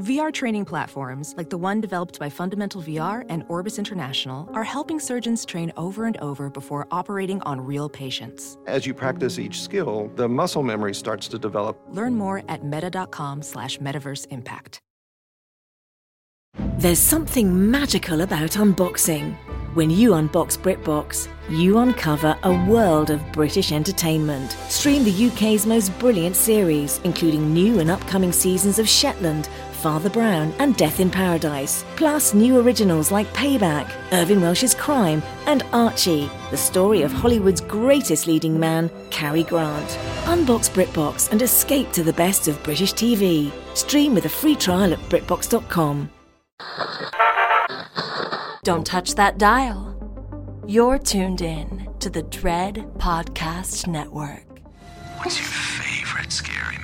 VR training platforms, like the one developed by Fundamental VR and Orbis International, are helping surgeons train over and over before operating on real patients. As you practice each skill, the muscle memory starts to develop. Learn more at meta.com slash metaverse impact. There's something magical about unboxing. When you unbox BritBox, you uncover a world of British entertainment. Stream the UK's most brilliant series, including new and upcoming seasons of Shetland, Father Brown, and Death in Paradise. Plus, new originals like Payback, Irvine Welsh's Crime, and Archie, the story of Hollywood's greatest leading man, Cary Grant. Unbox BritBox and escape to the best of British TV. Stream with a free trial at BritBox.com. Don't touch that dial. You're tuned in to the Dread Podcast Network. What's your favorite scary movie?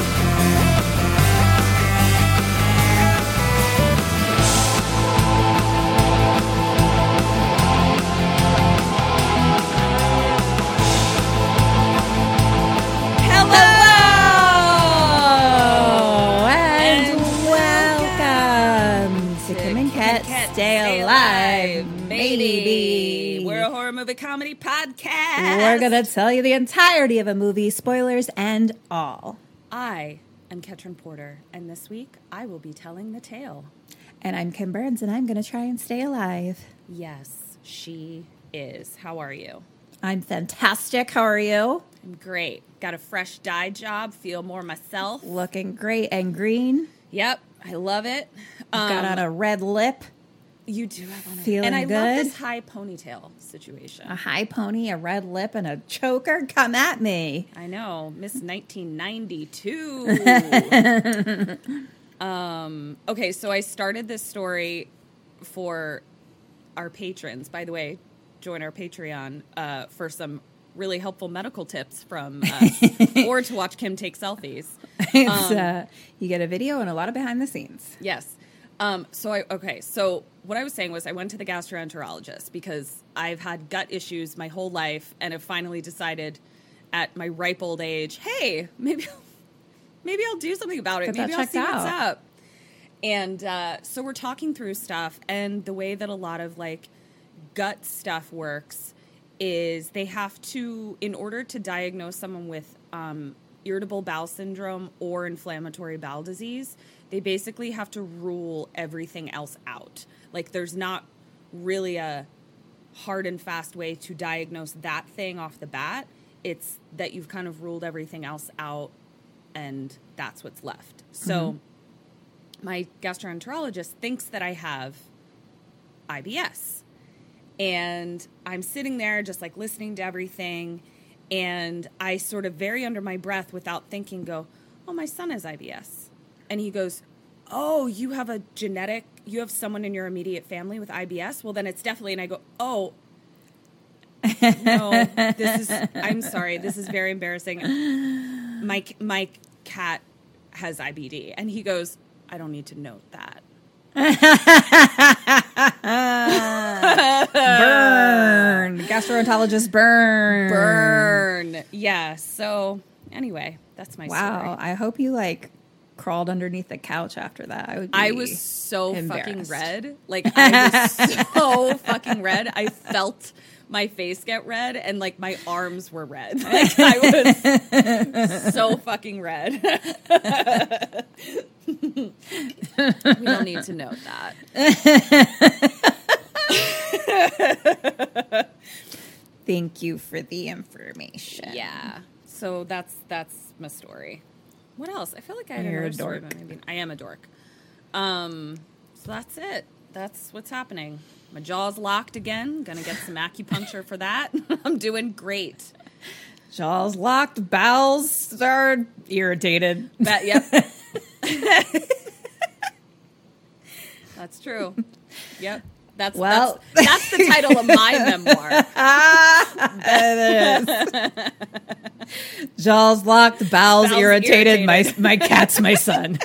Stay Alive, baby. We're a horror movie comedy podcast. We're gonna tell you the entirety of a movie, spoilers and all. I am Ketrin Porter, and this week I will be telling the tale. And I'm Kim Burns, and I'm gonna try and stay alive. Yes, she is. How are you? I'm fantastic. How are you? I'm great. Got a fresh dye job. Feel more myself. Looking great and green. Yep, I love it. Got um, on a red lip, You do have on a Feeling and I love this high ponytail situation. a high pony, a red lip, and a choker. Come at me. I know, Miss 1992. um, okay, so I started this story for our patrons. By the way, join our Patreon uh, for some really helpful medical tips from us, or to watch Kim take selfies. It's uh, you get a video and a lot of behind the scenes. Yes. Um, so I okay. So what I was saying was I went to the gastroenterologist because I've had gut issues my whole life and have finally decided at my ripe old age, hey, maybe maybe I'll do something about it. Get maybe I'll see what's up. And uh, so we're talking through stuff, and the way that a lot of like gut stuff works is they have to, in order to diagnose someone with um, irritable bowel syndrome or inflammatory bowel disease, they basically have to rule everything else out. Like there's not really a hard and fast way to diagnose that thing off the bat. It's that you've kind of ruled everything else out and that's what's left. So mm-hmm. my gastroenterologist thinks that I have IBS. And I'm sitting there just like listening to everything. And I sort of very under my breath without thinking go, Oh, my son has IBS. And he goes, Oh, you have a genetic, you have someone in your immediate family with IBS? Well, then it's definitely, and I go, Oh, no, this is, I'm sorry, this is very embarrassing. My, my cat has IBD. And he goes, I don't need to note that. Burn. Gastroenterologist burn. Burn. Yeah. So anyway, that's my Wow. story. I hope you like crawled underneath the couch after that. I I was so fucking red. Like I was so fucking red. I felt my face get red and like my arms were red. Like I was so fucking red. we don't need to note that. Thank you for the information. Yeah. So that's that's my story. What else? I feel like I had You're another a story, dork. but maybe I am a dork. Um, so that's it. That's what's happening. My jaw's locked again. Gonna get some acupuncture for that. I'm doing great. Jaws locked, bowels are irritated. That yep. that's true. Yep. That's Well- that's, that's the title of my memoir. Jaws locked, bowels, Bowels irritated. My irritated. my cat's my son.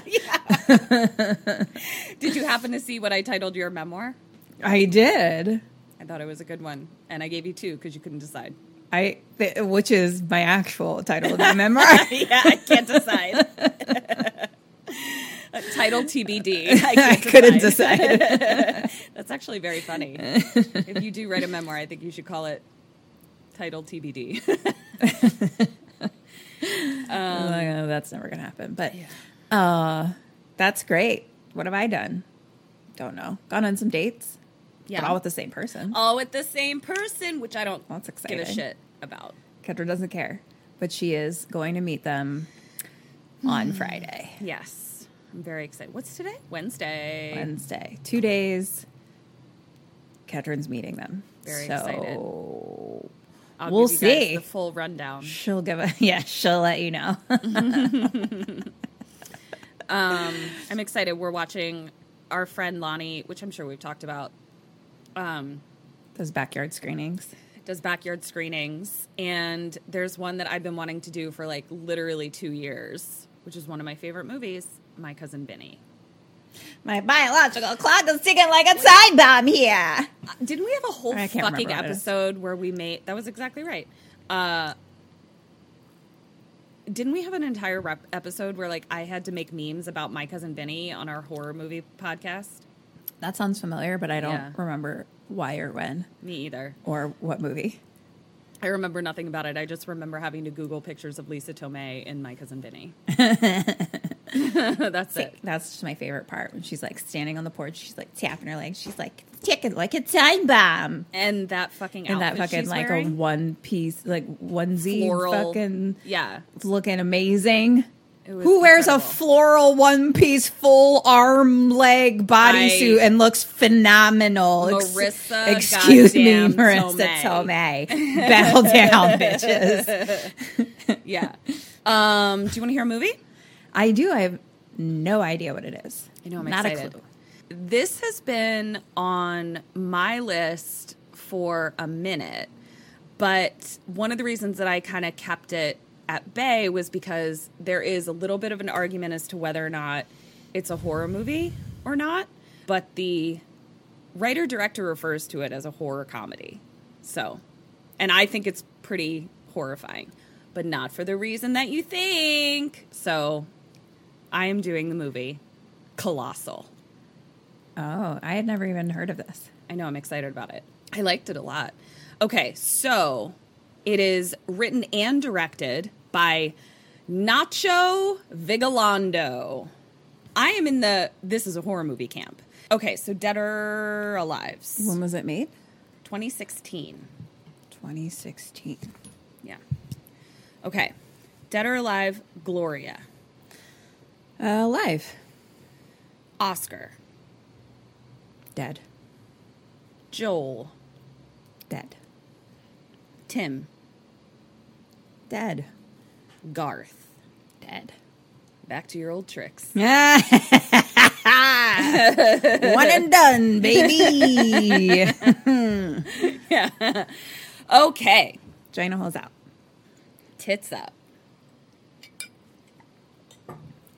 Did you happen to see what I titled your memoir? I did. I thought it was a good one, and I gave you two because you couldn't decide. I th- which is my actual title of my memoir. yeah, I can't decide. Uh, title TBD. I, I couldn't decide. That's actually very funny. if you do write a memoir, I think you should call it Title TBD. Um, that's never gonna happen. But uh, that's great. What have I done? Don't know. Gone on some dates. Yeah. but all with the same person. All with the same person, which I don't That's exciting. give a shit about. Kendra doesn't care, but she is going to meet them on Friday, Yes. I'm very excited. What's today? Wednesday. Wednesday. Two days. Catherine's meeting them. Very so excited. I'll We'll give you guys see. the full rundown. She'll give a yeah. She'll let you know. I'm excited. We're watching our friend Lonnie, which I'm sure we've talked about, um, Those backyard screenings. does backyard screenings. And there's one that I've been wanting to do for like literally two years, which is one of my favorite movies, My Cousin Vinny. My biological clock is ticking like a time bomb here. Didn't we have a whole I can't fucking remember what it is. episode where we made that was exactly right. Uh didn't we have an entire rep- episode where like I had to make memes about my cousin Vinny on our horror movie podcast? That sounds familiar, but I don't Yeah. remember why or when Me either. or what movie. I remember nothing about it. I just remember having to Google pictures of Lisa Tomei and my cousin Vinny. That's it. That's just my favorite part when she's like standing on the porch. She's like tapping her legs. She's like ticking like a time bomb. And that fucking And that fucking like wearing, a one piece, like onesie, floral. fucking yeah. looking amazing. Who wears a floral one piece full arm leg bodysuit and looks phenomenal? Ex- Marisa excuse me, Marisa Tomei. Tomei. Bow down, bitches. Yeah. Um, do you want to hear a movie? I do. I have no idea what it is. I know I'm Not excited. a clue. This has been on my list for a minute, but one of the reasons that I kind of kept it at bay was because there is a little bit of an argument as to whether or not it's a horror movie or not, but the writer director refers to it as a horror comedy. So, and I think it's pretty horrifying, but not for the reason that you think. So, I am doing the movie Colossal. Oh, I had never even heard of this. I know I'm excited about it. I liked it a lot. Okay, so it is written and directed by Nacho Vigalondo. I am in the this is a horror movie camp. Okay, so Dead or Alive's When was it made? 2016. 2016. Yeah. Okay. Dead or Alive, Gloria. Uh, live. Oscar. Dead. Joel. Dead. Tim. Dead. Garth. Dead. Back to your old tricks. One and done, baby. yeah. Okay. Gina holes out. tits up.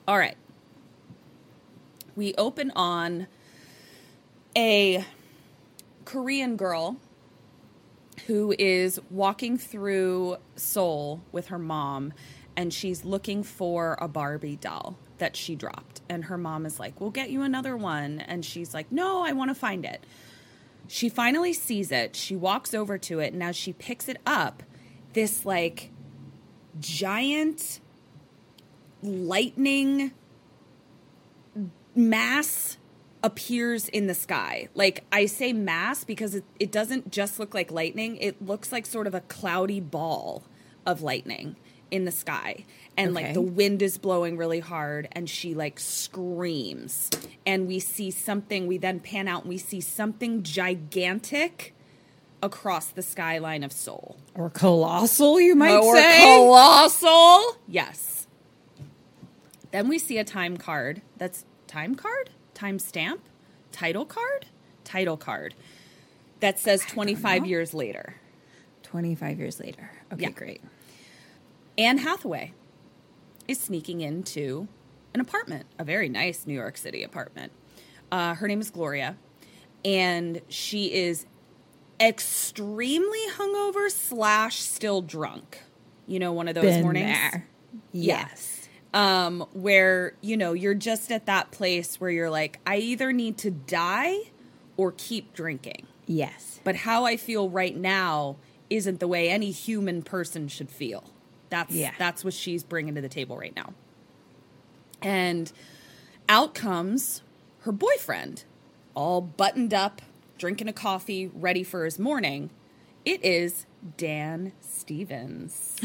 All right. We open on a Korean girl who is walking through Seoul with her mom and she's looking for a Barbie doll that she dropped. And her mom is like, We'll get you another one. And she's like, No, I want to find it. She finally sees it. She walks over to it. And as she picks it up, this like giant lightning mass appears in the sky. Like I say mass because it, it doesn't just look like lightning, it looks like sort of a cloudy ball of lightning in the sky. And like the wind is blowing really hard and she like screams. And we see something, we then pan out and we see something gigantic across the skyline of Seoul. Or colossal, you might Or say. colossal. Yes. Then we see a time card. That's time card? Time stamp? Title card? Title card. That says 25 years later. 25 years later. Okay, Yeah. great. Anne Hathaway is sneaking into an apartment, a very nice New York City apartment. Uh, her name is Gloria, and she is extremely hungover slash still drunk. You know, one of those Been mornings. there. Yeah. Yes. Um, where you know you're just at that place where you're like, I either need to die or keep drinking. Yes. But how I feel right now isn't the way any human person should feel. That's Yeah. that's what she's bringing to the table right now. And out comes her boyfriend, all buttoned up, drinking a coffee, ready for his morning. It is Dan Stevens.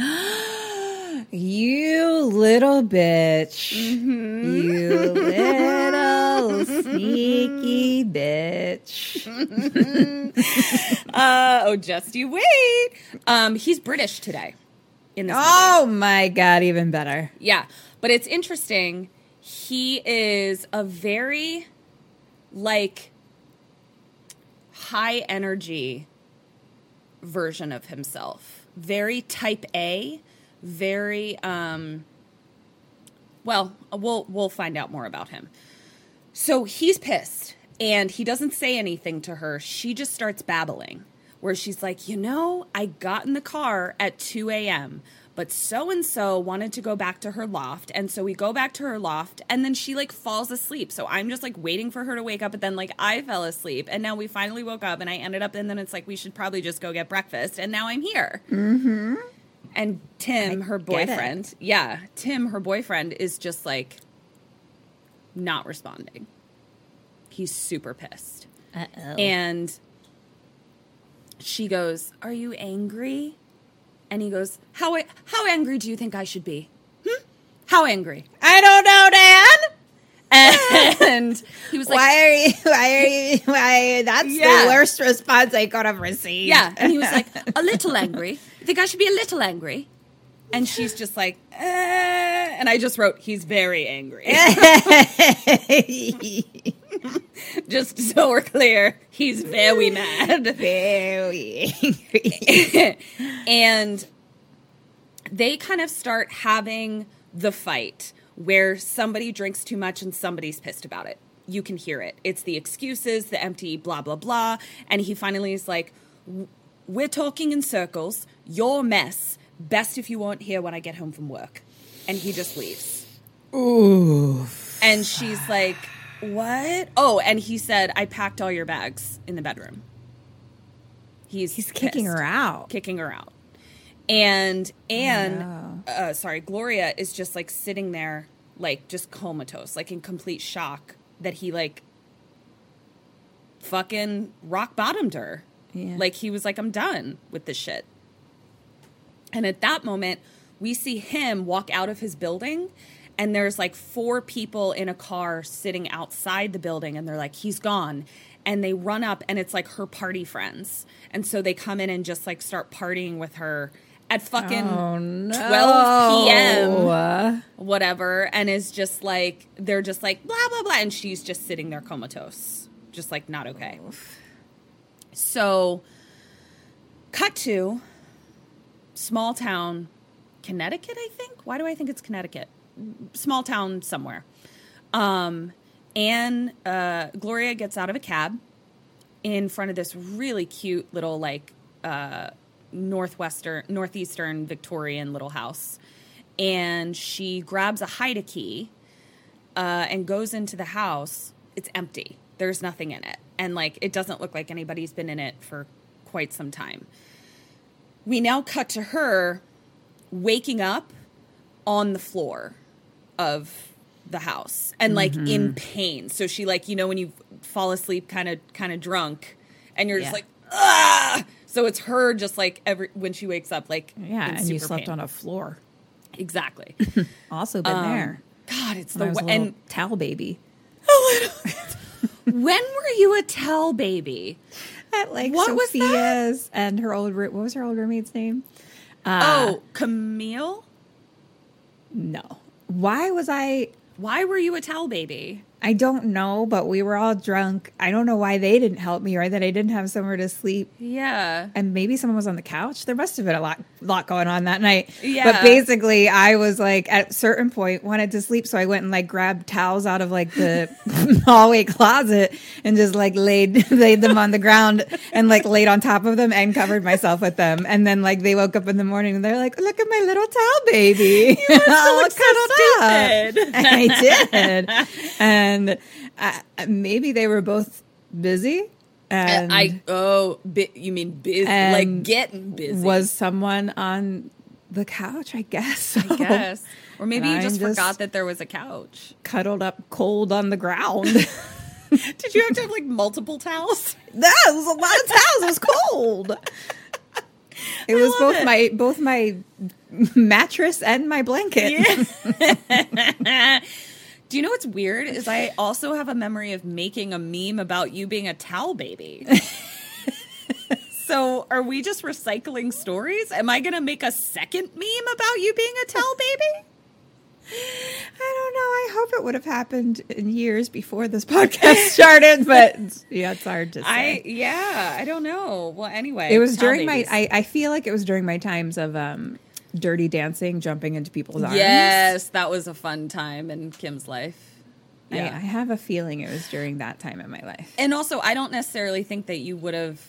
You little bitch. Mm-hmm. You little sneaky bitch. Uh, oh, just you wait. Um, he's British today. In this movie. Oh my god, even better. Yeah, but it's interesting. He is a very like high energy version of himself. Very type A, very um well, we'll we'll find out more about him. So he's pissed and he doesn't say anything to her. She just starts babbling where she's like, You know, I got in the car at 2 a.m., but so and so wanted to go back to her loft. And so we go back to her loft and then she like falls asleep. So I'm just like waiting for her to wake up. But then like I fell asleep and now we finally woke up and I ended up, and then it's like, we should probably just go get breakfast. And now I'm here. Mm-hmm. And Tim, I her boyfriend, yeah, Tim, her boyfriend, is just like not responding. He's super pissed. Uh-oh. And she goes, "Are you angry?" And he goes, "How how angry do you think I should be? Hmm? How angry?" I don't know, Dan. And he was like, why are you? Why are you? Why? That's Yeah. the worst response I could have received. "Yeah," and he was like, "A little angry. Think I should be a little angry?" And she's just like, eh. and I just wrote, "He's very angry." just so we're clear, he's very mad. very angry. and they kind of start having the fight where somebody drinks too much and somebody's pissed about it. You can hear it. It's the excuses, the empty blah, blah, blah. And he finally is like, We're talking in circles. You're mess. Best if you won't hear when I get home from work. And he just leaves. Ooh. And she's like, What? Oh, and he said, I packed all your bags in the bedroom. He's, He's kicking her out. kicking her out. And Anne, uh, sorry, Gloria is just like sitting there, like just comatose, like in complete shock that he like fucking rock bottomed her. Yeah. Like he was like, I'm done with this shit. And at that moment, we see him walk out of his building, and there's like four people in a car sitting outside the building, and they're like, he's gone. And they run up, and it's like her party friends. And so they come in and just like start partying with her at fucking Oh, no. 12 p.m., whatever. And is just like, they're just like, blah, blah, blah. And she's just sitting there comatose, just like not okay. So, cut to small town, Connecticut, I think. Why do I think it's Connecticut? Small town somewhere. Um, and uh, Gloria gets out of a cab in front of this really cute little, like, uh, northwestern, northeastern Victorian little house. And she grabs a hide key uh, and goes into the house. It's empty. There's nothing in it. And like it doesn't look like anybody's been in it for quite some time. We now cut to her waking up on the floor of the house and like in pain. So she like, you know, when you fall asleep kind of kind of drunk and you're just like, ah. So it's her just like every when she wakes up, like Yeah, and you slept pain. on a floor. exactly. Also been there. God, it's When the a and towel baby. when were you a tell baby? At like What? Sophia's and her old what was her old roommate's name? Uh, oh, Camille? No. Why was I Why were you a tell baby? I don't know, but we were all drunk. I don't know why they didn't help me or that I didn't have somewhere to sleep. Yeah. And maybe someone was on the couch. There must have been a lot lot going on that night. Yeah. But basically I was like at a certain point wanted to sleep, so I went and like grabbed towels out of like the hallway closet and just like laid laid them on the ground and like laid on top of them and covered myself with them. And then like they woke up in the morning and they're like, Look at my little towel baby. Look so cuddled up." stupid. I did. And uh, maybe they were both busy. And I oh, bi- you mean busy? Like getting busy? Was someone on the couch? I guess. I guess, or maybe you just, just- forgot that there was a couch. Cuddled up cold on the ground. Did you have to have like multiple towels? that was a lot of towels. It was cold. It was both it. my both my mattress and my blanket. Do you know what's weird? Is I also have a memory of making a meme about you being a towel baby. so are we just recycling stories? Am I going to make a second meme about you being a towel baby? I don't know. I hope it would have happened in years before this podcast started, but yeah, it's hard to say. I yeah, I don't know. Well, anyway, it was during babies. my. I, I feel like it was during my times of um, dirty dancing, jumping into people's arms. yes, that was a fun time in Kim's life. I, Yeah. I have a feeling it was during that time in my life. And also, I don't necessarily think that you would have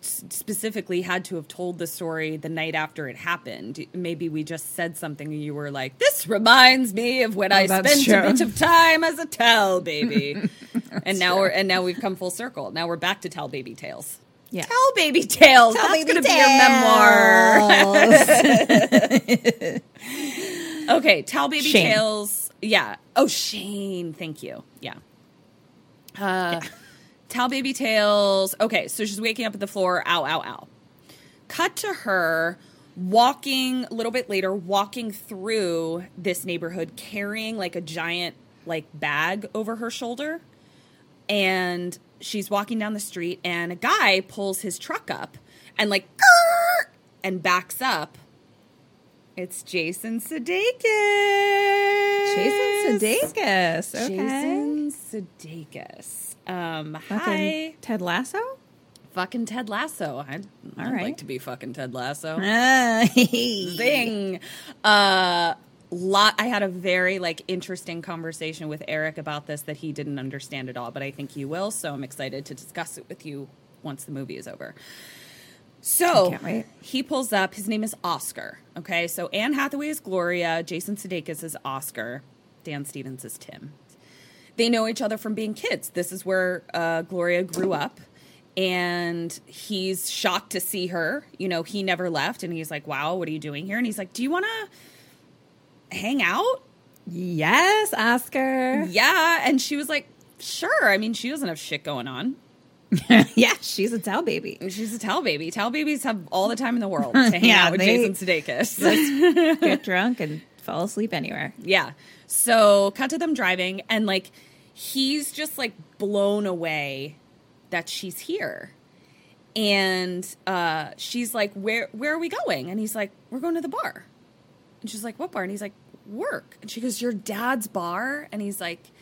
specifically had to have told the story the night after it happened. Maybe we just said something and you were like, "This reminds me of when oh, I Oh, that's spent true. a bit of time as a tell baby." and now we're and now we've come full circle. Now we're back to tell baby tales. Yeah. Towel baby tales. That's baby going to be your memoir. Okay, tell baby Shane. tales. Yeah. Oh, Shane. Thank you. Yeah. Uh, towel baby tales. Okay, so she's waking up at the floor. Ow, ow, ow. Cut to her walking a little bit later, walking through this neighborhood, carrying like a giant like bag over her shoulder, and she's walking down the street, and a guy pulls his truck up and like and backs up. It's Jason Sudeikis. Jason Sudeikis. Okay. Jason Sudeikis. Um, Fucking hi, Ted Lasso. fucking Ted Lasso. I'd, I'd right. like to be fucking Ted Lasso. Ah, Zing. Uh, lot. I had a very like interesting conversation with Eric about this that he didn't understand at all, but I think he will. So I'm excited to discuss it with you once the movie is over. So he pulls up. His name is Oscar. Okay, so Anne Hathaway is Gloria. Jason Sudeikis is Oscar. Dan Stevens is Tim. They know each other from being kids. This is where uh, Gloria grew up, and he's shocked to see her. You know, he never left, and he's like, "Wow, what are you doing here?" And he's like, "Do you want to hang out?" yes, Oscar. Yeah, and she was like, "Sure." I mean, she doesn't have shit going on. yeah, she's a towel baby. She's a towel baby. Towel babies have all the time in the world to hang Yeah, out with Jason Sudeikis. Get drunk and fall asleep anywhere. Yeah. So cut to them driving, and like he's just like blown away that she's here. And uh, she's like, "Where where are we going?" And he's like, "We're going to the bar." And she's like, "What bar?" And he's like, "Work." And she goes, "Your dad's bar?" And he's like,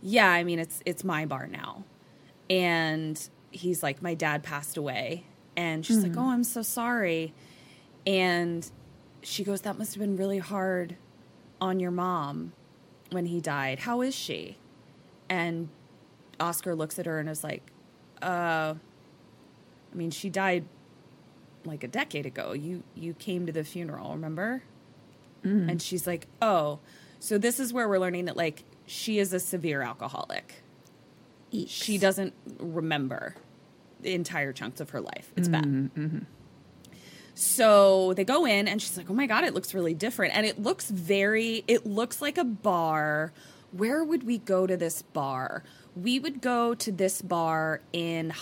"Yeah, I mean it's it's my bar now." And he's like, "My dad passed away." And she's like, "Oh, I'm so sorry." And she goes, That must have been really hard on your mom when he died. How is she? And Oscar looks at her and is like, Uh, I mean, she died like a decade ago. You you came to the funeral, remember? Mm-hmm. And she's like, Oh, so this is where we're learning that like she is a severe alcoholic. She doesn't remember the entire chunks of her life. It's bad. Mm-hmm, mm-hmm. So they go in and she's like, "Oh my god, it looks really different." And it looks very it looks like a bar. Where would we go to this bar? We would go to this bar in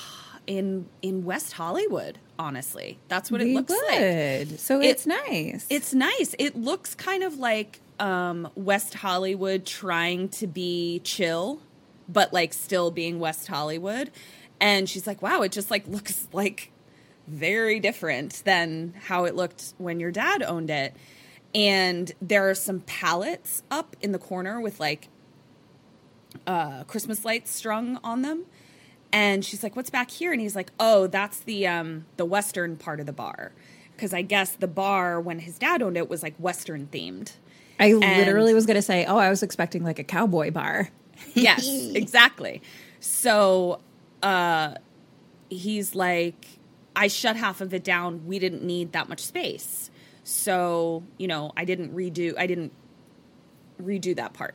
in in West Hollywood, honestly. That's what it We looks like. So It- it's nice. It's nice. It looks kind of like um, West Hollywood trying to be chill, but like still being West Hollywood. And she's like, wow, it just like looks like very different than how it looked when your dad owned it. And there are some pallets up in the corner with like uh, Christmas lights strung on them. And she's like, "What's back here?" And he's like, "Oh, that's the um, the western part of the bar." Because I guess the bar when his dad owned it was like western themed. I And- literally was going to say, oh, I was expecting like a cowboy bar. yes, exactly. So uh he's like I shut half of it down. We didn't need that much space. So, you know, I didn't redo I didn't redo that part.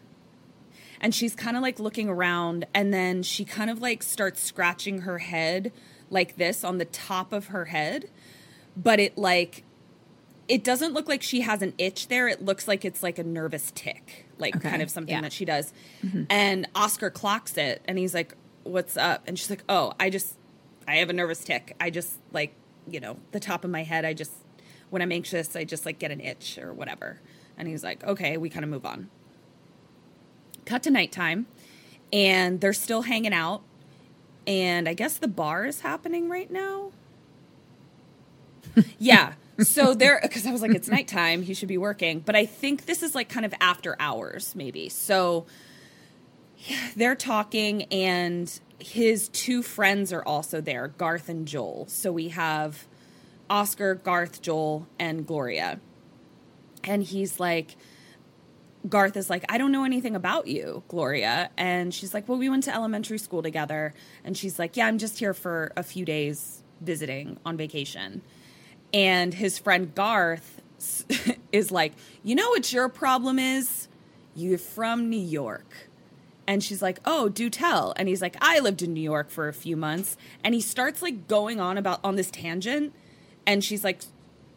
And she's kind of like looking around and then she kind of like starts scratching her head like this on the top of her head. But it like it doesn't look like she has an itch there. It looks like it's like a nervous tick, like Okay, kind of something yeah. that she does. Mm-hmm. And Oscar clocks it and he's like, What's up? And she's like, Oh, I just, I have a nervous tick. I just like, you know, the top of my head, I just, when I'm anxious, I just like get an itch or whatever. And he's like, Okay, we kind of move on. Cut to nighttime and they're still hanging out. And I guess the bar is happening right now. Yeah. So there, because I was like, it's nighttime. He should be working. But I think this is like kind of after hours, maybe. So yeah, they're talking, and his two friends are also there, Garth and Joel. So we have Oscar, Garth, Joel, and Gloria. And he's like, Garth is like, I don't know anything about you, Gloria. And she's like, Well, we went to elementary school together. And she's like, Yeah, I'm just here for a few days visiting on vacation. And his friend Garth is like, You know what your problem is? You're from New York. And she's like, Oh, do tell. And he's like, I lived in New York for a few months. And he starts like going on about on this tangent. And she's like,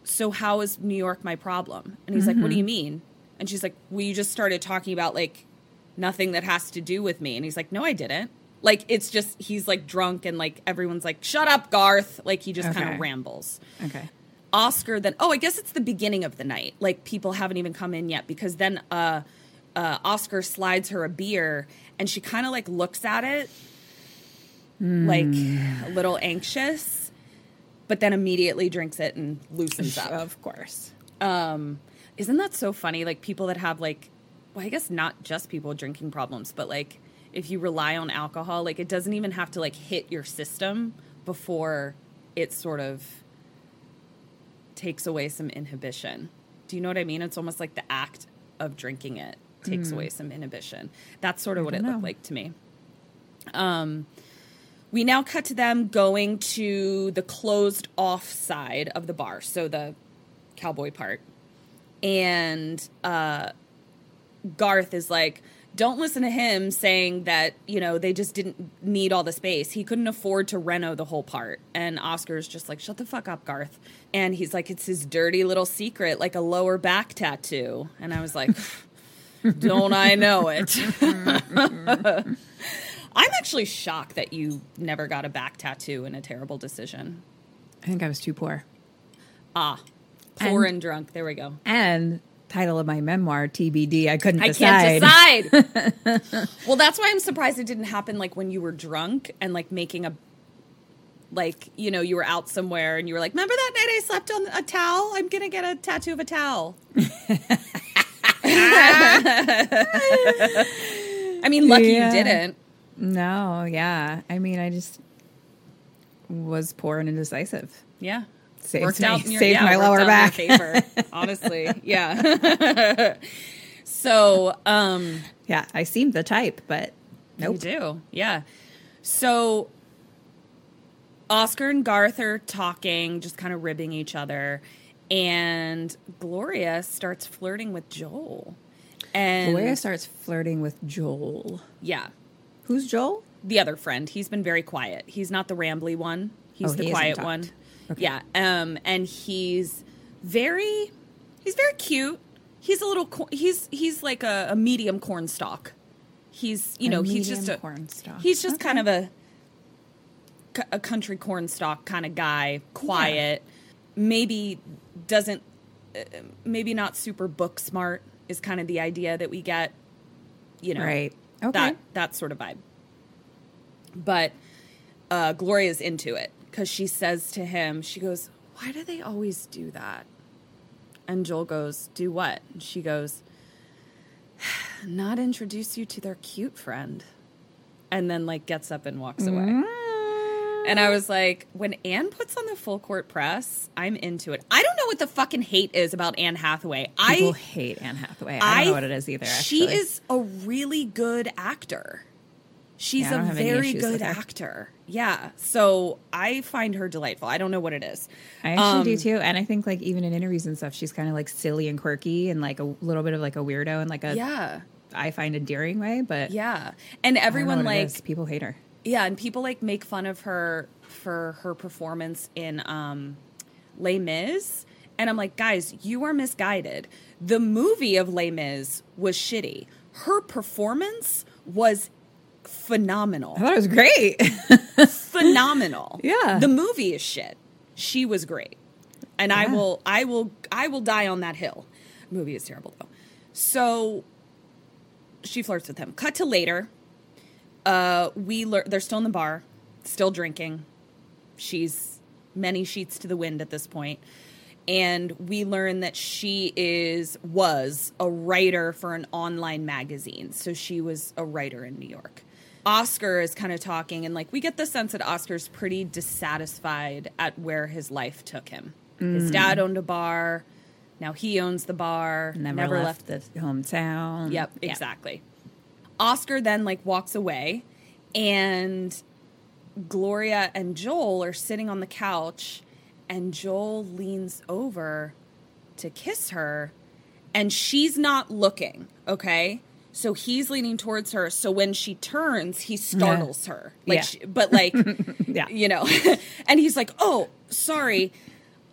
So how is New York my problem? And he's like, What do you mm-hmm. mean? And she's like, Well, you just started talking about like nothing that has to do with me. And he's like, No, I didn't. Like it's just he's like drunk and like everyone's like, Shut up, Garth. Like he just kind of rambles. Okay. Oscar then oh I guess it's the beginning of the night like people haven't even come in yet because then uh uh Oscar slides her a beer and she kind of like looks at it like a little anxious but then immediately drinks it and loosens up Of course. um isn't that so funny like people that have like well I guess not just people drinking problems but like if you rely on alcohol like it doesn't even have to like hit your system before it sort of takes away some inhibition. Do you know what I mean? It's almost like the act of drinking it takes away some inhibition. That's sort of what it don't looked like to me. Um, we now cut to them going to the closed off side of the bar, so the cowboy part. And uh, Garth is like, don't listen to him saying that, you know, they just didn't need all the space. He couldn't afford to reno the whole part. And Oscar's just like, shut the fuck up, Garth. And he's like, it's his dirty little secret, like a lower back tattoo. And I was like, don't I know it? I'm actually shocked that you never got a back tattoo in a terrible decision. I think I was too poor. Ah, poor And- and drunk. There we go. And title of my memoir, TBD. I couldn't I decide. can't decide. well, that's why I'm surprised it didn't happen like when you were drunk and like making a like you know you were out somewhere and you were like, remember that night I slept on a towel? I'm gonna get a tattoo of a towel. I mean, lucky Yeah. you didn't. No, yeah. I mean, I just was poor and indecisive. Yeah. Saved worked me- out your, saved yeah, my lower back. favor, honestly. Yeah. so, um, Yeah, I seem the type, but nope. You do, yeah. So Oscar and Garth are talking, just kind of ribbing each other, and Gloria starts flirting with Joel. And Gloria starts flirting with Joel. yeah, Who's Joel? the other friend. He's been very quiet. He's not the rambly one. He's Oh, the he quiet one. Okay. Yeah. Um, and he's very, he's very cute. He's a little, he's he's like a, a medium corn stalk. He's you A know he's just a corn stalk. He's just Okay. kind of a a country corn stalk kind of guy, quiet. Maybe doesn't, uh, maybe not super book smart is kind of the idea that we get. You know, Right. Okay. that that sort of vibe. But uh, Gloria's into it because she says to him, she goes, "Why do they always do that?" And Joel goes, "Do what?" And she goes, not introduce you to their cute friend? And then like gets up and walks away. Mm. And I was like, when Anne puts on the full court press, I'm into it. I don't know what the fucking hate is about Anne Hathaway. People I hate Anne Hathaway. I don't know what it is either. She actually. is a really good actor. She's Yeah, a very good actor. Yeah. So I find her delightful. I don't know what it is. I actually do Um, too, and I think like even in interviews and stuff, she's kind of like silly and quirky and like a little bit of like a weirdo and like a Yeah. I find endearing way. But Yeah. And everyone like people hate her. Yeah, and people like make fun of her for her performance in um Les Mis. And I'm like, guys, you are misguided. The movie of Les Mis was shitty. Her performance was phenomenal. I thought it was great. phenomenal. Yeah. The movie is shit. She was great. And I will I will I will die on that hill. movie is terrible though. So she flirts with him. Cut to later. Uh we lear- they're still in the bar, still drinking. She's many sheets to the wind at this point. And we learn that she is was a writer for an online magazine. So she was a writer in New York. Oscar is kind of talking, and like we get the sense that Oscar's pretty dissatisfied at where his life took him. His mm. dad owned a bar. Now he owns the bar. Never, left, the hometown. Yep, Yeah. exactly. Oscar then like walks away and Gloria and Joel are sitting on the couch and Joel leans over to kiss her and she's not looking, okay? So he's leaning towards her. So when she turns, he startles her. Like Yeah. she, but like Yeah. you know. and he's like, "Oh, sorry."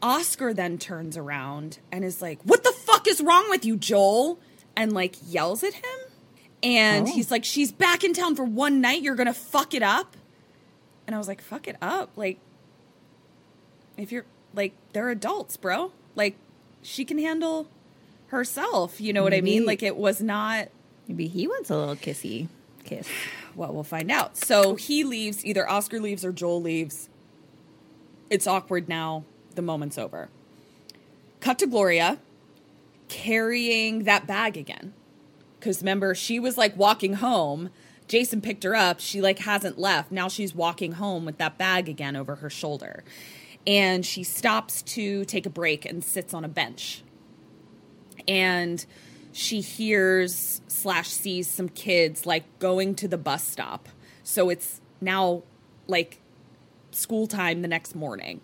Oscar then turns around and is like, "What the fuck is wrong with you, Joel?" and like yells at him. And Oh. he's like, "She's back in town for one night. You're going to fuck it up?" And I was like, "Fuck it up." Like if you're like they're adults, bro. Like she can handle herself, you know what I mean? Like it was not Maybe he wants a little kissy kiss. well, we'll find out. So he leaves, either Oscar leaves or Joel leaves. It's awkward now. The moment's over. Cut to Gloria carrying that bag again. Because remember, she was like walking home. Jason picked her up. She like hasn't left. Now she's walking home with that bag again over her shoulder. And she stops to take a break and sits on a bench and she hears slash sees some kids like going to the bus stop. So it's now like school time the next morning.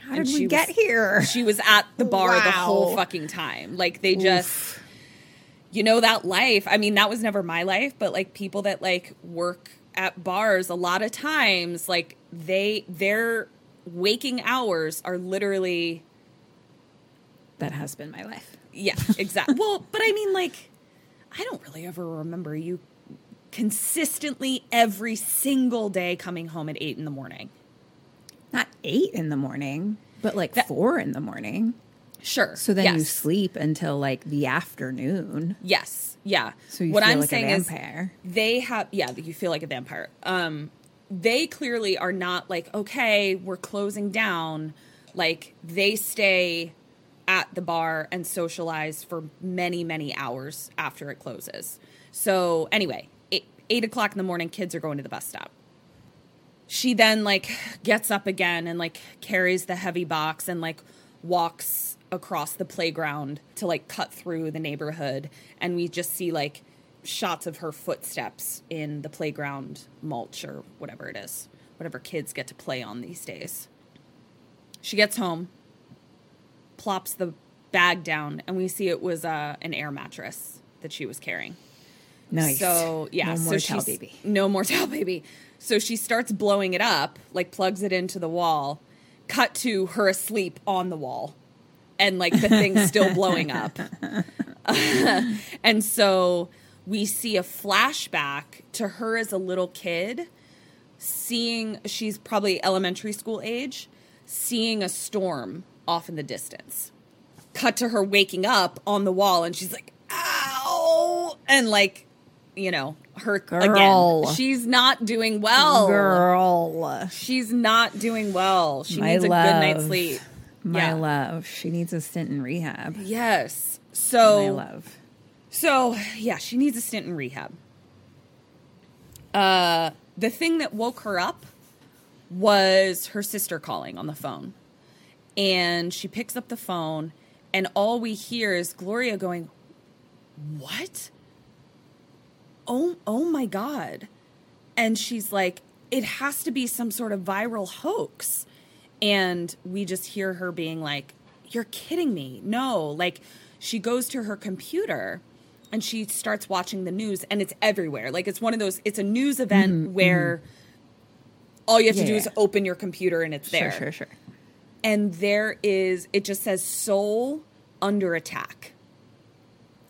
How And did she we was- get here? She was at the bar the whole fucking time. Like they just you know that life. I mean, that was never my life, but like people that like work at bars a lot of times like they their waking hours are literally that has been my life. Yeah, exactly. well, but I mean, like, I don't really ever remember you consistently every single day coming home at eight in the morning. Not eight in the morning, but like four in the morning. Sure. So then you sleep until like the afternoon. Yes. Yeah. So you what feel I'm like saying a is vampire. they have yeah, you feel like a vampire. Um they clearly are not like, okay, we're closing down. Like they stay at the bar and socialize for many, many hours after it closes. So anyway, eight, eight o'clock in the morning, kids are going to the bus stop. She then like gets up again and like carries the heavy box and like walks across the playground to like cut through the neighborhood and we just see like shots of her footsteps in the playground mulch or whatever it is whatever kids get to play on these days she gets home plops the bag down and we see it was uh, an air mattress that she was carrying Nice. so yeah, No so more towel she's- baby. No more towel baby. So she starts blowing it up, like plugs it into the wall. Cut to her asleep on the wall, and like the thing's still blowing up. and so we see a flashback to her as a little kid, seeing she's probably elementary school age, seeing a storm off in the distance. Cut to her waking up on the wall, and she's like, "Ow!" and like, you know, her Girl. again. She's not doing well. Girl. She's not doing well. She My needs a good night's sleep. My Yeah. love. She needs a stint in rehab. Yes. So My love. So, yeah, she needs a stint in rehab. Uh, the thing that woke her up was her sister calling on the phone. And she picks up the phone, and all we hear is Gloria going, What? Oh, oh my God. And she's like, It has to be some sort of viral hoax. And we just hear her being like, You're kidding me. No. Like, she goes to her computer and she starts watching the news and it's everywhere. Like it's one of those it's a news event mm-hmm, where mm-hmm. all you have to do Yeah. is open your computer and it's there. Sure, sure, sure. And there is it just says Seoul under attack.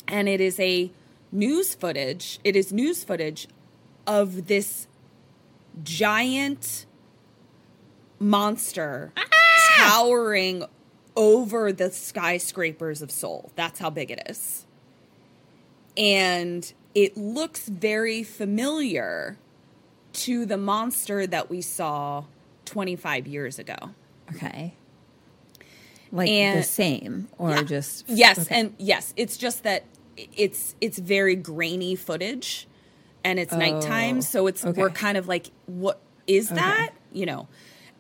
And it is a news footage. It is news footage of this giant monster towering over the skyscrapers of Seoul. That's how big it is and it looks very familiar to the monster that we saw 25 years ago. Okay. Like And- the same or Yeah. just yes okay. and yes it's just that it's it's very grainy footage and it's nighttime so it's Oh, okay. we're kind of like what is that you know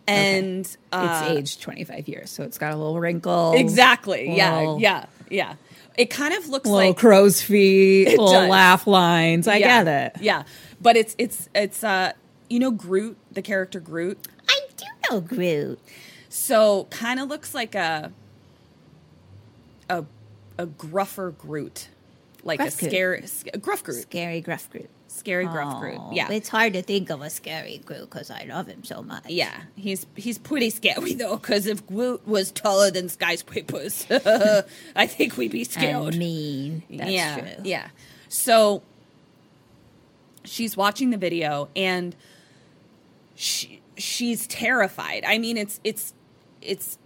and uh, it's aged 25 years, so it's got a little wrinkle. exactly yeah little- yeah yeah it kind of looks Little like crow's feet, little does. laugh lines. I yeah, get it. yeah but it's it's it's uh you know Groot the character Groot I do know Groot. So kind of looks like a a a gruffer Groot, like Gruff a Groot. scary a gruff Groot, Scary gruff Groot. scary gruff Groot. Yeah, It's hard to think of a scary Groot because I love him so much. yeah. He's he's pretty scary though, because if Groot was taller than skyscrapers, I think we'd be scared. I mean. That's yeah, true. yeah. So she's watching the video and she she's terrified. I mean, it's it's it's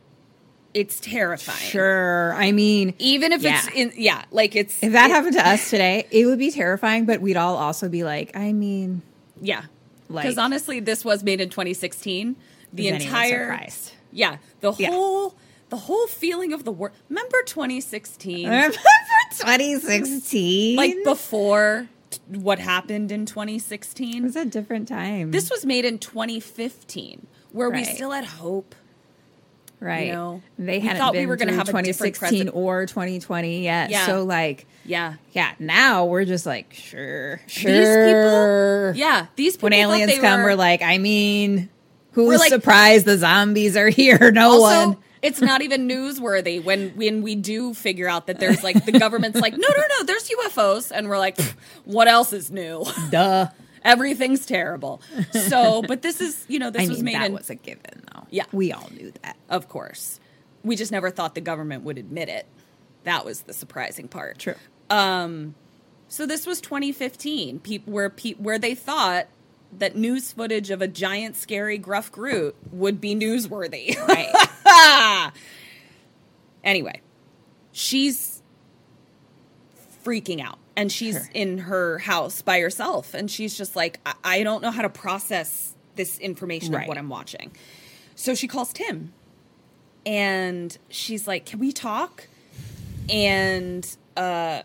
it's terrifying. Sure. I mean, Even if it's Yeah. in yeah, like it's if that it- happened to us today, it would be terrifying, but we'd all also be like, I mean, Yeah. Like- Because honestly, this was made in 2016. The entire? Yeah, the Yeah. whole the whole feeling of the world. Remember 2016? remember 2016? like before t- what happened in 2016? it 2016. was a different time. This was made in 2015 where we still had hope. Right. You know, they we hadn't thought we been were gonna have 2016 president. or 2020 yet. Yeah. So like, Yeah. yeah, now we're just like, sure, sure. These people Yeah, these people when aliens they come, were, we're like, I mean, who's like- surprised the zombies are here? No also, one. it's not even newsworthy when when we do figure out that there's like the government's like, no, no, no, there's UFOs, and we're like, what else is new? Duh. Everything's terrible. So, but this is you know this I was mean, made that in was a given. Yeah. we all knew that. of course. We just never thought the government would admit it. That was the surprising part. True. Um, so this was 2015, peop where pe- where they thought that news footage of a giant, scary, gruff Groot would be newsworthy. Right. anyway, she's freaking out, and she's in her house by herself, and she's just like, I, I don't know how to process this information of what I'm watching. So she calls Tim, and she's like, "Can we talk?" And uh,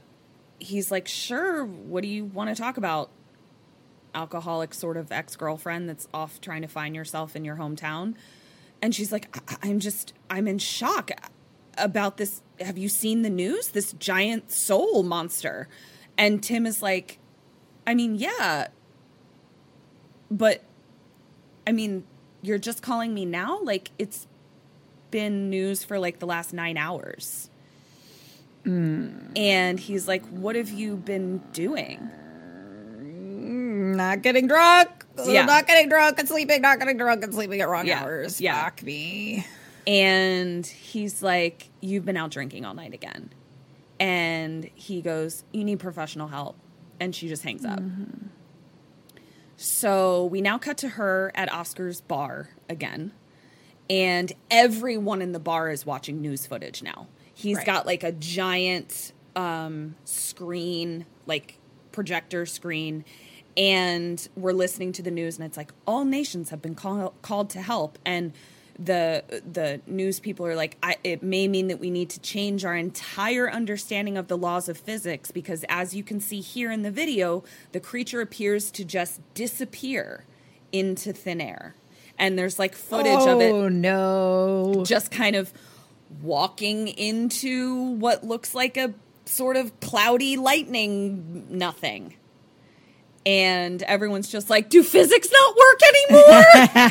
he's like, "Sure. What do you want to talk about?" Alcoholic sort of ex girlfriend that's off trying to find yourself in your hometown, and she's like, I- "I'm just, I'm in shock about this. Have you seen the news? This giant Seoul monster?" And Tim is like, "I mean, yeah, but I mean, you're just calling me now? Like it's been news for like the last nine hours. Hmm. And he's like, What have you been doing? not getting drunk. Yeah. Not getting drunk and sleeping. Not getting drunk and sleeping at wrong Yeah. hours. Yeah. Fuck me. And he's like, You've been out drinking all night again. And he goes, You need professional help. And she just hangs up. Mm-hmm. So we now cut to her at Oscar's bar again. And everyone in the bar is watching news footage now. He's Right. got like a giant um, screen, like projector screen. And we're listening to the news, and it's like all nations have been call- called to help. And the the news people are like I, it may mean that we need to change our entire understanding of the laws of physics because as you can see here in the video the creature appears to just disappear into thin air and there's like footage of it Oh no. just kind of walking into what looks like a sort of cloudy lightning nothing. And everyone's just like, do physics not work anymore?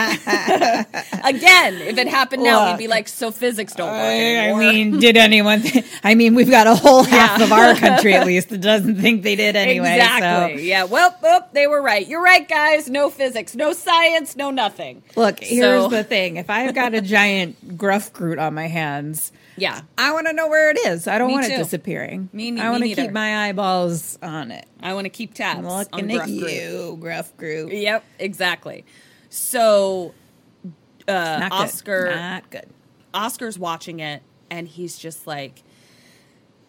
Again, if it happened now, we'd be like, so physics don't work I, I mean, did anyone? Th- I mean, we've got a whole half Yeah. of our country at least that doesn't think they did anyway. exactly. Yeah. Well, oh, they were right. You're right, guys. No physics, no science, no nothing. Look, here's So- the thing: if I've got a giant gruff Groot on my hands, Yeah. I want to know where it is. I don't Me want too. it disappearing. Me ne- I want to keep my eyeballs on it. I want to keep tabs. I'm on looking at Gruff Groot. you, gruff Groot. Yep, exactly. So uh, Not good. Oscar Not good. Oscar's watching it and he's just like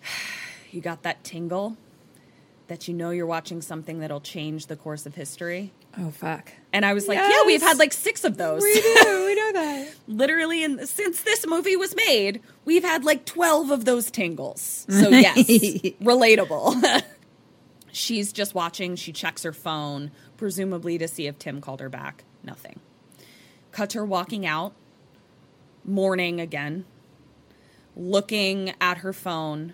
you got that tingle that you know you're watching something that'll change the course of history. Oh fuck. And I was like, yeah, we've had like 6 of those. We do. we know that. Literally in since this movie was made, we've had like 12 of those tingles. So yes, relatable. She's just watching, she checks her phone, presumably to see if Tim called her back. Nothing. Cut her walking out, mourning again, looking at her phone,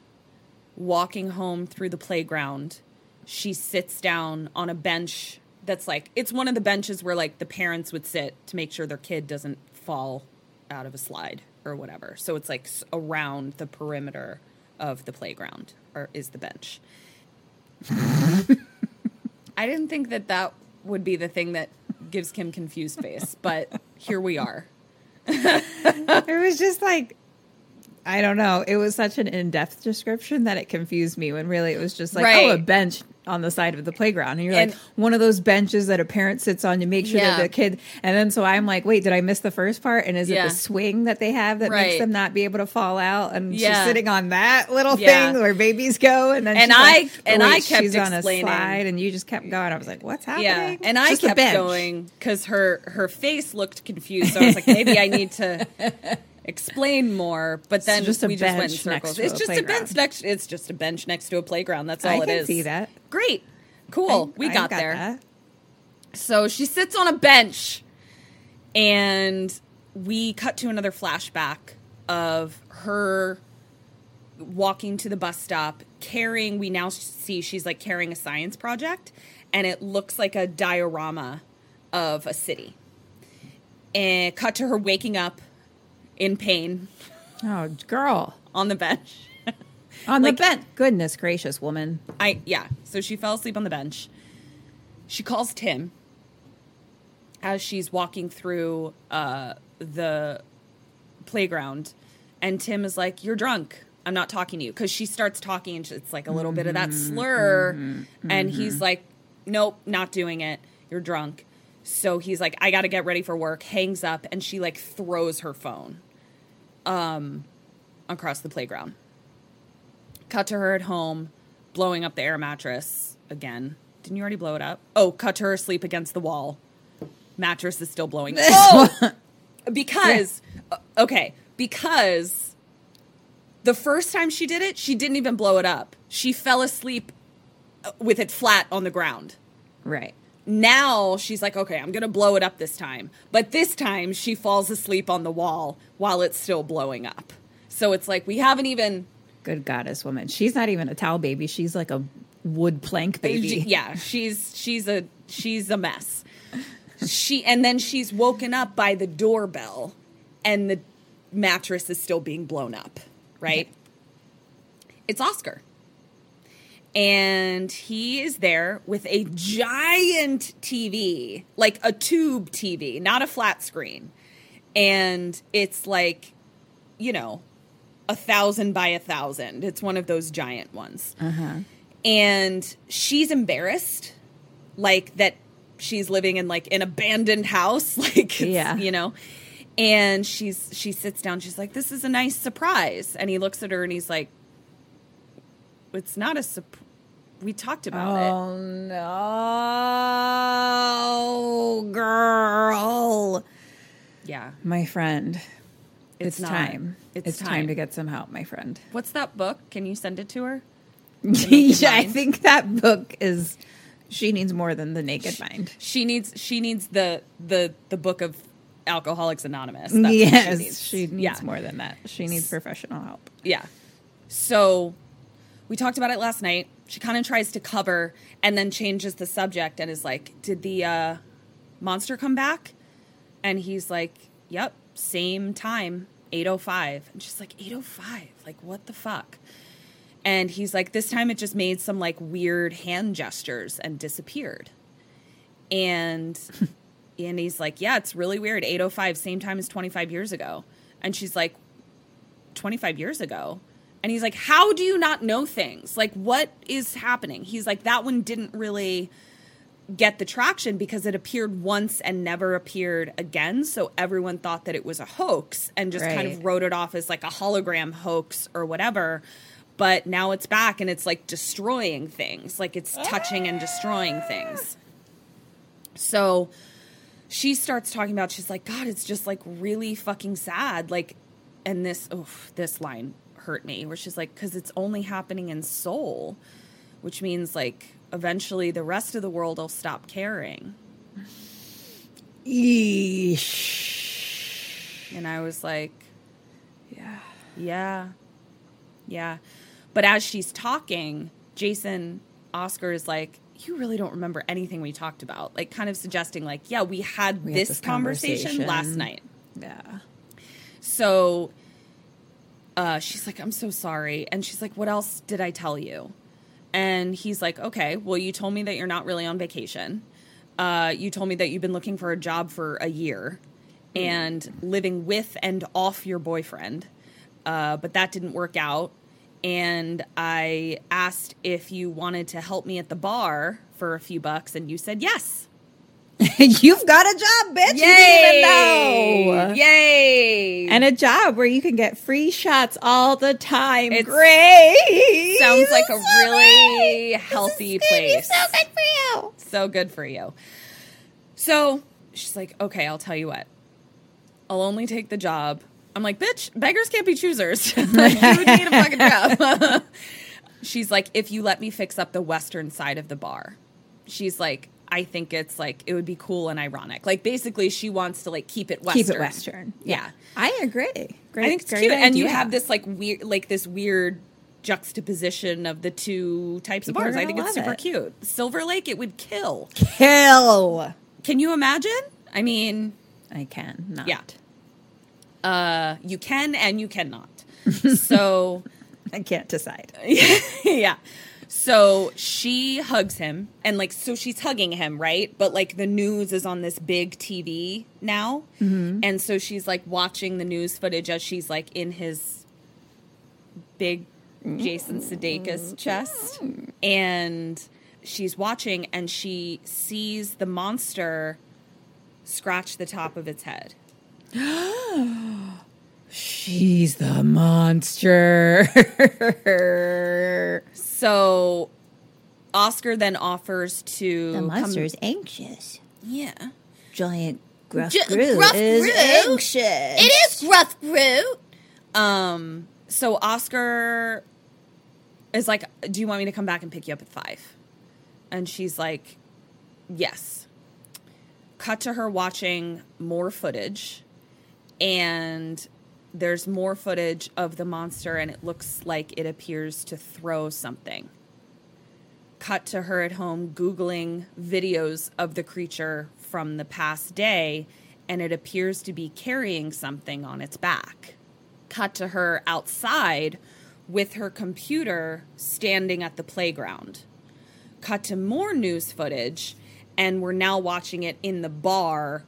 walking home through the playground. She sits down on a bench that's like it's one of the benches where like the parents would sit to make sure their kid doesn't fall out of a slide or whatever. So it's like around the perimeter of the playground or is the bench. I didn't think that that would be the thing that gives Kim confused face, but here we are. It was just like I don't know. It was such an in-depth description that it confused me when really it was just like, oh, a bench on the side of the playground. And you're And- like, one of those benches that a parent sits on to make sure Yeah. that the kid. And then so I'm like, wait, did I miss the first part? And is it the swing that they have that Right. makes them not be able to fall out? And she's Yeah. sitting on that little Yeah. thing where babies go. And then And I- like, oh, and wait, I kept she's on a explaining- slide, and you just kept going. I was like, what's happening? Yeah, and I just kept going because her her face looked confused. So I was like, maybe I need to explain more. But then just we just went in circles. It's just a bench next. It's just a bench next to a playground. That's all it is. I it can is. see that. Great, cool. I- we I got, there. that. So she sits on a bench, and we cut to another flashback of her walking to the bus stop carrying. We now see she's like carrying a science project, and it looks like a diorama of a city. And cut to her waking up in pain Oh, girl. on the bench. On Like- the bench. Goodness gracious, woman. I yeah. So she fell asleep on the bench. She calls Tim as she's walking through uh, the playground, and Tim is like, "You're drunk. I'm not talking to you." Because she starts talking, and it's like a little bit of that mm-hmm. slur, mm-hmm. and he's mm-hmm. like, "Nope, not doing it. You're drunk." So he's like, "I got to get ready for work." Hangs up, and she like throws her phone um, across the playground. Cut to her at home, blowing up the air mattress again. Didn't you already blow it up? Oh, cut to her asleep against the wall. Mattress is still blowing. Oh, because okay, because the first time she did it, she didn't even blow it up. She fell asleep uh, with it flat on the ground. Right. Now she's like, okay, I'm gonna blow it up this time. But this time she falls asleep on the wall while it's still blowing up. So it's like we haven't even Good goddess woman. She's not even a towel baby. She's like a wood plank baby. Yeah, she's she's a she's a mess. She and then she's woken up by the doorbell and the mattress is still being blown up, right? It's Oscar. And he is there with a giant TV, like a tube TV, not a flat screen. And it's like, you know, a thousand by a thousand. It's one of those giant ones uh-huh. and she's embarrassed like that she's living in like an abandoned house like Yeah. you know and she's she sits down she's like this is a nice surprise and he looks at her and he's like it's not a surprise we talked about it Oh no, girl. Yeah. My friend. It's It's, time. It's It's, time. time. to get some help, my friend. What's that book? Can you send it to her? yeah, I think that book is she needs more than the naked mind. She needs she needs the the the book of Alcoholics Anonymous. That's yes, she needs. she needs yeah. more than that. She needs professional help. Yeah. So we talked about it last night. She kind of tries to cover and then changes the subject and is like, "Did the uh, monster come back?" And he's like, "Yep, same time, 8:05." And she's like, "8:05? Like what the fuck?" And he's like, "This time it just made some like weird hand gestures and disappeared." And and he's like, "Yeah, it's really weird. 8:05, same time as 25 years ago." And she's like, 25 years ago. And he's like, How do you not know things? Like, what is happening? He's like, That one didn't really get the traction because it appeared once and never appeared again. So everyone thought that it was a hoax and just kind of wrote it off as like a hologram hoax or whatever. But now it's back and it's like destroying things, like it's touching and destroying things. So she starts talking about she's like god it's just like really fucking sad like and this oof, this line hurt me where she's like because it's only happening in seoul which means like eventually the rest of the world will stop caring Eesh. and i was like Yeah. yeah yeah but as she's talking jason oscar is like you really don't remember anything we talked about like kind of suggesting like yeah we had, We had this, this conversation last night Yeah. So uh, she's like, I'm so sorry. And she's like, What else did I tell you? And he's like, Okay, well, you told me that you're not really on vacation. Uh, you told me that you've been looking for a job for a year and living with and off your boyfriend. Uh, but that didn't work out. And I asked if you wanted to help me at the bar for a few bucks, and you said yes. You've got a job, bitch. You didn't even know. Yay! And a job where you can get free shots all the time. It's- Great. sounds like a So great. really is healthy place. So good for you. So good for you. So she's like, okay, I'll tell you what. I'll only take the job. I'm like, bitch, beggars can't be choosers. you would need a fucking job. she's like, if you let me fix up the western side of the bar. She's like, I think it's like it would be cool and ironic. Like basically, she wants to like keep it western. Keep it Western. Yeah. I agree. Great. I think it's cute, and you have this like weird, like this weird juxtaposition of the two types People of bars. I think it's super it. cute. Silver Lake, it would kill. kill. Can you imagine? I mean, I can not. Yeah. uh, you can and you cannot. so I can't decide. yeah. So she hugs him and like so she's hugging him, right? But like the news is on this big TV now. Mm-hmm. And so she's like watching the news footage as she's like in his big Jason Sudeikis chest and she's watching and she sees the monster scratch the top of its head. She's the monster. So Oscar then offers to the come- monster's anxious. yeah. Giant gruff Gi- Groot Gruff is Groot? anxious. It is Gruff Groot. Um, so Oscar is like, Do you want me to come back and pick you up at five? And she's like, Yes. Cut to her watching more footage, and there's more footage of the monster, and it looks like it appears to throw something. Cut to her at home Googling videos of the creature from the past day, and it appears to be carrying something on its back cut to her outside with her computer standing at the playground. Cut to more news footage, and we're now watching it in the bar.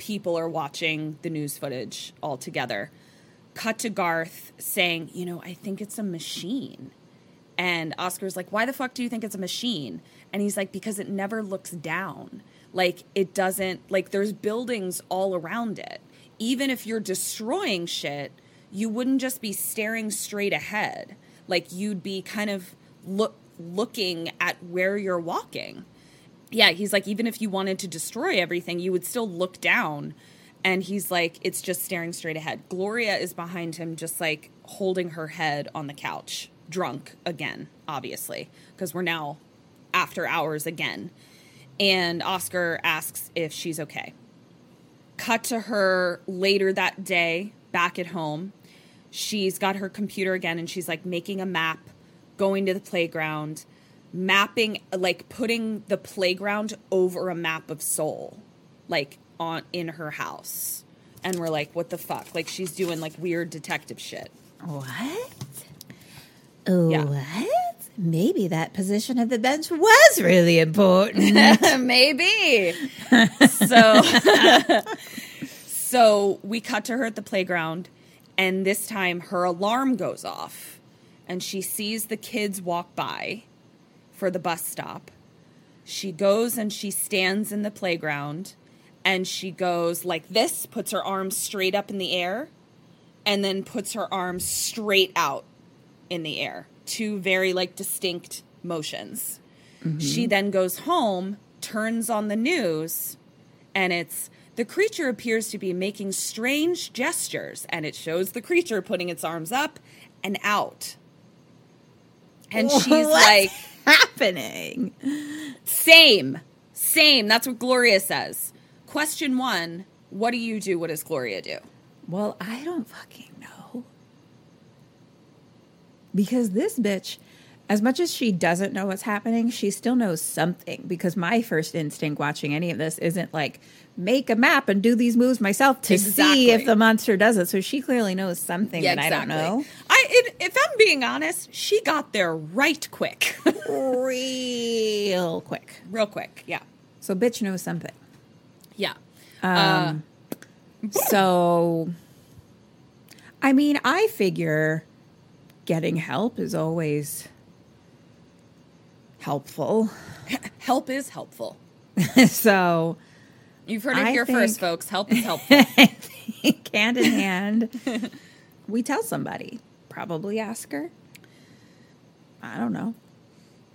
People are watching the news footage all together. Cut to Garth saying, You know, I think it's a machine. And Oscar's like, Why the fuck do you think it's a machine? And he's like, Because it never looks down. Like, it doesn't, like, there's buildings all around it. Even if you're destroying shit, you wouldn't just be staring straight ahead. Like, you'd be kind of look, looking at where you're walking. Yeah, he's like, even if you wanted to destroy everything, you would still look down and he's like, it's just staring straight ahead. Gloria is behind him, just like holding her head on the couch, drunk again, obviously, because we're now after hours again. And Oscar asks if she's okay. Cut to her later that day, back at home. She's got her computer again and she's like making a map, going to the playground, mapping, like putting the playground over a map of Seoul, like on in her house. And we're like, what the fuck? Like she's doing like weird detective shit. What? Oh, Yeah. what? Maybe that position of the bench was really important. Maybe. so so we cut to her at the playground and this time her alarm goes off and she sees the kids walk by for the bus stop. She goes and she stands in the playground and she goes like this, puts her arms straight up in the air and then puts her arms straight out in the air. Two very like distinct motions. Mm-hmm. She then goes home, turns on the news, and it's the creature appears to be making strange gestures, and it shows the creature putting its arms up and out. And she's What's like, happening? same, same. That's what Gloria says. Question one What do you do? What does Gloria do? Well, I don't fucking know. Because this bitch, as much as she doesn't know what's happening, she still knows something. Because my first instinct watching any of this isn't like make a map and do these moves myself to see if the monster does it. So she clearly knows something that I don't know. I, if I'm being honest, she got there right quick, Real quick. real quick. Yeah, So bitch knows something. yeah. Um, so, I mean, I figure getting help is always helpful. Help is helpful. so, You've heard it I here first, folks. Help is helpful. Hand in hand, we tell somebody. Probably ask her. I don't know.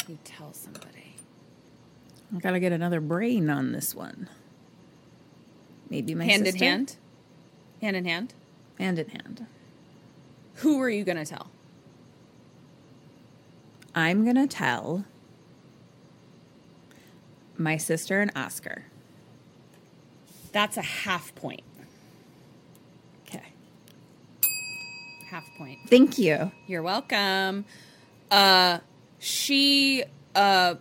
you tell somebody. I gotta get another brain on this one. Maybe my hand in hand. Hand in hand. Hand in hand. Who are you to tell? I'm gonna tell my sister and Oscar. That's a half point. Okay. Half point. Thank you. You're welcome. Uh, she uh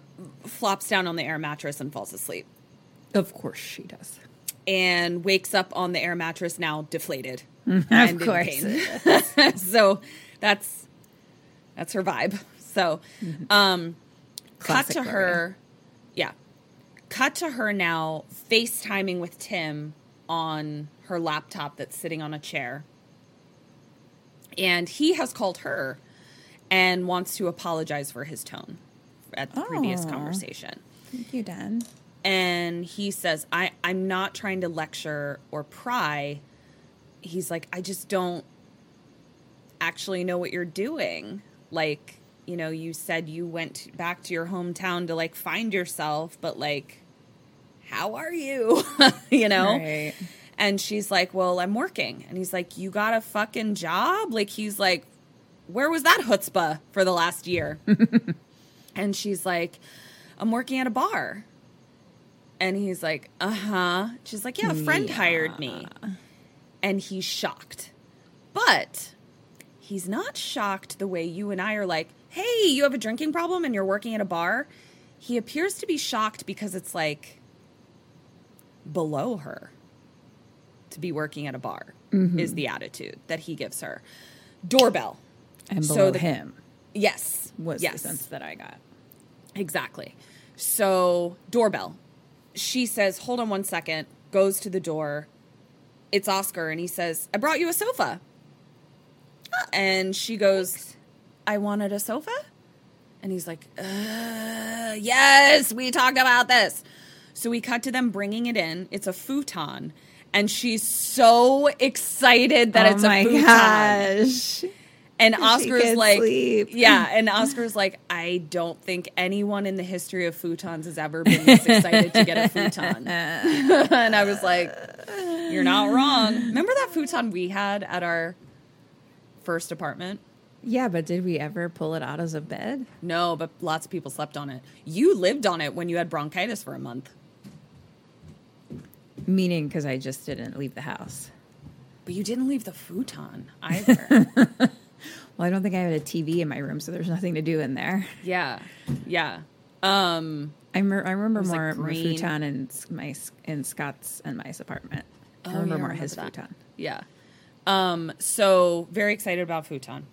flops down on the air mattress and falls asleep, Of course she does. and wakes up on the air mattress now deflated. Of course. so that's that's her vibe. So, um, cut to Gloria. her, yeah, cut to her now FaceTiming with Tim on her laptop that's sitting on a chair, and he has called her and wants to apologize for his tone at the previous conversation. Thank you, Dan. and he says I, i'm not trying to lecture or pry. He's like i just don't actually know what you're doing. Like you know you said you went back to your hometown to like find yourself but like how are you? You know? Right. And she's like well i'm working and he's like you got a fucking job like he's like where was that chutzpah for the last year and she's like i'm working at a bar and he's like, uh huh. She's like, yeah, a friend hired me. And he's shocked. But he's not shocked the way you and I are like, hey, you have a drinking problem and you're working at a bar. He appears to be shocked because it's like below her to be working at a bar, is the attitude that he gives her. Doorbell. And So the- him Yes. was yes. the sense that I got. Exactly. So, doorbell. She says, Hold on one second, goes to the door. It's Oscar, and he says, I brought you a sofa. And she goes, I wanted a sofa? And he's like, uh, Yes, we talked about this. So we cut to them bringing it in. It's a futon. And she's so excited that oh it's my a futon. gosh. And Oscar's like, sleep. yeah, and Oscar's like, I don't think anyone in the history of futons has ever been this excited to get a futon. and I was like, You're not wrong. Remember that futon we had at our first apartment? Yeah, but did we ever pull it out as a bed? No, but lots of people slept on it. You lived on it when you had bronchitis for a month. Meaning because I just didn't leave the house. But you didn't leave the futon either. Well, I don't think I had a TV in my room, so there's nothing to do in there. yeah. Yeah. Um I, mer- I remember was, like, more my green. futon in my in Scott's and my apartment. I Oh, remember yeah, I more his that. futon. Yeah. Um, so very excited about futon.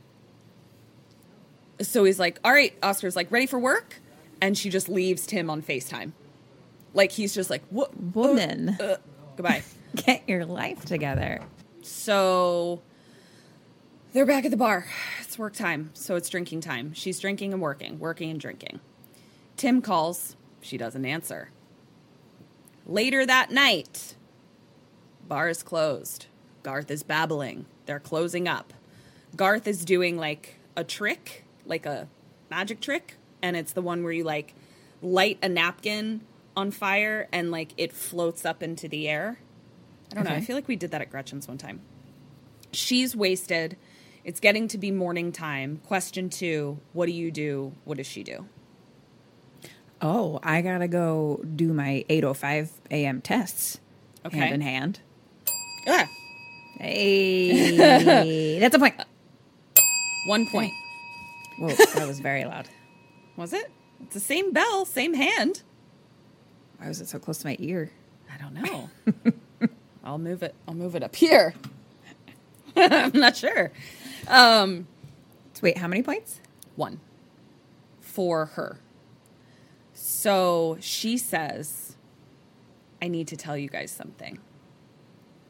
So he's like, all right, Oscar's like, ready for work? And she just leaves Tim on FaceTime. Like he's just like, what Woman, uh, goodbye. get your life together. So they're back at the bar. It's work time. So it's drinking time. She's drinking and working, working and drinking. Tim calls. She doesn't answer. Later that night, bar is closed. Garth is babbling. They're closing up. Garth is doing like a trick, like a magic trick, and it's the one where you like light a napkin on fire and like it floats up into the air. I don't know. I feel like we did that at Gretchen's one time. She's wasted. It's getting to be morning time. Question two What do you do? What does she do? Oh, I gotta go do my 8:05 a.m. tests. Okay. hand in hand. Ah, Hey, that's a point. one point. Whoa, that was very loud. Was it? It's the same bell, same hand. Why was it so close to my ear? I don't know. I'll move it. I'll move it up here. I'm not sure. Um, So wait, how many points? one for her. So she says, I need to tell you guys something,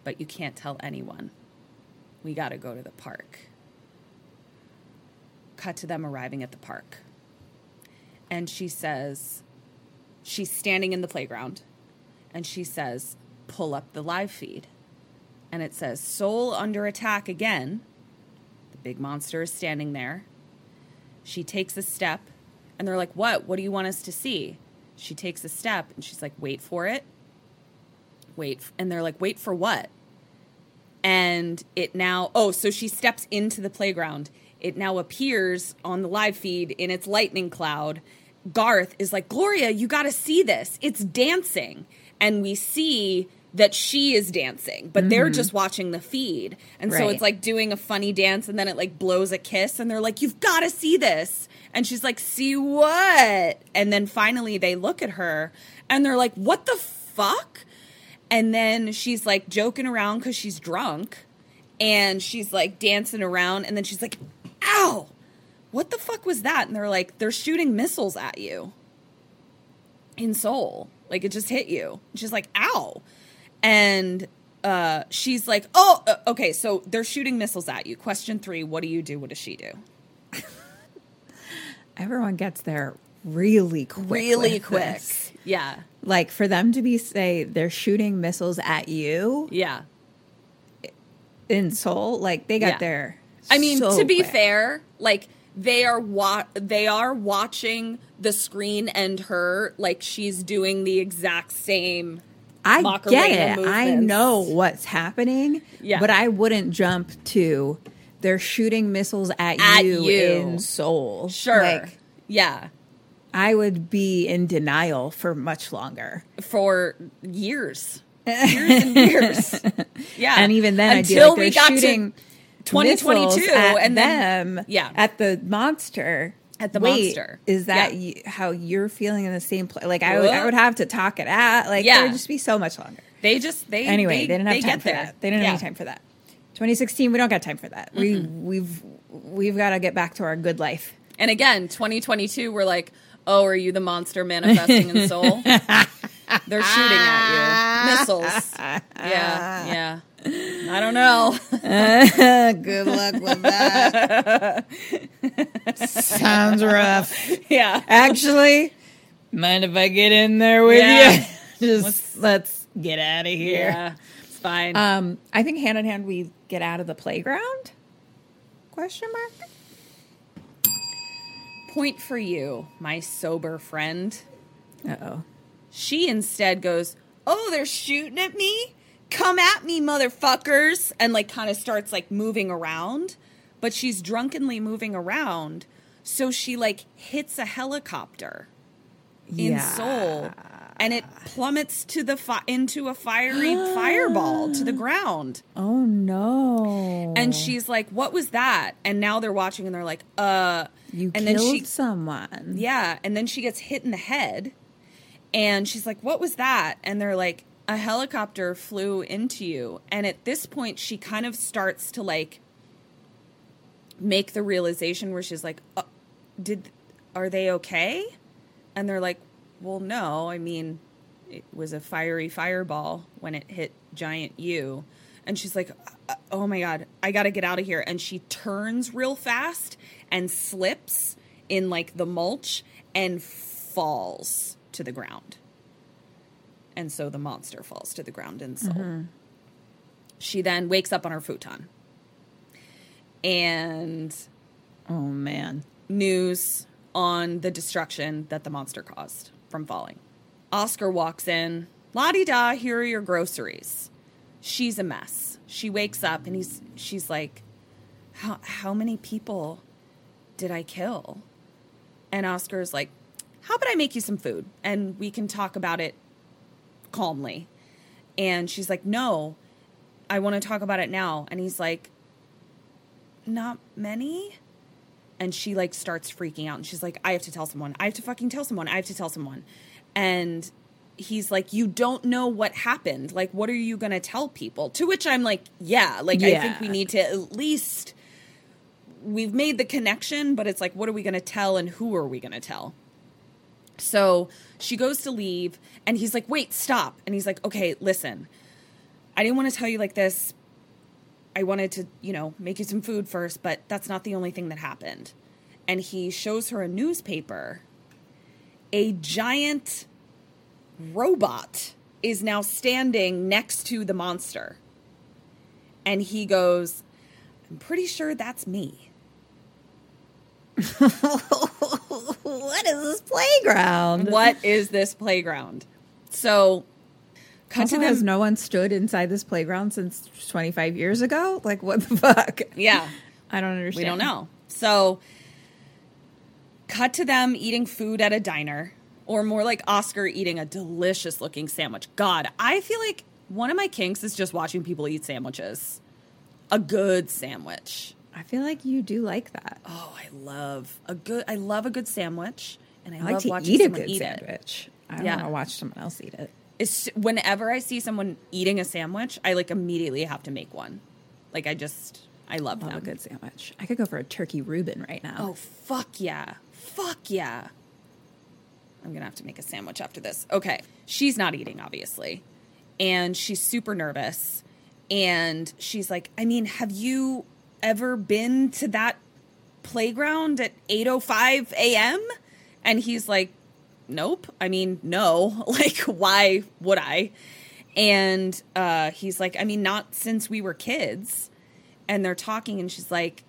but you can't tell anyone. We got to go to the park. Cut to them arriving at the park. And she says, she's standing in the playground and she says, pull up the live feed. And it says, Seoul under attack again. The big monster is standing there. She takes a step, and they're like, What? What do you want us to see? She takes a step, and she's like, Wait for it. Wait. And they're like, Wait for what? And it now, oh, so she steps into the playground. It now appears on the live feed in its lightning cloud. Garth is like, Gloria, you got to see this. It's dancing. And we see that she is dancing, but they're mm-hmm. just watching the feed. And so it's like doing a funny dance and then it like blows a kiss and they're like, You've got to see this. And she's like, See what? And then finally they look at her and they're like, What the fuck? And then she's like joking around because she's drunk and she's like dancing around and then she's like, Ow! What the fuck was that? And they're like, They're shooting missiles at you in Seoul. Like it just hit you. She's like, Ow! And uh, she's like, Oh, uh, okay, so they're shooting missiles at you. Question three What do you do? What does she do? Everyone gets there really quick. Really quick. this. Yeah. Like for them to be say they're shooting missiles at you Yeah. in Seoul, like they got Yeah. there. I mean, so to be quick. fair, like they are wa- they are watching the screen and her like she's doing the exact same. I Macarena get it. I know what's happening. Yeah. But I wouldn't jump to they're shooting missiles at, At you, you. in Seoul. Sure. Like yeah. I would be in denial for much longer. For years. Years and years. Yeah. And even then until like we got shooting to 2022 missiles at and then them yeah. at the monster. At the Wait, monster. Is that Yeah. you, how you're feeling in the same place? Like I would, I would have to talk it out. Like Yeah. it would just be so much longer. they just they anyway, they, they, didn't have they time get for there. that. They didn't Yeah. have any time for that. 2016, we don't got time for that. We we've we've got to get back to our good life. And again, 2022, we're like, oh, are you the monster manifesting in Seoul? They're shooting at you. Missiles. Yeah, yeah. I don't know. good luck with that. Sounds rough. yeah. Actually, mind if I get in there with Yeah. you? Just let's, get out of here. Yeah. It's fine. Um, I think hand in hand we get out of the playground. Question mark. Point for you, my sober friend. Uh oh. She instead goes, Oh, they're shooting at me? Come at me, motherfuckers, and like kind of starts like moving around, but she's drunkenly moving around. So she like hits a helicopter in Yeah. Seoul and it plummets to the fi- into a fiery fireball to the ground. Oh no. And she's like, "What was that?" And now they're watching and they're like, "Uh." you and killed then she, someone. yeah, and then she gets hit in the head, and she's like, "What was that?" And they're like, "A helicopter flew into you." And at this point, she kind of starts to like make the realization where she's like, uh, "Did are they okay?" And they're like, "Well, no. I mean, it was a fiery fireball when it hit giant you." And she's like, "Uh, "Oh my god, I got to get out of here." And she turns real fast and slips in like the mulch and falls to the ground. And so the monster falls to the ground in Seoul. Mm-hmm. She then wakes up on her futon. And Oh man. news on the destruction that the monster caused from falling. Oscar walks in. La di da, here are your groceries. She's a mess. She wakes up and he's she's like, How how many people did I kill? And Oscar's like, How about I make you some food and we can talk about it calmly? And she's like, No, I want to talk about it now. And he's like, Not many? and she like starts freaking out. And she's like i have to tell someone. I have to fucking tell someone. I have to tell someone. And he's like you don't know what happened. Like what are you going to tell people? To which i'm like yeah like i think we need to at least we've made the connection but it's like what are we going to tell and who are we going to tell so she goes to leave and he's like wait stop and he's like okay listen i didn't want to tell you like this I wanted to, you know, make you some food first, but that's not the only thing that happened. And he shows her a newspaper. A giant robot is now standing next to the monster. And he goes, I'm pretty sure that's me. what is this playground? What is this playground? So, cut Also, to them. has no one stood inside this playground since 25 years ago? Like, what the fuck? yeah. I don't understand. We don't know. So, cut to them eating food at a diner, or more like Oscar eating a delicious looking sandwich. God, I feel like one of my kinks is just watching people eat sandwiches. A good sandwich. I feel like you do like that. Oh, I love a good. I love a good sandwich, and I, I like love to watching eat a someone good eat it. sandwich. I Yeah. want to watch someone else eat it. It's whenever I see someone eating a sandwich, I like immediately have to make one. Like I just, I love Love them. a good sandwich. I could go for a turkey Reuben right now. Oh, fuck yeah. Fuck yeah. I'm going to have to make a sandwich after this. Okay. She's not eating, obviously. And she's super nervous. And she's like, I mean, have you ever been to that playground at 8.05 a.m.? And he's like, nope. I mean, no. Like, why would I? And uh, he's like, I mean, not since we were kids. And they're talking, and she's like,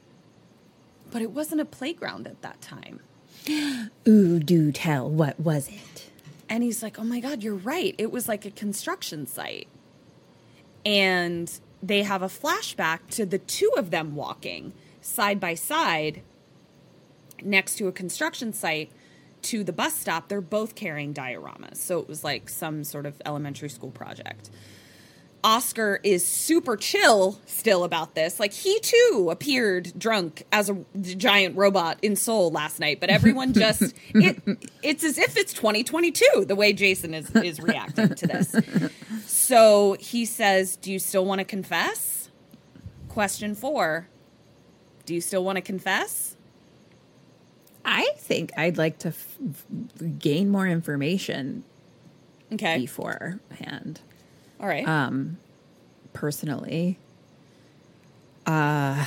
but it wasn't a playground at that time. Ooh, do tell. What was it? And he's like, oh my God, you're right. It was like a construction site. And they have a flashback to the two of them walking side by side next to a construction site to the bus stop. They're both carrying dioramas. So it was like some sort of elementary school project. Oscar is super chill still about this. Like he too appeared drunk as a giant robot in Seoul last night, but everyone just it it's as if it's 2022 the way Jason is is reacting to this. So he says, "Do you still want to confess?" Question 4. Do you still want to confess? I think I'd like to f- gain more information Okay. beforehand. All right. Um, personally, uh,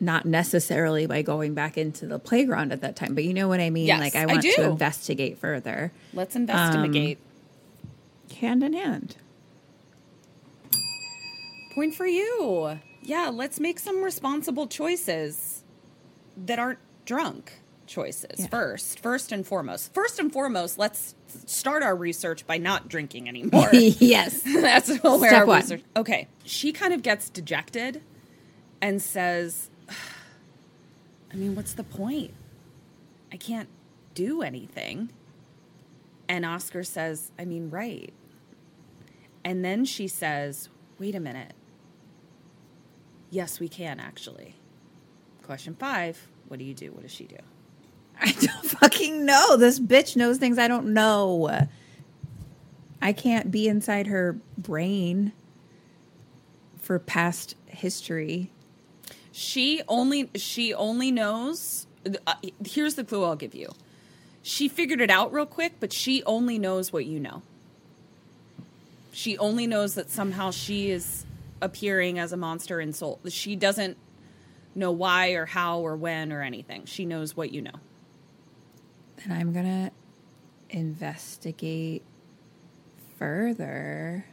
not necessarily by going back into the playground at that time, but you know what I mean. Yes, like I I want do. to investigate further, Let's investigate. hand in hand. Point for you. Yeah, let's make some responsible choices that aren't drunk. Choices Yeah. first. First and foremost. First and foremost, let's start our research by not drinking anymore. yes. That's where Step our one. research. Okay, she kind of gets dejected and says, "I mean, what's the point? I can't do anything." And Oscar says, "I mean, right." And then she says, "Wait a minute. Yes, we can actually." Question five: What do you do? What does she do? I don't fucking know. This bitch knows things I don't know. I can't be inside her brain for past history. She only she only knows. Uh, here's the clue I'll give you. She figured it out real quick, but she only knows what you know. She only knows that somehow she is appearing as a monster in Seoul. She doesn't know why or how or when or anything. She knows what you know. And I'm going to investigate further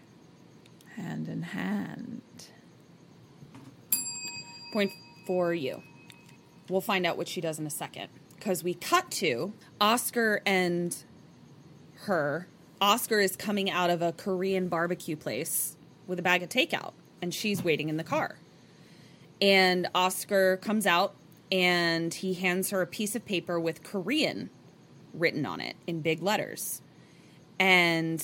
hand in hand. Point for you. We'll find out what she does in a second. Because we cut to Oscar and her. Oscar is coming out of a Korean barbecue place with a bag of takeout, and she's waiting in the car. And Oscar comes out and he hands her a piece of paper with Korean written on it in big letters. And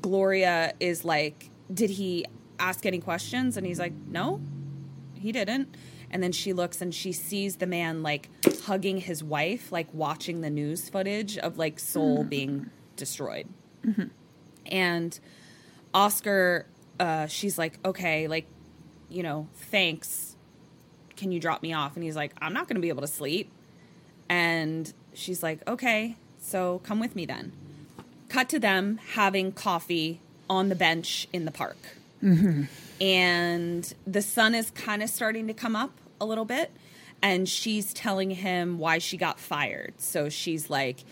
Gloria is like, Did he ask any questions? And he's like, No, he didn't. And then she looks and she sees the man like hugging his wife, like watching the news footage of like Seoul being destroyed. And Oscar, uh, she's like, okay, like, you know, thanks. Can you drop me off? And he's like, I'm not going to be able to sleep. And she's like, okay, so come with me then. Cut to them having coffee on the bench in the park. Mm-hmm. And the sun is kind of starting to come up a little bit and she's telling him why she got fired. So she's like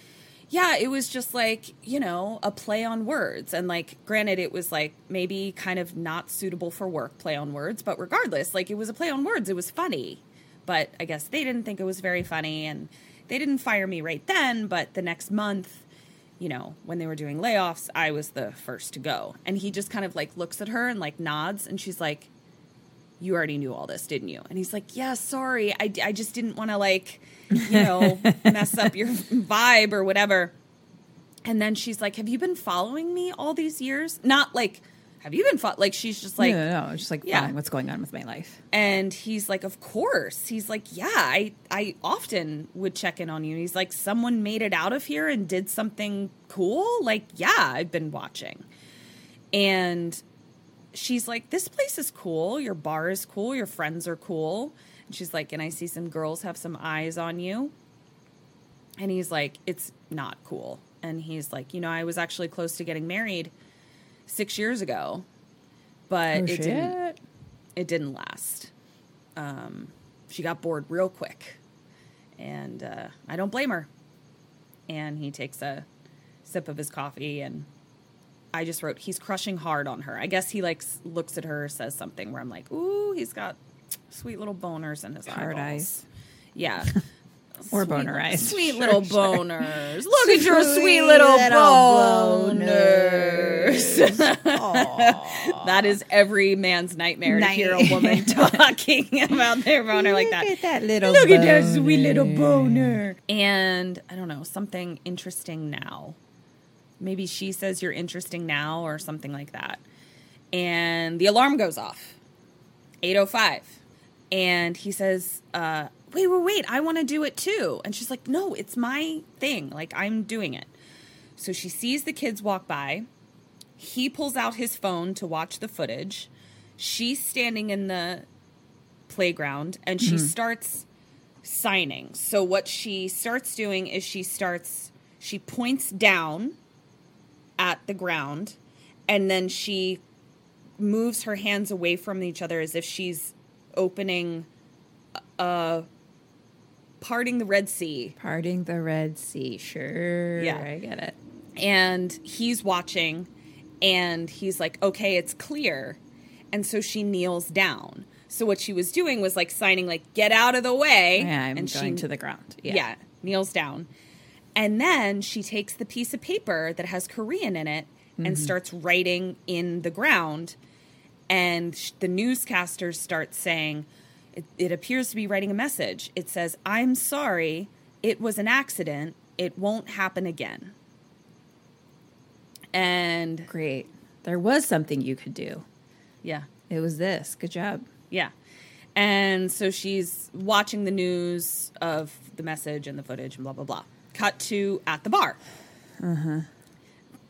yeah it was just like you know a play on words. And like granted it was like maybe kind of not suitable for work play on words but regardless like it was a play on words it was funny. But i guess they didn't think it was very funny and they didn't fire me right then but the next month you know, when they were doing layoffs, I was the first to go. And he just kind of like looks at her and like nods and she's like, You already knew all this, didn't you? And he's like, Yeah, sorry. I, I just didn't want to like, you know, mess up your vibe or whatever. And then she's like, Have you been following me all these years? Not like, Have you been, fo-? like, she's just like, no, no, no. Just like, Yeah. what's going on with my life? and he's like, "Of course." He's like, "Yeah, I I often would check in on you." And he's like, "Someone made it out of here and did something cool?" Like, "Yeah, I've been watching." And she's like, "This place is cool. Your bar is cool. Your friends are cool." And she's like, "And I see some girls have some eyes on you." And he's like, "It's not cool." And he's like, "You know, I was actually close to getting married 6 years ago." But Oh, it shit. didn't it didn't last. Um, she got bored real quick, and uh, I don't blame her. And he takes a sip of his coffee, and I just wrote, "He's crushing hard on her." I guess he like looks at her, says something where I'm like, "Ooh, he's got sweet little boners in his Hard eyeballs." eyes. Yeah. Or Sweet- boner eyes. Sweet Sure, little sure. boners. Look at your sweet Sweet little, little boners. that is every man's nightmare to hear a woman talking about their boner like that. Look at that little Look at that sweet little boner. And I don't know, something interesting now. Maybe she says you're interesting now or something like that. And the alarm goes off. 805. And he says, uh, wait, wait, wait, I want to do it too. And she's like, no, it's my thing. Like, I'm doing it. So she sees the kids walk by. He pulls out his phone to watch the footage. She's standing in the playground and she starts signing. So what she starts doing is she starts she points down at the ground and then she moves her hands away from each other as if she's opening uh parting the red sea Parting the Red Sea. Sure. Yeah. I get it. and he's watching and he's like okay it's clear and so she kneels down So what she was doing was like signing like "Get out of the way." Yeah, I'm and going she, to the ground. Yeah. yeah, kneels down. And then she takes the piece of paper that has Korean in it and Mm-hmm. starts writing in the ground. And the newscasters start saying, it, it appears to be writing a message. It says, I'm sorry. It was an accident. It won't happen again. And Great. There was something you could do. yeah, It was this. Good job. Yeah. And so she's watching the news of the message and the footage and blah, blah, blah. Cut to at the bar. Uh-huh.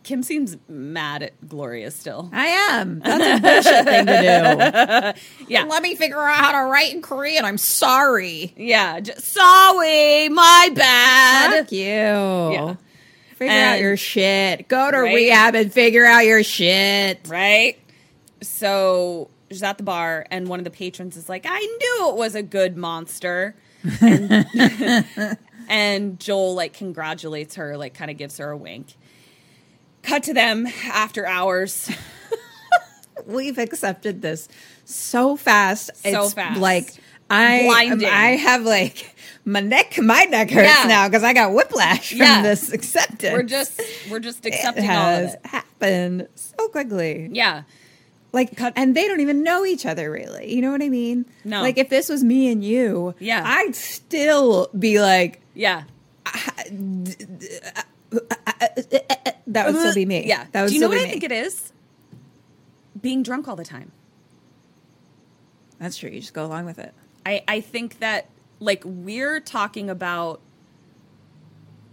Kim seems mad at Gloria still. I am. That's a bullshit thing to do. Yeah. Let me figure out how to write in Korean. I'm sorry. Yeah. j- sorry, my bad. Fuck you. Figure out your shit. Go to Right? rehab and figure out your shit. Right? So she's at the bar, and one of the patrons is like, I knew it was a good monster. And, and Joel, like, congratulates her, like, kind of gives her a wink. Cut to them after hours. We've accepted this so fast. So it's fast. Like I, Blinding. I have like my neck, my neck hurts Yeah. now because I got whiplash from Yeah. this acceptance. We're just we're just it accepting all of it. happened so quickly. Yeah. Like, Cut. and they don't even know each other really. You know what I mean? No. Like, if this was me and you, Yeah. I'd still be like, Yeah. That would still be me. Yeah. That would Do you know what I me. think it is? Being drunk all the time. That's true. You just go along with it. I, I think that like we're talking about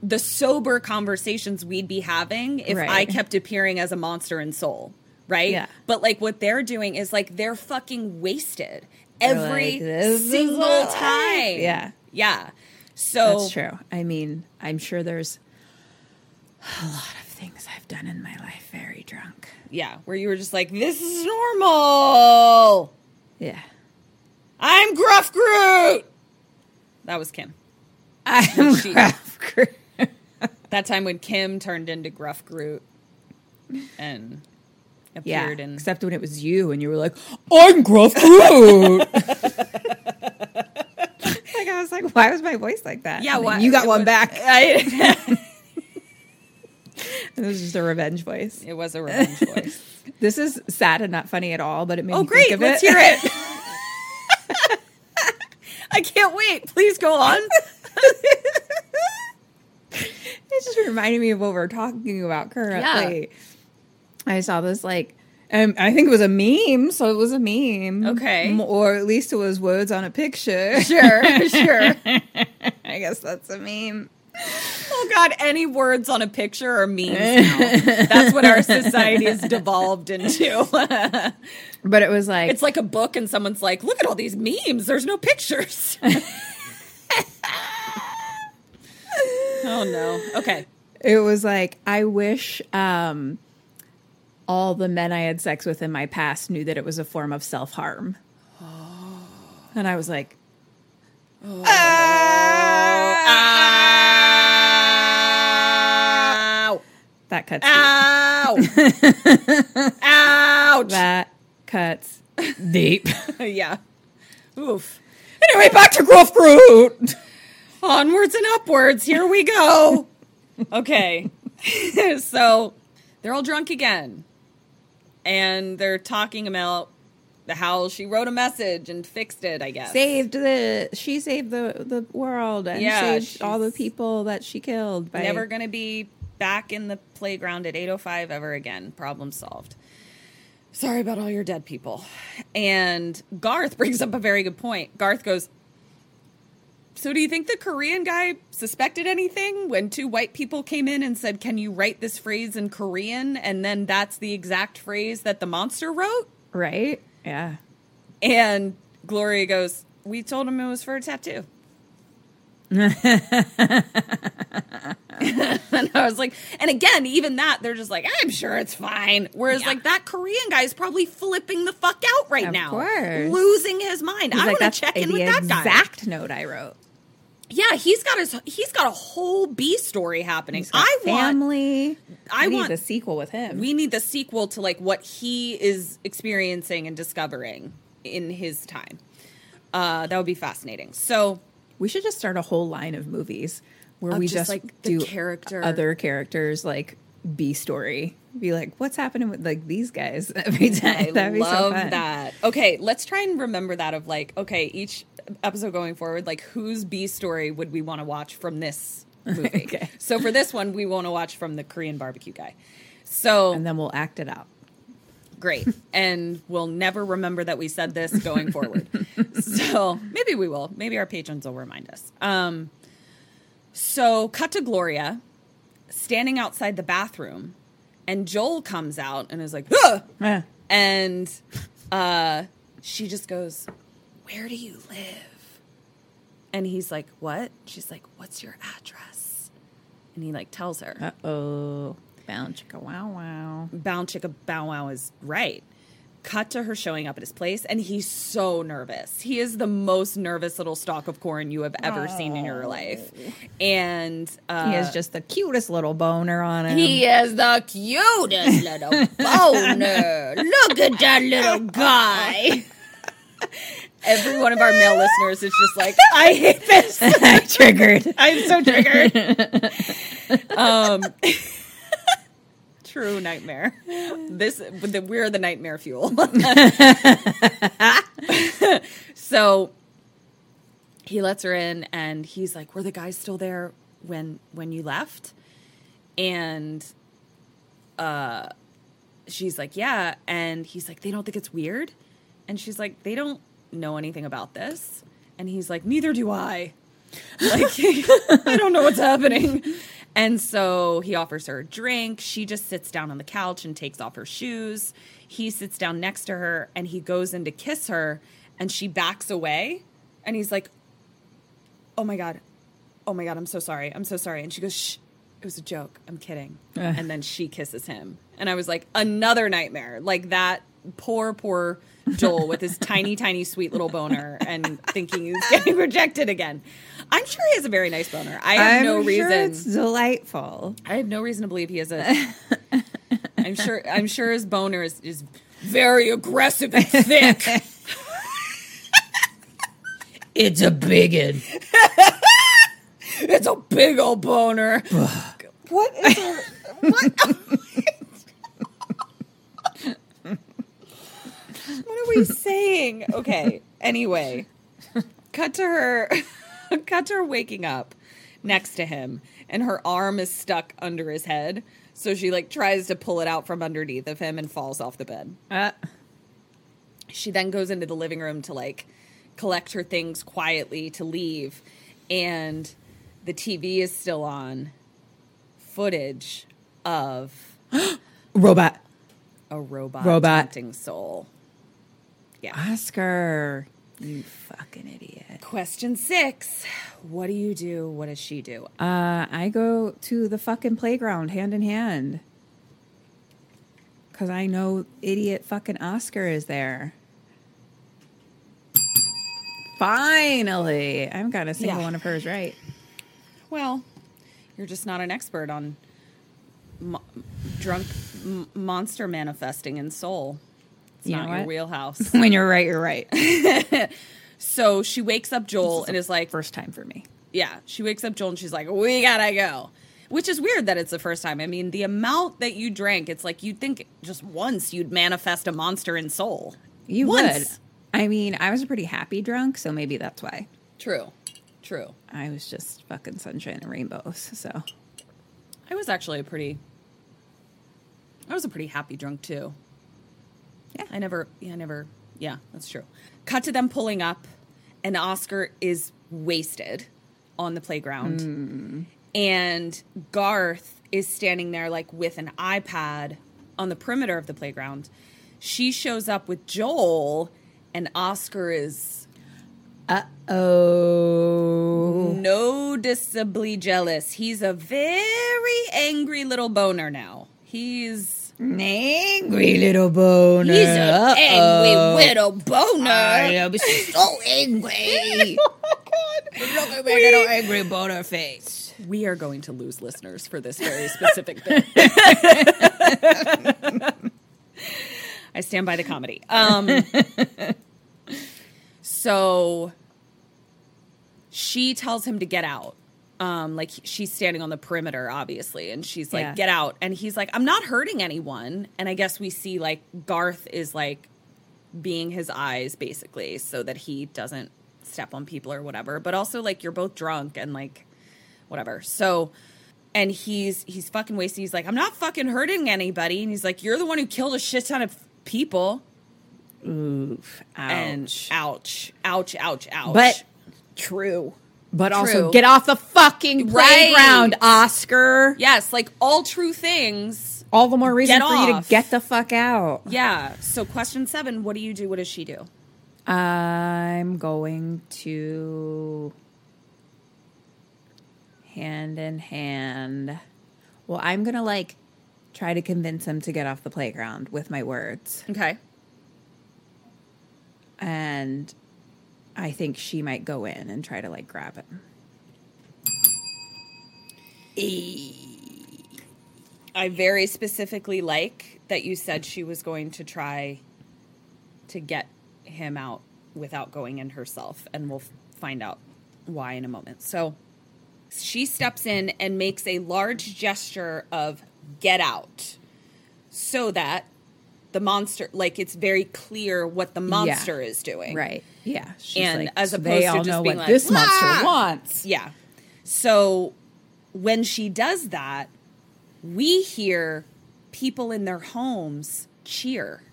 the sober conversations we'd be having if I kept appearing as a monster in Seoul, right? Yeah. But like what they're doing is like they're fucking wasted every like, single time. Yeah. Yeah. So That's true. I mean, I'm sure there's a lot of things I've done in my life very drunk. yeah, where you were just like, this is normal. Yeah. I'm Gruff Groot. That was Kim. I'm She- Gruff Groot. That time when Kim turned into Gruff Groot and Yeah, appeared in except when it was you and you were like, I'm Gruff Groot. like I was like, why was my voice like that? Yeah, why- you got one what- back. I, It was just a revenge voice. it was a revenge voice. This is sad and not funny at all, but it made Oh, me great! think of Let's it. hear it. I can't wait. Please go on. It just reminded me of what we're talking about currently. I saw this like, um, I think it was a meme, so it was a meme. Okay. Or at least it was words on a picture. Sure, sure. I guess that's a meme. Oh God, any words on a picture are memes now. That's what our society has devolved into. But it was like, it's like a book, and someone's like, "Look at all these memes. There's no pictures." oh no. Okay. it was like, I wish um, all the men I had sex with in my past knew that it was a form of self harm. And I was like, Ow! That cuts. Ow! Ouch! That cuts deep. yeah. Oof. anyway, back to Gruff Groot. Onwards and upwards. Here we go. Okay. so they're all drunk again. And they're talking about how she wrote a message and fixed it, I guess. saved the she saved the the world and Yeah, saved all the people that she killed by Never going to be back in the playground at 805 ever again. Problem solved. Sorry about all your dead people. And Garth brings up a very good point. Garth goes, So do you think the Korean guy suspected anything when two white people came in and said, Can you write this phrase in Korean? And then that's the exact phrase that the monster wrote? right yeah And Gloria goes, We told him it was for a tattoo. and I was like, and again, even that, they're just like, I'm sure it's fine. Whereas, like, that Korean guy is probably flipping the fuck out right Of now. course. Losing his mind. He's I like, want to check in with that guy. exact note I wrote Yeah, he's got his he's got a whole B story happening. I want I need want- the sequel with him we need the sequel to like what he is experiencing and discovering. in his time. Uh, that would be fascinating. So We should just start a whole line of movies where Of we just, just, like, the do character- other characters like B story. Be like, what's happening with like these guys every time? I That'd be so fun. that. Okay, let's try and remember that of like, okay, each episode going forward, like whose B story would we want to watch from this movie? Okay. So for this one, we want to watch from the Korean barbecue guy. So And then we'll act it out. Great. and we'll never remember that we said this going forward. so maybe we will. Maybe our patrons will remind us. Um, so cut to Gloria standing outside the bathroom, and Joel comes out and is like! Yeah. and uh, she just goes, "Where do you live?" And he's like, "What?" She's like, "What's your address?" And he like tells her. Uh oh. Bound chicka wow wow. Bound Chicka Bow Wow is right. Cut to her showing up at his place, and he's so nervous. He is the most nervous little stalk of corn you have ever seen in your life, and uh, He has just the cutest little boner on him. he is the cutest little boner. Look at that little guy. Every one of our male listeners is just like, I hate this. I'm triggered. I'm so triggered. um, true nightmare. This the, we're the nightmare fuel. so he lets her in, and he's like, "Were the guys still there when when you left?" And uh, she's like, "Yeah," and he's like, "They don't think it's weird," and she's like, "They don't know anything about this," and he's like, "Neither do I." like I don't know what's happening. And so he offers her a drink. She just sits down on the couch and takes off her shoes. He sits down next to her and he goes in to kiss her and she backs away and he's like, "Oh my god. Oh my god, I'm so sorry. I'm so sorry." And she goes, "Shh. It was a joke. I'm kidding." and then she kisses him. And I was like, "Another nightmare." Like that poor poor Joel with his tiny tiny sweet little boner and thinking he's getting rejected again. I'm sure he has a very nice boner. I have I'm no sure reason. it's delightful. I have no reason to believe he has a. I'm sure. I'm sure his boner is, is very aggressive and thick. It's a bigot. it's a big old boner. what is her, what? what are we saying? Okay. Anyway, cut to her. Cut to her waking up next to him, and her arm is stuck under his head. So she like tries to pull it out from underneath of him and falls off the bed. Uh, She then goes into the living room to like collect her things quietly to leave, and the TV is still on. Footage of robot. a robot, Robot. Seoul. Yeah. Oscar. You fucking idiot. Question six: What do you do? What does she do? Uh, I go to the fucking playground hand in hand. Cause I know idiot fucking Oscar is there. Finally, I've got a single Yeah. one of hers right. Well, you're just not an expert on mo- drunk m- monster manifesting in Seoul. It's You not your what? wheelhouse. when you're right, you're right. so she wakes up Joel and is like, First time for me. Yeah, she wakes up Joel and she's like, "We gotta go," which is weird that it's the first time. I mean, the amount that you drank, it's like you'd think just once you'd manifest a monster in Seoul. You Once. would. I mean, I was a pretty happy drunk, so maybe that's why. True, true. I was just fucking sunshine and rainbows. So I was actually a pretty, I was a pretty happy drunk too. Yeah. I never, yeah, I never, yeah, that's true. Cut to them pulling up, and Oscar is wasted on the playground, and Garth is standing there like with an iPad on the perimeter of the playground. She shows up with Joel, and Oscar is Uh oh, noticeably jealous. He's a very angry little boner now. He's angry little boner. he's an Uh-oh. angry little boner. I'm so angry. oh my god! Look at my little angry boner face. We are going to lose listeners for this very specific bit. I stand by the comedy. Um, So she tells him to get out. Um, like she's standing on the perimeter, obviously, and she's like, Yeah. "Get out!" And he's like, "I'm not hurting anyone." And I guess we see like Garth is like being his eyes, basically, so that he doesn't step on people or whatever. But also, like, you're both drunk and like whatever. So, and he's he's fucking wasted. He's like, "I'm not fucking hurting anybody," and he's like, "You're the one who killed a shit ton of people." Oof. And ouch, ouch, ouch, ouch. But- true. But True. also, get off the fucking Right. playground, Oscar. Yes, like all true things. All the more reason for you to get the fuck out. Yeah. So, question seven: What do you do? What does she do? I'm going to hand in hand. Well, I'm going to like try to convince him to get off the playground with my words. Okay. And I think she might go in and try to like grab him. I very specifically like that you said she was going to try to get him out without going in herself, and we'll find out why in a moment. So she steps in and makes a large gesture of get out so that the monster, like it's very clear what the monster is doing. Right. Yeah. She's And like, as opposed to just being what like, this monster "Ah!" wants. Yeah. So when she does that, we hear people in their homes cheer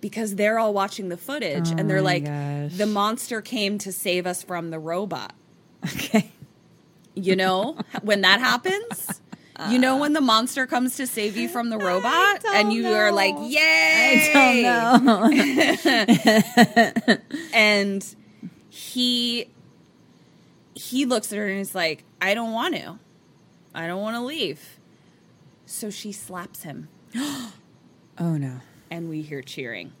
because they're all watching the footage and they're Oh like, gosh. the monster came to save us from the robot. Okay. You know, when that happens, you know, uh, when the monster comes to save you from the robot and you are like, yay! I don't know. and he he looks at her and he's like i don't want to i don't want to leave so she slaps him oh no. and we hear cheering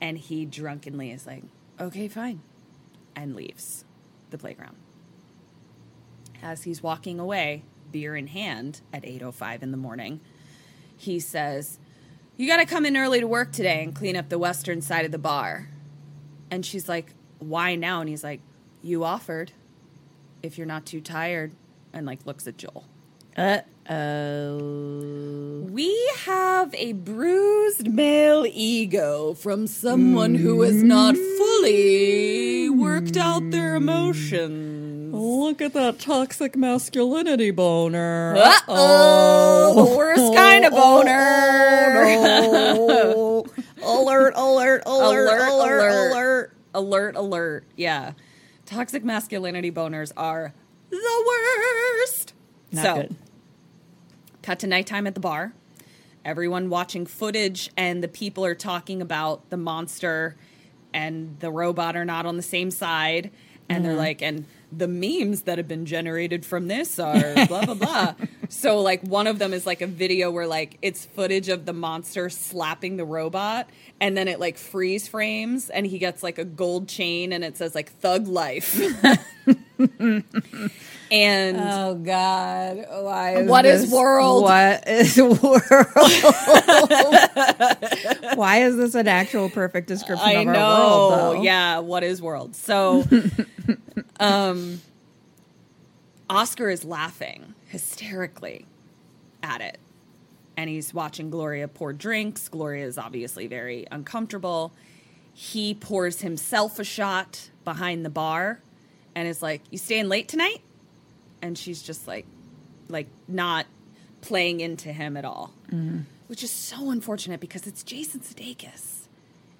and he drunkenly is like okay fine and leaves the playground as he's walking away beer in hand at 8.05 in the morning he says you got to come in early to work today and clean up the western side of the bar and she's like why now and he's like you offered if you're not too tired and like looks at joel Uh oh. We have a bruised male ego from someone who has not fully worked out their emotions. Look at that toxic masculinity boner. Uh-oh, the worst kind of boner. alert, alert, alert, alert, alert, alert. alert, alert. Yeah. Toxic masculinity boners are the worst. Not so, good. cut to nighttime at the bar. Everyone watching footage, and the people are talking about the monster and the robot are not on the same side. And Mm-hmm. they're like, and the memes that have been generated from this are blah, blah, blah. so, like, one of them is like a video where, like, it's footage of the monster slapping the robot. And then it, like, freeze frames, and he gets, like, a gold chain, and it says, like, thug life. and. Oh God! Why? Is What is this- world? What is world? Why is this an actual perfect description I of our world? Though? Yeah, what is world? So um Oscar is laughing hysterically at it. And he's watching Gloria pour drinks. Gloria is obviously very uncomfortable. He pours himself a shot behind the bar and is like, "You staying late tonight?" And she's just like like not playing into him at all. Which is so unfortunate because it's Jason Sudeikis.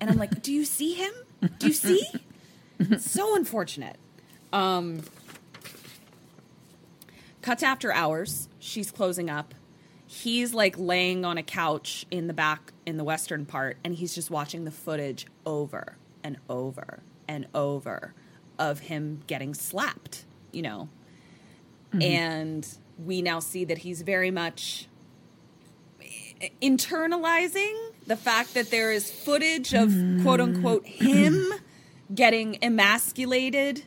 And I'm like, do you see him? Do you see? so unfortunate. Um, cuts after hours. She's closing up. He's like laying on a couch in the back in the western part, and he's just watching the footage over and over and over of him getting slapped, you know. Mm-hmm. And we now see that he's very much eh, internalizing the fact that there is footage of mm. quote unquote him getting emasculated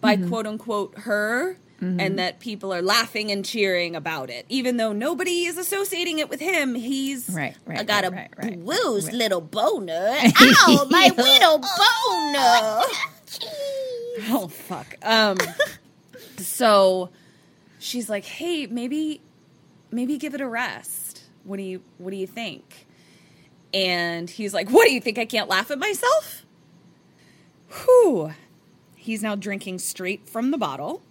by mm-hmm. quote unquote her mm-hmm. and that people are laughing and cheering about it, even though nobody is associating it with him. He's Right, right, I got right, a right, right. bruised little boner. Ow, my little boner. oh fuck. Um. so she's like, "Hey, maybe, maybe give it a rest. What do you What do you think?" And he's like, "What do you think? I can't laugh at myself?" Whew. He's now drinking straight from the bottle.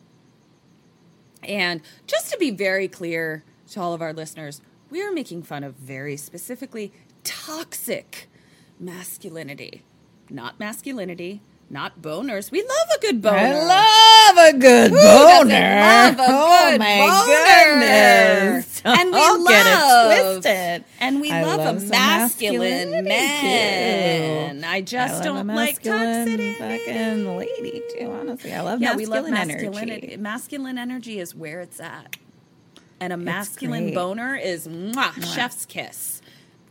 And just to be very clear to all of our listeners, we are making fun of very specifically toxic masculinity, not masculinity, not boners. We love a good boner. I love a good Who boner. love a oh good my boner? goodness! And we get love- it twisted. And we I love, love a masculine man. too. I just I don't like toxicity. fucking lady too. Honestly, I love yeah, we love energy. masculinity. Masculine energy is where it's at. And a masculine boner is mwah, chef's kiss.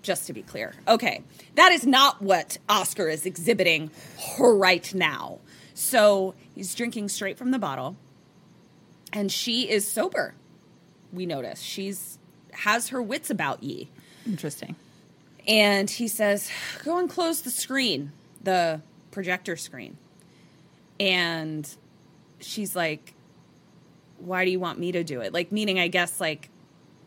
Just to be clear. Okay. That is not what Oscar is exhibiting right now. So he's drinking straight from the bottle. And she is sober. We notice. She's has her wits about ye. Interesting. And he says, Go and close the screen, the projector screen. And she's like, Why do you want me to do it? Like, meaning, I guess, like,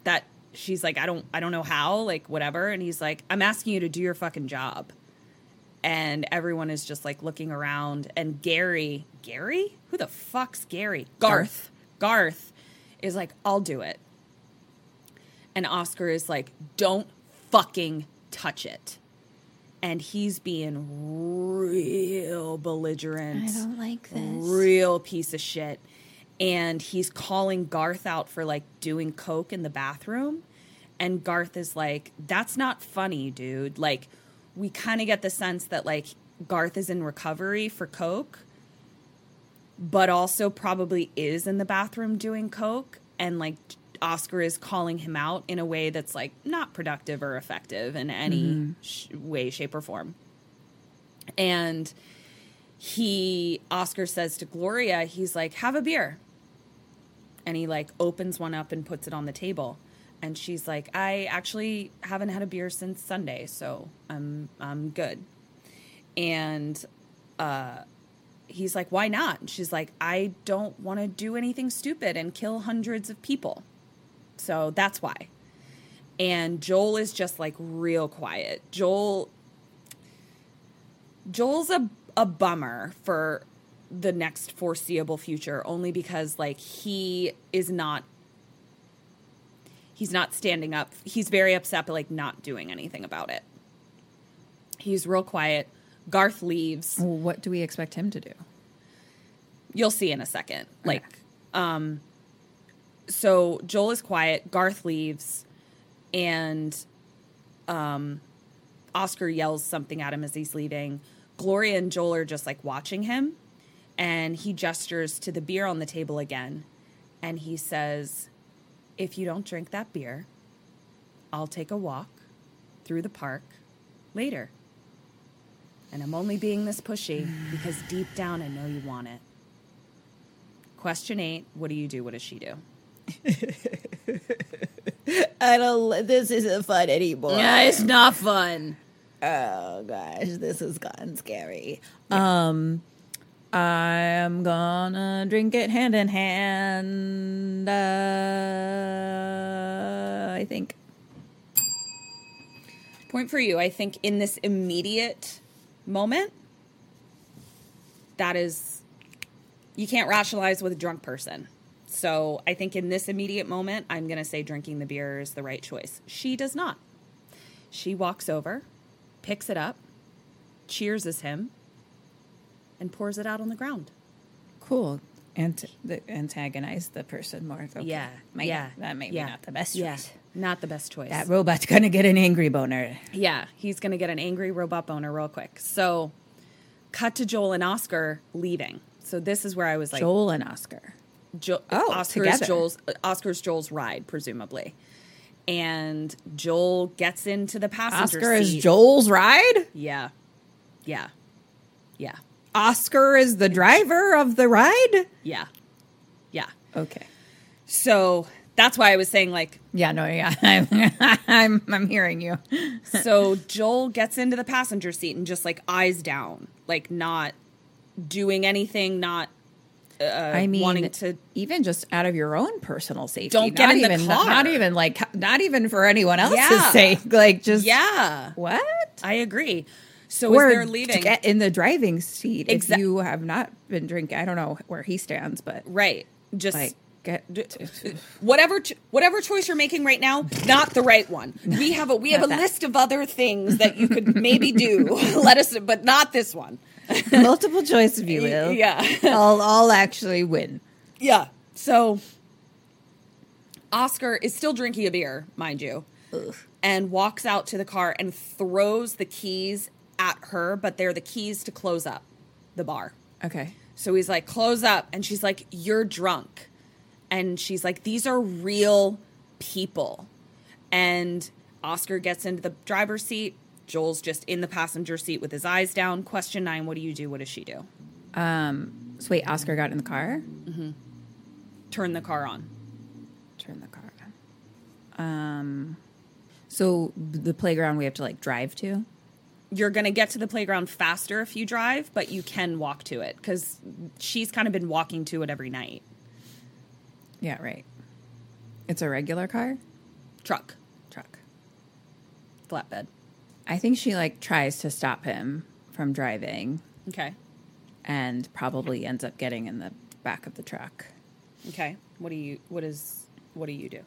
that she's like, I don't, I don't know how, like, whatever. And he's like, I'm asking you to do your fucking job. And everyone is just like looking around. And Gary, Gary? Who the fuck's Gary? Garth. Garth is like, I'll do it. And Oscar is like, don't fucking touch it. And he's being real belligerent. I don't like this. Real piece of shit. And he's calling Garth out for like doing coke in the bathroom. And Garth is like, that's not funny, dude. Like, we kind of get the sense that like Garth is in recovery for coke, but also probably is in the bathroom doing coke. And like, Oscar is calling him out in a way that's like not productive or effective in any mm-hmm. sh- way, shape, or form. And he, Oscar says to Gloria, he's like, have a beer. And he like opens one up and puts it on the table. And she's like, I actually haven't had a beer since Sunday, so I'm I'm good. And uh he's like, Why not? And she's like, I don't want to do anything stupid and kill hundreds of people. So that's why. And Joel is just like real quiet. Joel Joel's a a bummer for the next foreseeable future only because like he is not he's not standing up. He's very upset but like not doing anything about it. He's real quiet. Garth leaves. Well, what do we expect him to do? You'll see in a second. Like um so Joel is quiet, Garth leaves and um Oscar yells something at him as he's leaving. Gloria and Joel are just like watching him and he gestures to the beer on the table again and he says, "If you don't drink that beer, I'll take a walk through the park later." And I'm only being this pushy because deep down I know you want it. Question 8, what do you do? What does she do? I don't. This isn't fun anymore. Yeah, it's not fun. Oh gosh, this has gotten scary. Um, I'm gonna drink it hand in hand. Uh, I think. Point for you. I think in this immediate moment, that is, you can't rationalize with a drunk person. So I think in this immediate moment, I'm to say drinking the beer is the right choice. She does not. She walks over, picks it up, cheers as him, and pours it out on the ground. Cool. Ant- the, antagonize the person more. Okay. Yeah. Might- yeah. That may be not the best choice. yeah. Not the best choice. That robot's gonna get an angry boner. Yeah, he's going to get an angry robot boner real quick. So, cut to Joel and Oscar leaving. So this is where I was like, Joel and Oscar. jo- Oh, Oscar's together. Joel's Oscar's Joel's ride, presumably. And Joel gets into the passenger seat. Oscar seat. is Joel's ride. Yeah, yeah, yeah, Oscar is the driver of the ride. yeah, yeah. Okay. So that's why I was saying like Yeah, no, yeah. I'm I'm I'm hearing you. so Joel gets into the passenger seat and just like eyes down, like not doing anything, not uh, I mean, wanting to. even just out of your own personal safety. Don't get not in the even, car. Not even like not even for anyone else's Yeah. sake. Like just Yeah, what? I agree. So or as they're leaving, get in the driving seat Exa- if you have not been drinking. I don't know where he stands, but right? Just like get whatever ch- whatever choice you're making right now, not the right one. We have a we have a that. list of other things that you could maybe do. Let us, but not this one. multiple choice if you will. Yeah. I'll I'll actually win. Yeah. So Oscar is still drinking a beer, mind you, and walks out to the car and throws the keys at her, but they're the keys to close up the bar. Okay. So he's like, close up. And she's like, you're drunk. And she's like, these are real people. And Oscar gets into the driver's seat. Joel's just in the passenger seat with his eyes down. Question nine What do you do? What does she do? Um. So wait, Oscar got in the car. Turn the car on. Turn the car on. Um. So the playground we have to like drive to. You're going to get to the playground faster if you drive, but you can walk to it because she's kind of been walking to it every night. Yeah. Right. It's a regular car. Truck, Truck. flatbed. I think she like tries to stop him from driving Okay. and probably ends up getting in the back of the truck. Okay. What do you, what is, what do you do?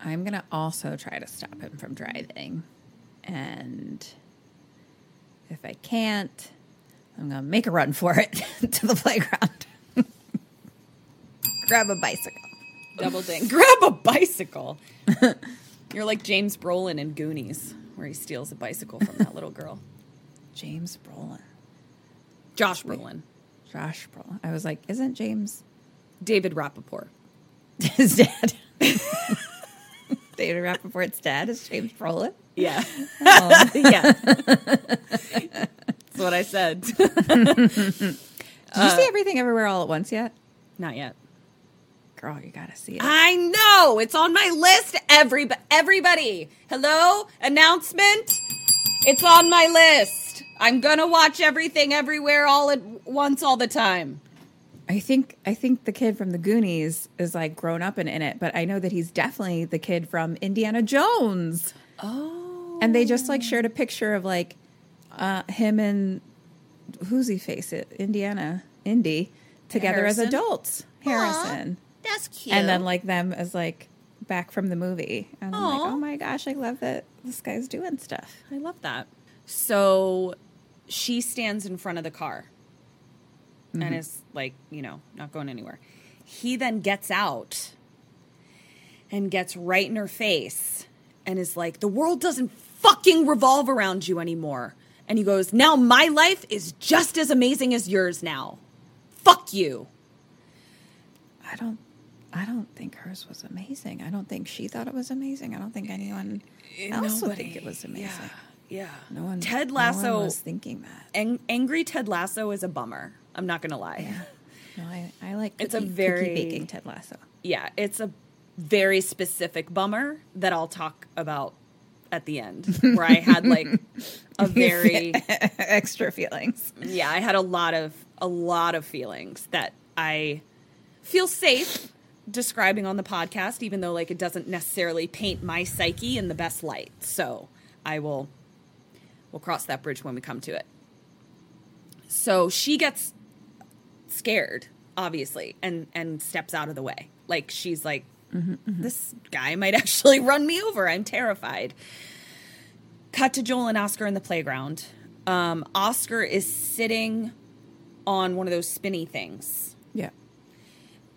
I'm going to also try to stop him from driving. And if I can't, I'm going to make a run for it to the playground. Grab a bicycle. Double ding. Grab a bicycle. You're like James Brolin in Goonies, where he steals a bicycle from that little girl. James Brolin. Josh Brolin. Josh Brolin. I was like, isn't James David Rappaport. his dad? David Rappaport's dad is James Brolin. Yeah. Oh. yeah. That's what I said. Did you see uh, everything everywhere all at once yet? Not yet. Girl, you gotta see it. I know. It's on my list. Every, everybody. Hello? Announcement. It's on my list. I'm to watch everything everywhere all at once all the time. I think I think the kid from the Goonies is like grown up and in it, but I know that he's definitely the kid from Indiana Jones. Oh. And they just like shared a picture of like uh him and who's he face it? Indiana, Indy together as adults. Harrison. That's cute. And then like them as like back from the movie. And I'm like, "Oh my gosh, I love that this guy's doing stuff." I love that. So she stands in front of the car and mm-hmm. is like, you know, not going anywhere. He then gets out and gets right in her face and is like, the world doesn't fucking revolve around you anymore. And he goes, now my life is just as amazing as yours now. Fuck you. I don't I don't think hers was amazing. I don't think she thought it was amazing. I don't think anyone eh, else would think it was amazing. Yeah. yeah. No one Ted no Lasso one was thinking that. Ang- angry Ted Lasso is a bummer. I'm not going to lie. No, I, I like It's a very- cookie baking Ted Lasso. yeah, it's a very specific bummer that I'll talk about at the end, where I had like a very Extra feelings. yeah, I had a lot of a lot of feelings that I feel safe describing on the podcast, even though like it doesn't necessarily paint my psyche in the best light. So I will we'll cross that bridge when we come to it. So she gets scared, obviously, and and steps out of the way. Like she's like, this guy might actually run me over. I'm terrified. Cut to Joel and Oscar in the playground. Um, Oscar is sitting on one of those spinny things Yeah.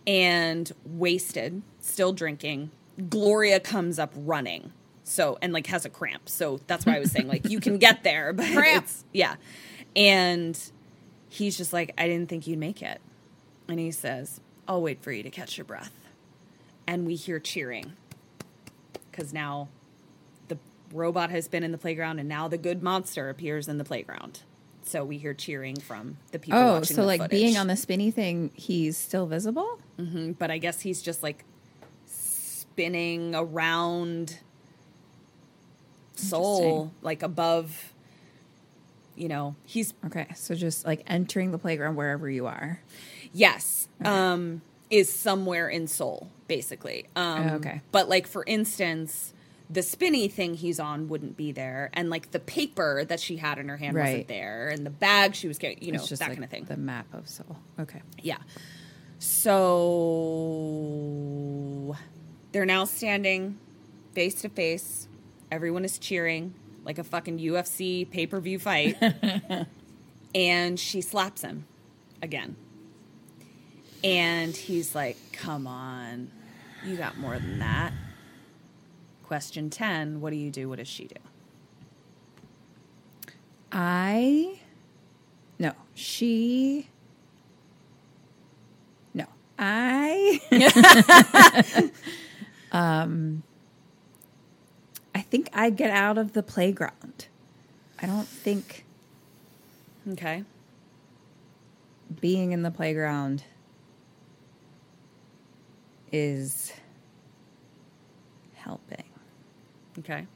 And wasted, still drinking. Gloria comes up running. So and like has a cramp. So that's why I was saying like you can get there, but Cramp. yeah. And he's just like, I didn't think you'd make it. And he says, I'll wait for you to catch your breath. And we hear cheering. Cause now the robot has been in the playground and now the good monster appears in the playground. So we hear cheering from the people Oh, watching so like being on the spinny thing, he's still visible? Mhm, but I guess he's just like spinning around Seoul, like above. You know, he's Okay, so just like entering the playground wherever you are. yes, um, is somewhere in Seoul, basically. Um, Oh, okay. but like for instance, the spinny thing he's on wouldn't be there, and like the paper that she had in her hand wasn't there, and the bag she was carrying, you know, that like kind of thing. The map of Seoul. Okay. Yeah. So they're now standing face to face. Everyone is cheering like a fucking UFC pay per view fight. and she slaps him again. And he's like, come on. You got more than that. Question 10 What do you do? What does she do? I no, she no. I um I think I get out of the playground. I don't think Okay. being in the playground is helping. Okay.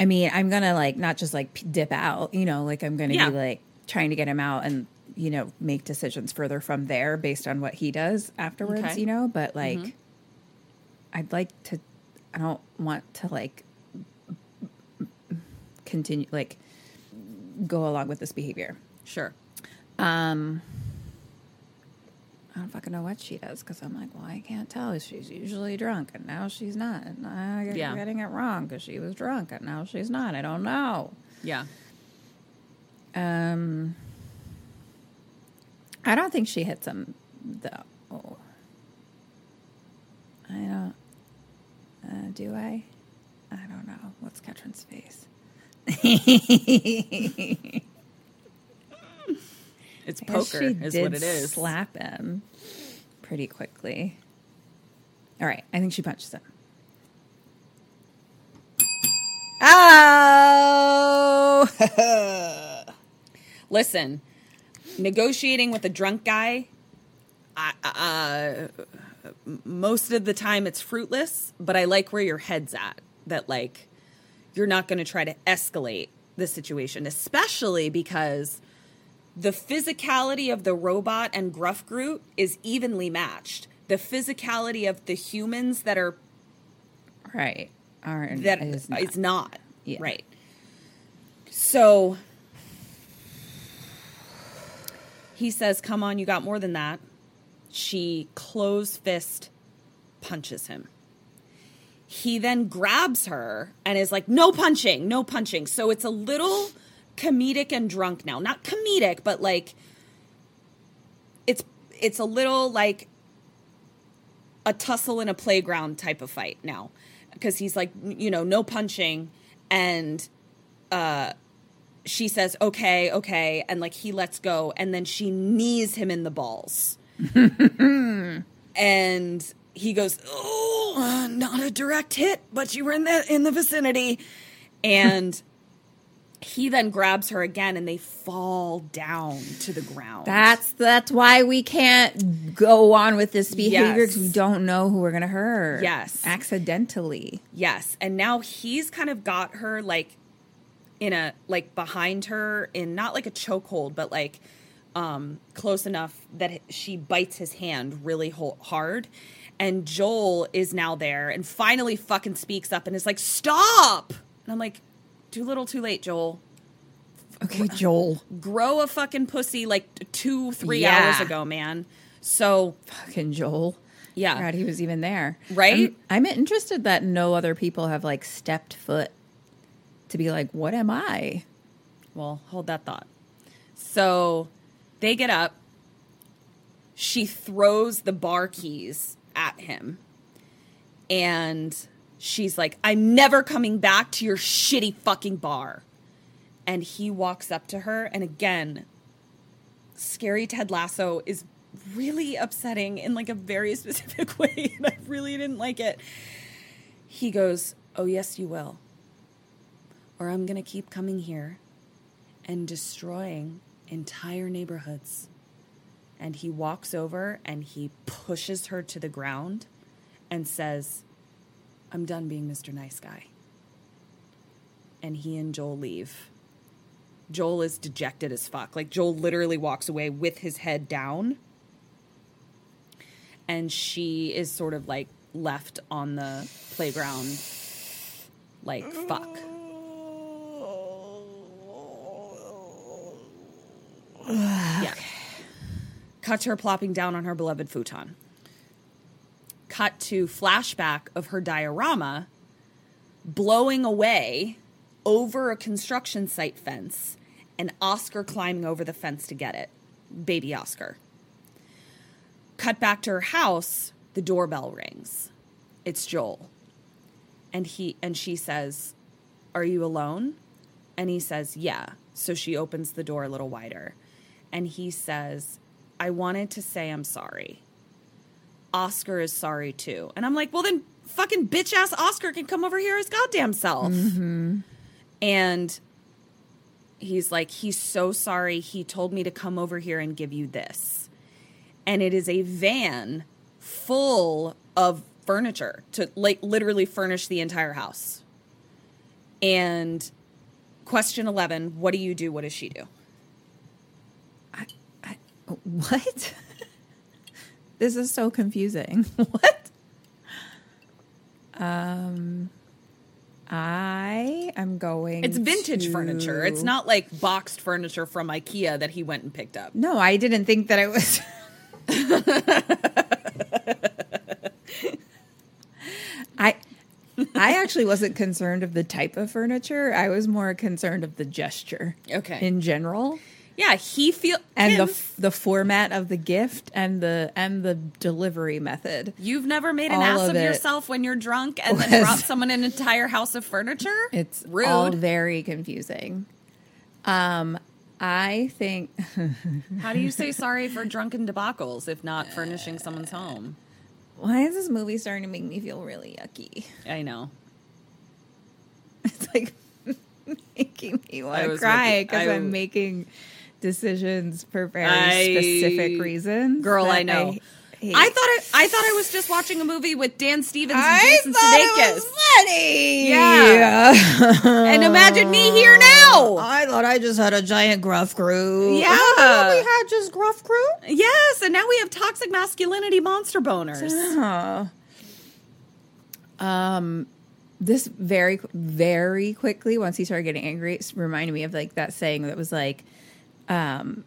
I mean, I'm gonna like not just like dip out, you know, like I'm gonna Yeah. be like trying to get him out and you know make decisions further from there based on what he does afterwards, Okay. you know. But like, I'd like to. I don't want to like continue like go along with this behavior. Sure. Um, I don't fucking know what she does because I'm like, well, I can't tell. She's usually drunk, and now she's not. And I'm Yeah. getting it wrong because she was drunk, and now she's not. I don't know. Yeah. Um, I don't think she hits him though. I don't. Uh, do I? I don't know. What's Ketrin's face? It's poker, is what it is. Slap him pretty quickly. All right, I think she punches him. Oh! Listen, negotiating with a drunk guy, I, uh, most of the time it's fruitless, but I like where your head's at. That, like, you're not going to try to escalate the situation, especially because the physicality of the robot and Gruff Groot is evenly matched. The physicality of the humans that are right. Are, that is is not. not, Yeah. right. So he says, "Come on, you got more than that." She close fist punches him. He then grabs her and is like, "No punching, no punching." So it's a little comedic and drunk now. Not comedic, but like it's it's a little like a tussle in a playground type of fight now. Because he's like you know no punching and uh she says okay okay and like he lets go and then she knees him in the balls. And he goes oh uh, not a direct hit but you were in the in the vicinity. And he then grabs her again and they fall down to the ground That's that's why we can't go on with this behavior because we don't know who we're gonna hurt. Yes. accidentally. Yes, and now he's kind of got her like in a like behind her in not like a chokehold, but like um close enough that she bites his hand really hard. And Joel is now there and finally fucking speaks up and is like, "Stop!" And I'm like, "Too little, too late, Joel. Okay, Joel. Grow a fucking pussy like two, three Yeah. hours ago, man." So Fucking Joel. Yeah. God, he was even there. Right? I'm, I'm interested that no other people have like stepped foot to be like, what am I? Well, hold that thought. So they get up. She throws the bar keys at him. And she's like, I'm never coming back to your shitty fucking bar. And he walks up to her. And again, scary Ted Lasso is really upsetting in like a very specific way. And I really didn't like it. He goes, Oh, yes, you will. or I'm going to keep coming here and destroying entire neighborhoods. And he walks over and he pushes her to the ground and says, I'm done being Mr. Nice Guy. And he and Joel leave. Joel is dejected as fuck. Like, Joel literally walks away with his head down. And she is sort of like left on the playground, like, fuck. yeah. Cut to her plopping down on her beloved futon. Cut to flashback of her diorama blowing away over a construction site fence and Oscar climbing over the fence to get it. Baby Oscar. Cut back to her house, the doorbell rings. It's Joel. And he and she says, "Are you alone?" And he says, "Yeah." So she opens the door a little wider. And he says, "I wanted to say I'm sorry." Oscar is sorry too. And I'm like, "Well then fucking bitch ass Oscar can come over here his goddamn self." Mm-hmm. And he's like, he's so sorry. He told me to come over here and give you this. And it is a van full of furniture to like literally furnish the entire house. And question 11 what do you do? What does she do? I, What? this is so confusing. What? Um, I am going. It's vintage to- furniture. It's not like boxed furniture from IKEA that he went and picked up. No, I didn't think that it was. I I actually wasn't concerned of the type of furniture. I was more concerned of the gesture. Okay. In general. Yeah, he feel And the f- the format of the gift and the and the delivery method. You've never made an all ass of of, yourself when you're drunk and then brought someone an entire house of furniture? It's rude. all very confusing. Um, I think How do you say sorry for drunken debacles if not furnishing someone's home? why is this movie starting to make me feel really yucky? I know. It's like making me want to cry because I'm making decisions for very I- specific reasons. Girl, I know. hate. I, thought I, I thought I was just watching a movie with Dan Stevens and I Jason thought Sudeikis. it was funny. Yeah. and imagine me here now. I thought I just had a giant gruff crew. Yeah. Oh, we had just gruff crew. Yes, and now we have toxic masculinity monster boners. Um this very very quickly once he started getting angry it reminded me of like that saying that was like um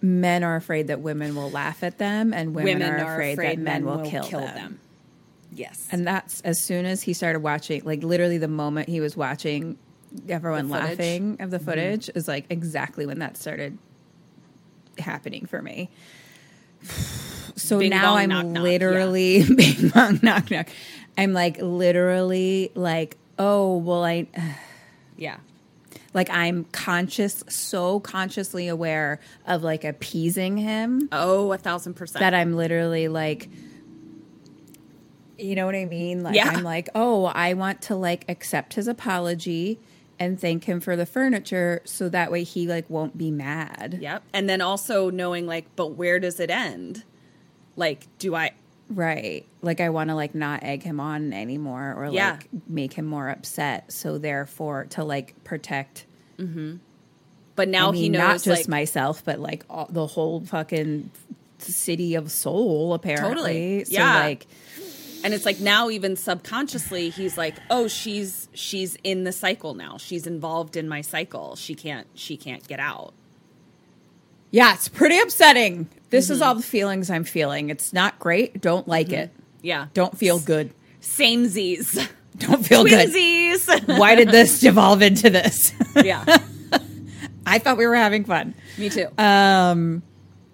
men are afraid that women will laugh at them and women, are, afraid, that men, will, kill, them. Yes. and that's as soon as he started watching like literally the moment he was watching everyone laughing of the footage is like exactly when that started happening for me so Bing now bong, i'm knock, knock, yeah. literally bing bong knock knock i'm like literally like oh well i yeah. Like i'm conscious so consciously aware of like appeasing him Oh, a thousand percent. that i'm literally like you know what i mean like Yeah. i'm like oh i want to like accept his apology and thank him for the furniture so that way he like won't be mad Yep. And then also knowing like, but where does it end? Like, do I Right. Like I want to like not egg him on anymore or Yeah. like make him more upset. So therefore to like protect mm-hmm. but now I mean, he knows not just like myself but like all, the whole fucking city of Seoul apparently. Totally. So Yeah. like and it's like now even subconsciously he's like, "Oh, she's she's in the cycle now. She's involved in my cycle. She can't she can't get out." yeah, it's pretty upsetting. This Mm-hmm. is all the feelings I'm feeling. It's not great. Don't like it. Yeah. Don't feel good. Same Z's. Don't feel good. Twinsies. Why did this devolve into this? yeah. I thought we were having fun. Me too. Um,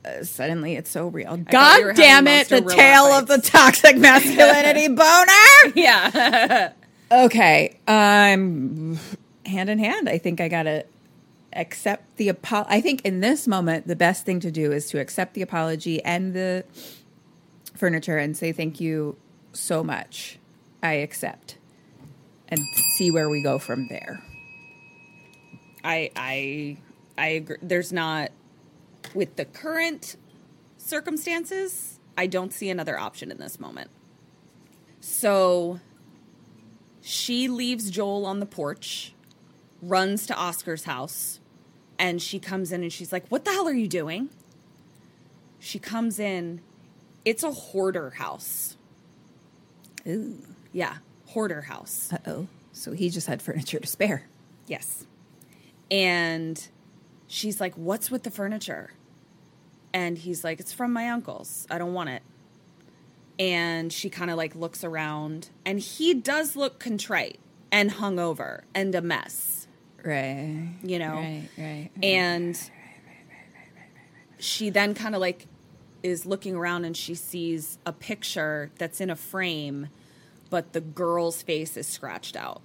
uh, suddenly it's so real. thought God damn it! The tale robot of the toxic masculinity boner. yeah. Okay, um, hand in hand. I think I gotta accept the apo- I think in this moment, the best thing to do is to accept the apology and the furniture and say thank you so much. I accept, and see where we go from there. I I I agree. There's not with the current circumstances. I don't see another option in this moment. So she leaves Joel on the porch, runs to Oscar's house, and she comes in and she's like, "What the hell are you doing?" She comes in. It's a hoarder house. Ooh. Yeah, hoarder house. Uh oh. So he just had furniture to spare. Yes. And she's like, What's with the furniture? And he's like, It's from my uncle's. I don't want it. And she kind of like looks around, and he does look contrite and hungover and a mess, Right. you know? Right, right. right. And she then kind of like is looking around and she sees a picture that's in a frame, but the girl's face is scratched out.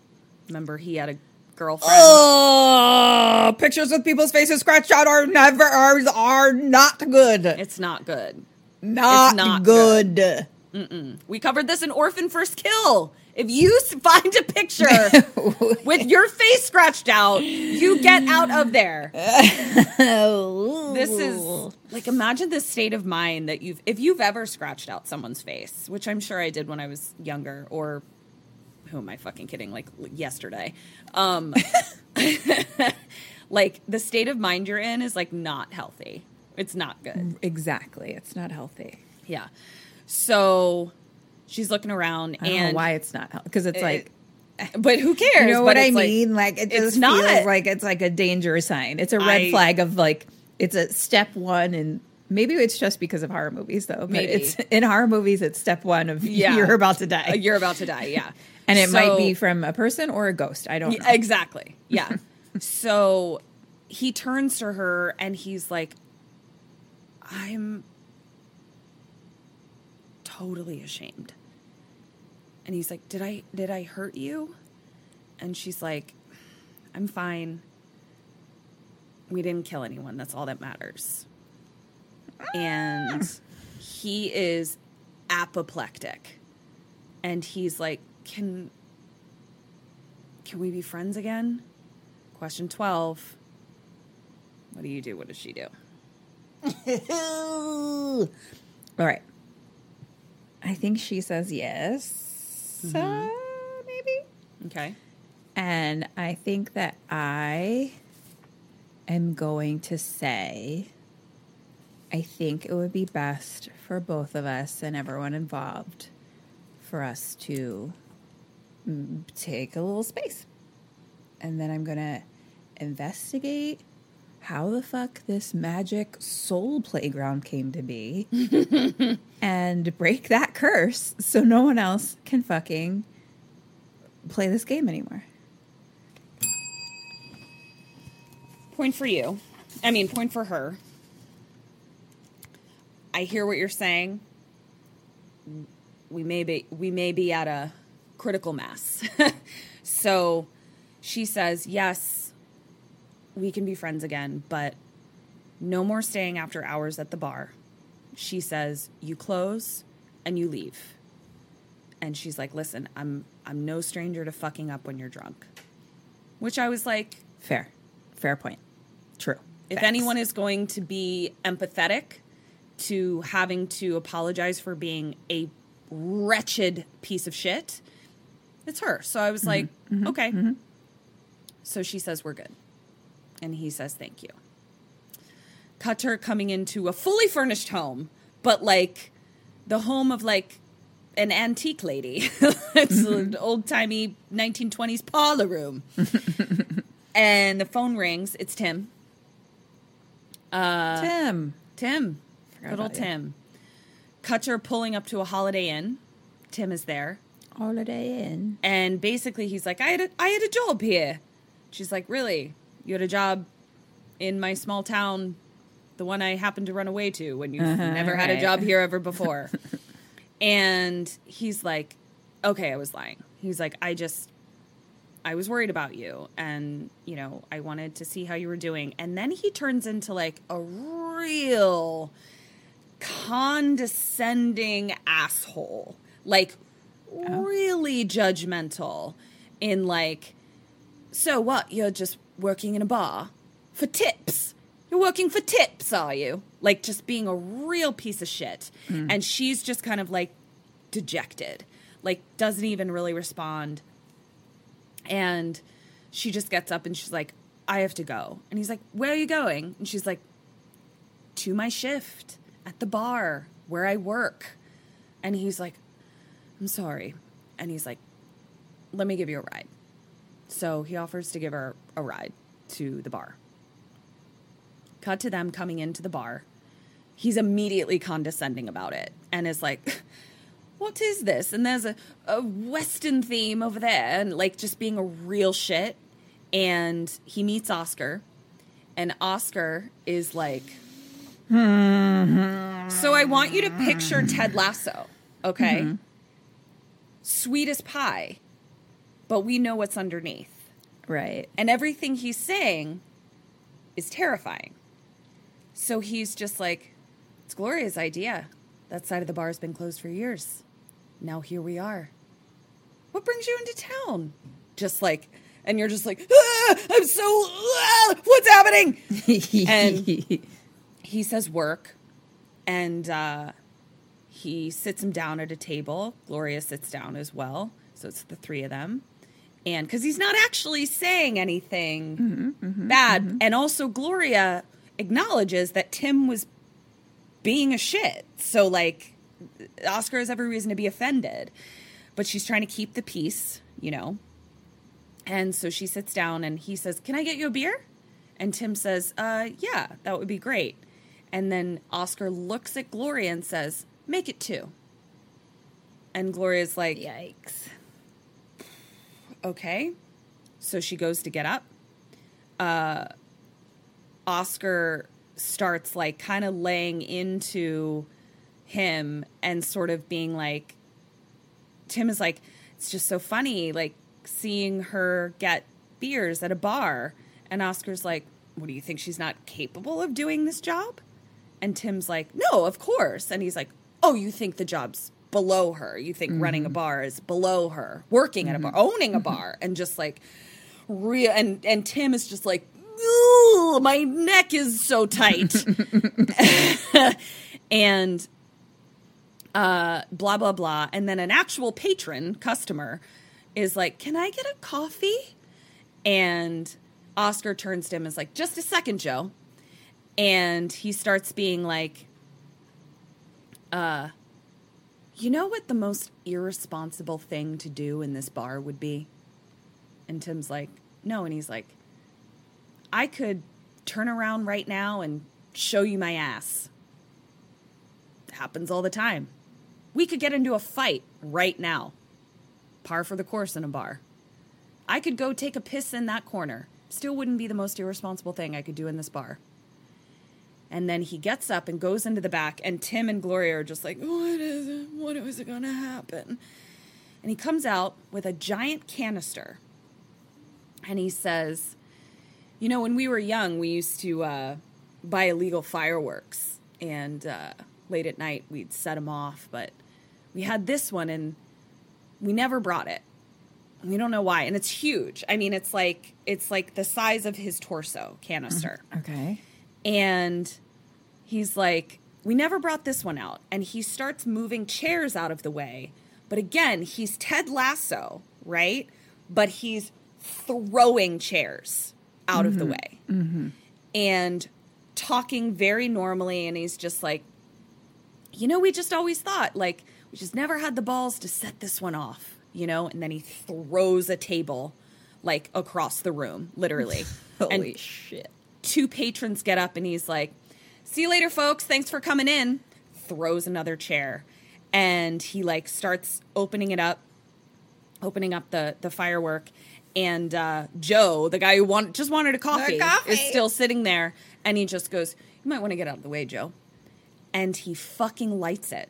Remember, he had a girlfriend. Oh, pictures with people's faces scratched out are never are, are not good. It's not good. not, not good. We covered this in Orphan First Kill. If you find a picture with your face scratched out, you get out of there. This is like imagine the state of mind that you've if you've ever scratched out someone's face, which I'm sure I did when I was younger or who am I fucking kidding like yesterday. Um like the state of mind you're in is like not healthy. It's not good. exactly. It's not healthy. Yeah. So she's looking around I don't and know why it's not because it's like but who cares? you know But what I like- mean. Like, it it's just not. feels like it's like a danger sign. It's a red I- flag of like it's a step one, and maybe it's just because of horror movies though. But Maybe. it's in horror movies. It's step one of Yeah. you're about to die, You're about to die, yeah. and it might be from a person or a ghost. I don't know. Exactly. Yeah. so he turns to her and he's like, I'm totally ashamed. And he's like, Did I did I hurt you? And she's like, I'm fine. We didn't kill anyone. That's all that matters. And he is apoplectic. And he's like, Can can we be friends again? Question 12. What do you do? What does she do? All right. I think she says yes. Uh, maybe. Okay. And I think that I am going to say I think it would be best for both of us and everyone involved for us to mm, take a little space. And then I'm going to investigate how the fuck this magic Seoul playground came to be and break that curse so no one else can fucking play this game anymore. Point for you. I mean, point for her. I hear what you're saying. We may be we may be at a critical mass. so she says, "Yes, we can be friends again, but no more staying after hours at the bar." She says, "You close and you leave." And she's like, "Listen, I'm I'm no stranger to fucking up when you're drunk." Which I was like, Fair. Fair point. True. if Facts. anyone is going to be empathetic to having to apologize for being a wretched piece of shit, it's her. So I was mm-hmm. like, mm-hmm. okay. Mm-hmm. So she says, we're good. And he says, thank you. Cut to her coming into a fully furnished home, but like the home of like an antique lady. it's mm-hmm. an old timey 1920s parlor room. and the phone rings. It's Tim. Uh, Tim. Tim. Forgot Good old you. Tim. Cutter pulling up to a Holiday Inn. Tim is there. Holiday Inn. And basically he's like, I had a, I had a job here. She's like, Really? You had a job in my small town, the one I happened to run away to when you've uh-huh, never had a job here ever before. and he's like, Okay, I was lying. He's like, I just I was worried about you and, you know, I wanted to see how you were doing. And then he turns into like a real condescending asshole. Like oh. really judgmental in like so what? You're just working in a bar for tips. You're working for tips, are you? Like just being a real piece of shit. Hmm. And she's just kind of like dejected, like doesn't even really respond. And she just gets up and she's like, I have to go. And he's like, Where are you going? And she's like, To my shift at the bar where I work. And he's like, I'm sorry. And he's like, Let me give you a ride. So he offers to give her a ride to the bar. Cut to them coming into the bar. He's immediately condescending about it and is like, What is this? And there's a, a Western theme over there, and like just being a real shit. And he meets Oscar, and Oscar is like, mm-hmm. So I want you to picture Ted Lasso, okay? Mm-hmm. Sweet as pie, but we know what's underneath. Right. And everything he's saying is terrifying. So he's just like, it's Gloria's idea. That side of the bar has been closed for years. Now here we are. What brings you into town? Just like, and you're just like, ah, I'm so, ah, what's happening? And he says work, and uh, he sits him down at a table. Gloria sits down as well. So it's the three of them. And because he's not actually saying anything mm-hmm, mm-hmm, bad. Mm-hmm. And also, Gloria acknowledges that Tim was being a shit. So, like, Oscar has every reason to be offended. But she's trying to keep the peace, you know? And so she sits down and he says, Can I get you a beer? And Tim says, uh, Yeah, that would be great. And then Oscar looks at Gloria and says, Make it two. And Gloria's like, Yikes. Okay. So she goes to get up. Uh, Oscar starts like kind of laying into him and sort of being like, Tim is like, it's just so funny, like seeing her get beers at a bar. And Oscar's like, what do you think she's not capable of doing this job? And Tim's like, no, of course. And he's like, oh, you think the job's below her. You think running a mm-hmm. bar is below her, working at a bar, mm-hmm. owning a mm-hmm. bar, and just like real. And and Tim is just like, my neck is so tight, and uh, blah blah blah. And then an actual patron customer is like, "Can I get a coffee?" And Oscar turns to him and is like, "Just a second, Joe." And he starts being like, uh, you know what the most irresponsible thing to do in this bar would be? And Tim's like, no. And he's like, I could turn around right now and show you my ass. It Happens all the time. We could get into a fight right now. Par for the course in a bar. I could go take a piss in that corner. Still wouldn't be the most irresponsible thing I could do in this bar. And then he gets up and goes into the back, and Tim and Gloria are just like, What is it? What is it going to happen? And he comes out with a giant canister and he says, You know, when we were young, we used to uh, buy illegal fireworks, and uh, late at night we'd set them off, but we had this one and we never brought it. We don't know why. And it's huge. I mean, it's like it's like the size of his torso canister Okay. And he's like we never brought this one out. And he starts moving chairs out of the way. But again he's ted lasso right? But he's throwing chairs out of the mm-hmm. way mm-hmm. and talking very normally. And he's just like you know we just always thought like we just never had the balls to set this one off you know? And then he throws a table like across the room literally. Holy and shit. Two patrons get up and he's like, "See you later, folks. Thanks for coming in." Throws another chair, and he like starts opening it up, opening up the the firework, and uh, Joe, the guy who want, just wanted a coffee, coffee. is still sitting there, and he just goes, "You might want to get out of the way, Joe," and he fucking lights it,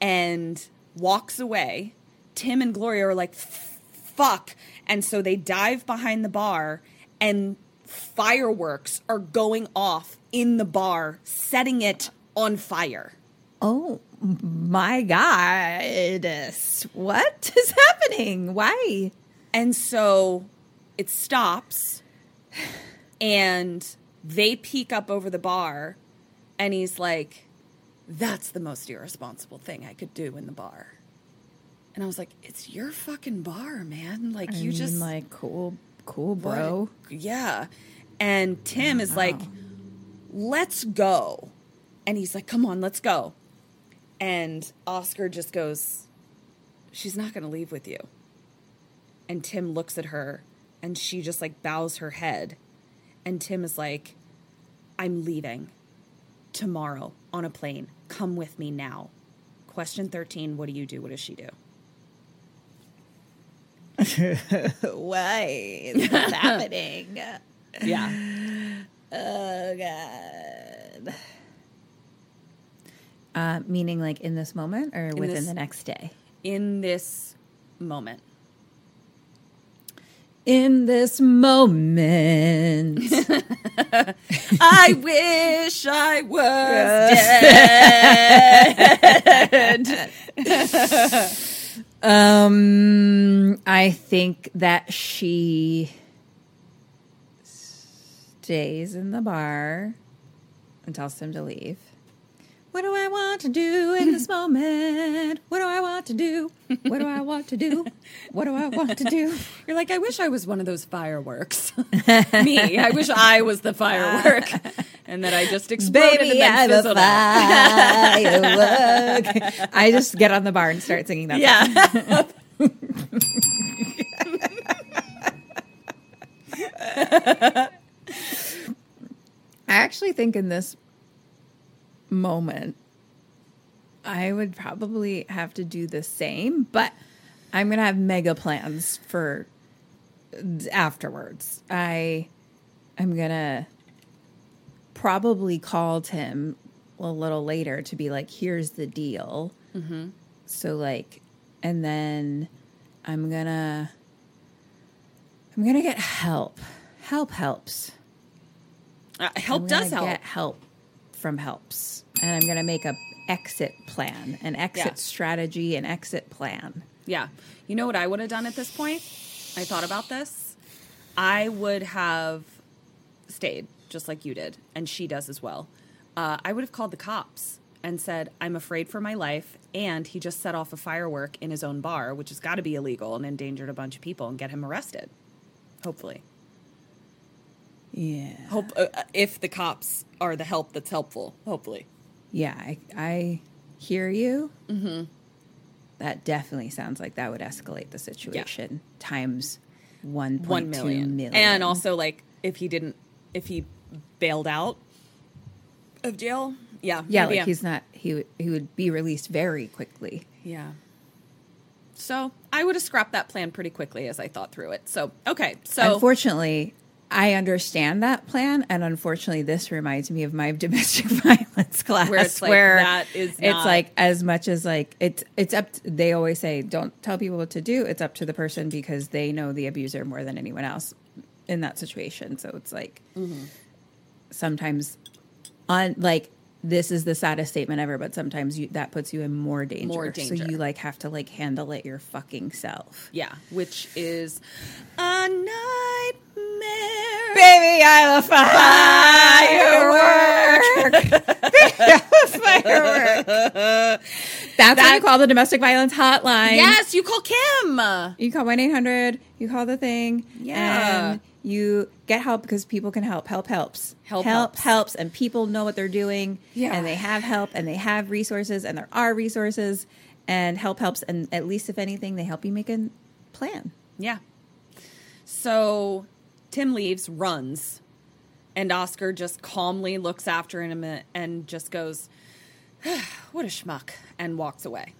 and walks away. Tim and Gloria are like, fuck. And so they dive behind the bar and fireworks are going off in the bar, setting it on fire. Oh my god. What is happening? Why? And so it stops and they peek up over the bar and he's like that's the most irresponsible thing i could do in the bar and i was like it's your fucking bar man like I you mean, just like cool, cool, what? bro. yeah. And tim is like let's go. And he's like come on let's go. And oscar just goes she's not going to leave with you. And tim looks at her and she just like bows her head. And tim is like i'm leaving tomorrow on a plane. Come with me now. Question 13 what do you do? What does she do Why is this happening? yeah Oh god. Uh, meaning like in this moment or within this- the next day? in this moment In this moment. I wish I was dead. Um I think that she stays in the bar and tells him to leave. What do I want to do in this moment? What do I want to do? What do I want to do? What do I want to do? You're like, I wish I was one of those fireworks. Me, I wish I was the firework, and that I just exploded Baby, and then fizzled firework. I just get on the bar and start singing that. Yeah, I actually think in this moment, I would probably have to do the same, but I'm gonna have mega plans for afterwards. I I'm gonna probably called him a little later to be like, "Here's the deal." So like, and then I'm gonna I'm gonna get help. Help helps. Uh, help I'm does help. Get help from helps, and I'm gonna make a exit plan, an exit Yeah. strategy, an exit plan. Yeah. You know what I would have done at this point? I thought about this. I would have stayed just like you did, and she does as well. Uh, I would have called the cops and said, I'm afraid for my life, and he just set off a firework in his own bar, which has got to be illegal and endangered a bunch of people, and get him arrested. Hopefully. Yeah, Hope uh, uh, if the cops are the help that's helpful. Hopefully. yeah, I, I hear you. Mm-hmm. That definitely sounds like that would escalate the situation times one One point two million. million. And also, like, if he didn't, if he bailed out of jail, yeah, yeah, maybe like he's not. He would he would be released very quickly. Yeah. So I would have scrapped that plan pretty quickly as I thought through it. So okay, so unfortunately, I understand that plan, and unfortunately, this reminds me of my domestic violence class, Where it's like, where that is it's not- like as much as like it's it's up. To, they always say, don't tell people what to do. It's up to the person because they know the abuser more than anyone else in that situation. So it's like Mm-hmm. Sometimes on like. This is the saddest statement ever, but sometimes you, that puts you in more danger. More danger. So you like have to like handle it your fucking self. yeah, which is a nightmare. Baby, I'm a firework. firework. That's what you call the domestic violence hotline. Yes, you call Kim. You call 1 800, you call the thing. Yeah. And you get help because people can help. Help helps. Help help helps. helps. And people know what they're doing. Yeah. And they have help and they have resources and there are resources. And help helps. And at least, if anything, they help you make a plan. Yeah. So Tim leaves, runs, and Oscar just calmly looks after him and- and just goes, "What a schmuck," and walks away,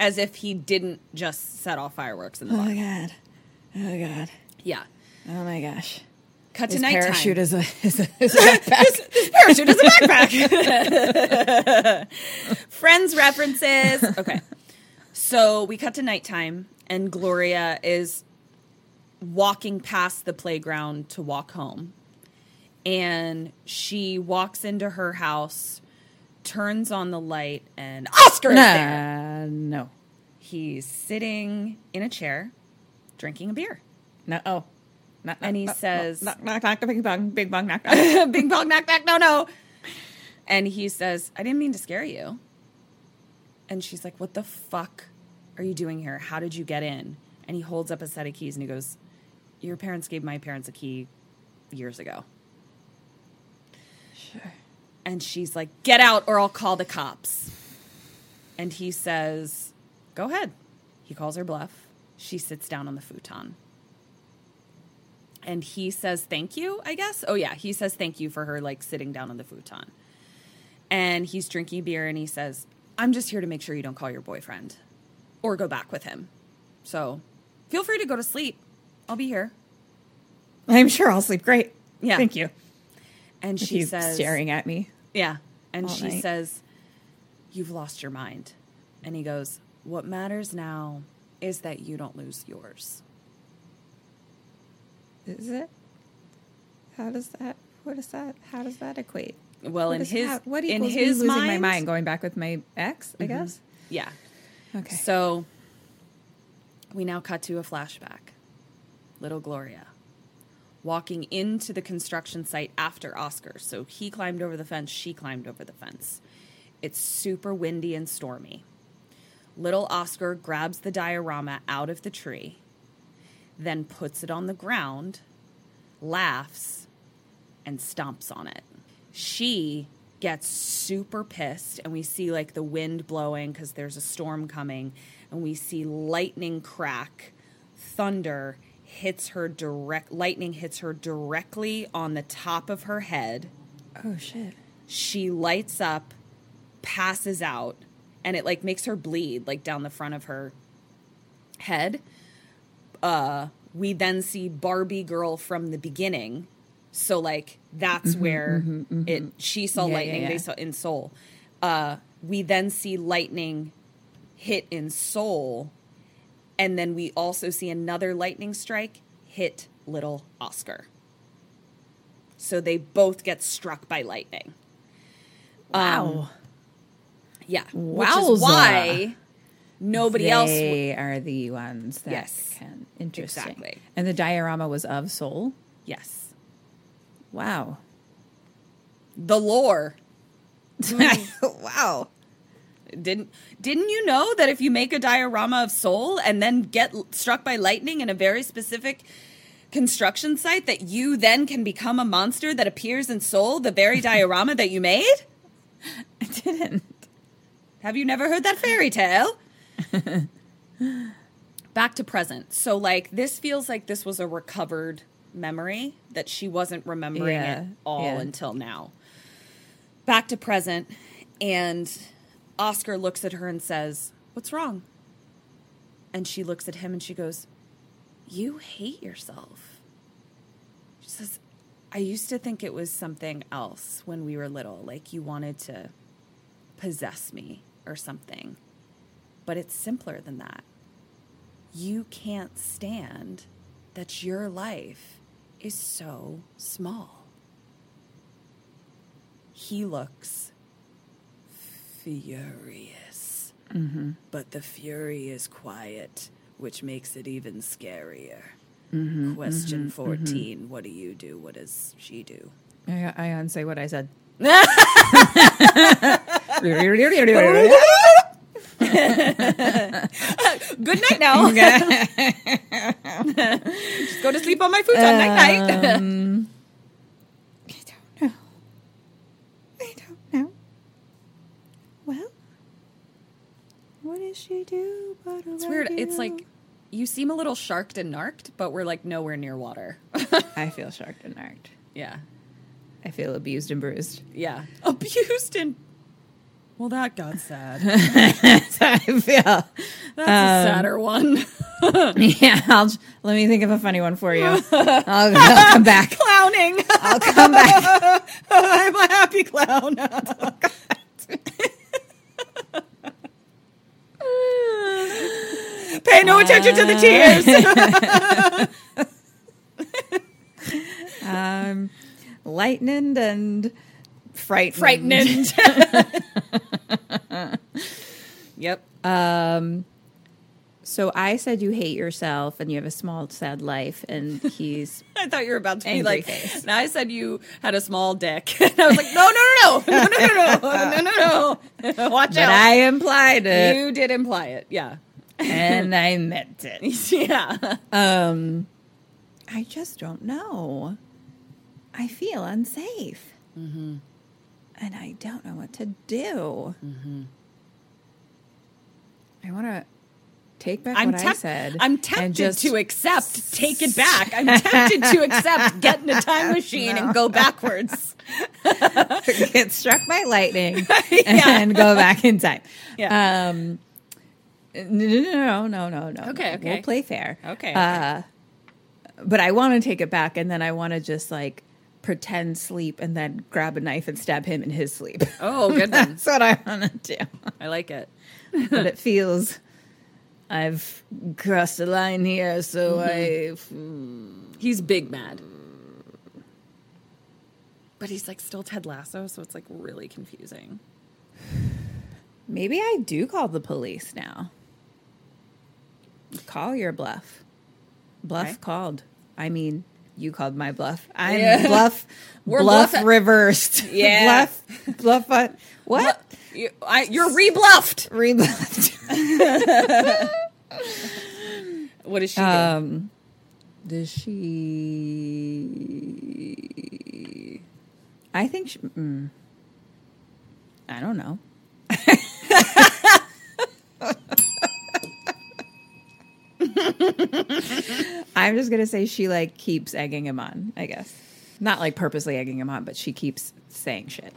as if he didn't just set off fireworks in the oh bar. God. Oh, God. Yeah. Oh, my gosh. Cut to His nighttime. parachute is a, is a, is a backpack. parachute is a backpack. Friends references. Okay. So we cut to nighttime, and Gloria is walking past the playground to walk home. And she walks into her house, turns on the light, and Oscar is there. No. He's sitting in a chair, drinking a beer. No. Oh, knock, And he knock, says- knock, knock, knock, bong, big bong, knock, knock. Bing bong, knock, knock, no, no. And he says, I didn't mean to scare you. And she's like, What the fuck are you doing here? How did you get in? And he holds up a set of keys and he goes, Your parents gave my parents a key years ago. Sure. And she's like, Get out or I'll call the cops. And he says, Go ahead. He calls her bluff. She sits down on the futon. And he says, Thank you, I guess. Oh, yeah. He says, Thank you for her, like, sitting down on the futon. And he's drinking beer and he says, I'm just here to make sure you don't call your boyfriend or go back with him. So feel free to go to sleep. I'll be here. I'm sure I'll sleep great. Yeah. Thank you. And she he's says, staring at me. Yeah. And all she night. says, You've lost your mind. And he goes, What matters now is that you don't lose yours. Is it? How does that? What is that? How does that equate? Well, What in his how- what in his losing my mind, mind, going back with my ex? I mm-hmm. guess. Yeah. Okay. So we now cut to a flashback. Little Gloria walking into the construction site after Oscar. So he climbed over the fence, she climbed over the fence. It's super windy and stormy. Little Oscar grabs the diorama out of the tree, then puts it on the ground, laughs, and stomps on it. She gets super pissed, and we see like the wind blowing because there's a storm coming, and we see lightning crack, thunder hits her direct, lightning hits her directly on the top of her head. Oh shit. She lights up, passes out, and it like makes her bleed like down the front of her head. Uh, we then see Barbie girl from the beginning. So like that's where it she saw Mm-hmm, Yeah, lightning, yeah, they saw in Seoul. Uh, we then see lightning hit in Seoul, and then we also see another lightning strike hit little Oscar. So they both get struck by lightning. Wow. Um, yeah. Which is why nobody else. w- They are the ones that Yes. can. Interesting. Exactly. And the diorama was of Seoul. yes. Wow. The lore. Mm. wow. Didn't didn't you know that if you make a diorama of Seoul and then get struck by lightning in a very specific construction site that you then can become a monster that appears in Seoul, the very diorama that you made? I didn't. Have you never heard that fairy tale? Back to present. So, like, this feels like this was a recovered memory that she wasn't remembering Yeah, it all yeah. until now. Back to present. And Oscar looks at her and says, What's wrong? And she looks at him and she goes, You hate yourself. She says, I used to think it was something else when we were little, like you wanted to possess me or something. But it's simpler than that. You can't stand that your life is so small. He looks furious. Mm-hmm. But the fury is quiet, which makes it even scarier. Mm-hmm, Question mm-hmm, 14 What do you do? What does she do? I, I unsay what I said. Good night now. Just go to sleep on my futon. night night. Um, I don't know. I don't know. Well, what does she do? Do It's weird. It's like you seem a little sharked and narked, but we're like nowhere near water. I feel sharked and narked. yeah. I feel abused and bruised. Yeah. Abused and. Well, that got sad. I feel. That's a um, sadder one. Yeah, I'll, let me think of a funny one for you. I'll, I'll come back. Clowning. I'll come back. I'm a happy clown. Pay no attention to the tears. Um, lightened and frightened. Frightened. yep. Um, So I said you hate yourself and you have a small, sad life, and he's. I thought you were about to be like, face. and I said you had a small dick. And I was like, no, no, no, no, no, no, no, no, no, no. Watch but out. I implied it, you did imply it. Yeah. and I meant it. yeah. Um, I just don't know. I feel unsafe, Mm-hmm. and I don't know what to do. Mm-hmm. I want to take back I'm what I said. I'm tempted just- to accept, take it back. I'm tempted to accept, get in a time machine and go backwards. get struck by lightning and go back in time. Yeah. Um, no, no, no, no, no. Okay, no. okay. We'll play fair. Okay, okay. Uh, but I want to take it back, and then I want to just like pretend sleep, and then grab a knife and stab him in his sleep. Oh, good. That's what I want to do. I like it. but it feels I've crossed a line here, so Mm-hmm. I. He's big mad. But he's like still Ted Lasso, so it's like really confusing. Maybe I do call the police now. Call your bluff. Bluff Okay. called. I mean, you called my bluff. I'm Yeah. bluff. We're bluff bluff- reversed. Yeah. bluff. Bluff. uh, What? You, I, you're rebluffed. Rebluffed. What is she doing? Um, does she? I think. She, mm, I don't know. I'm just gonna say she like keeps egging him on. I guess not like purposely egging him on, but she keeps saying shit.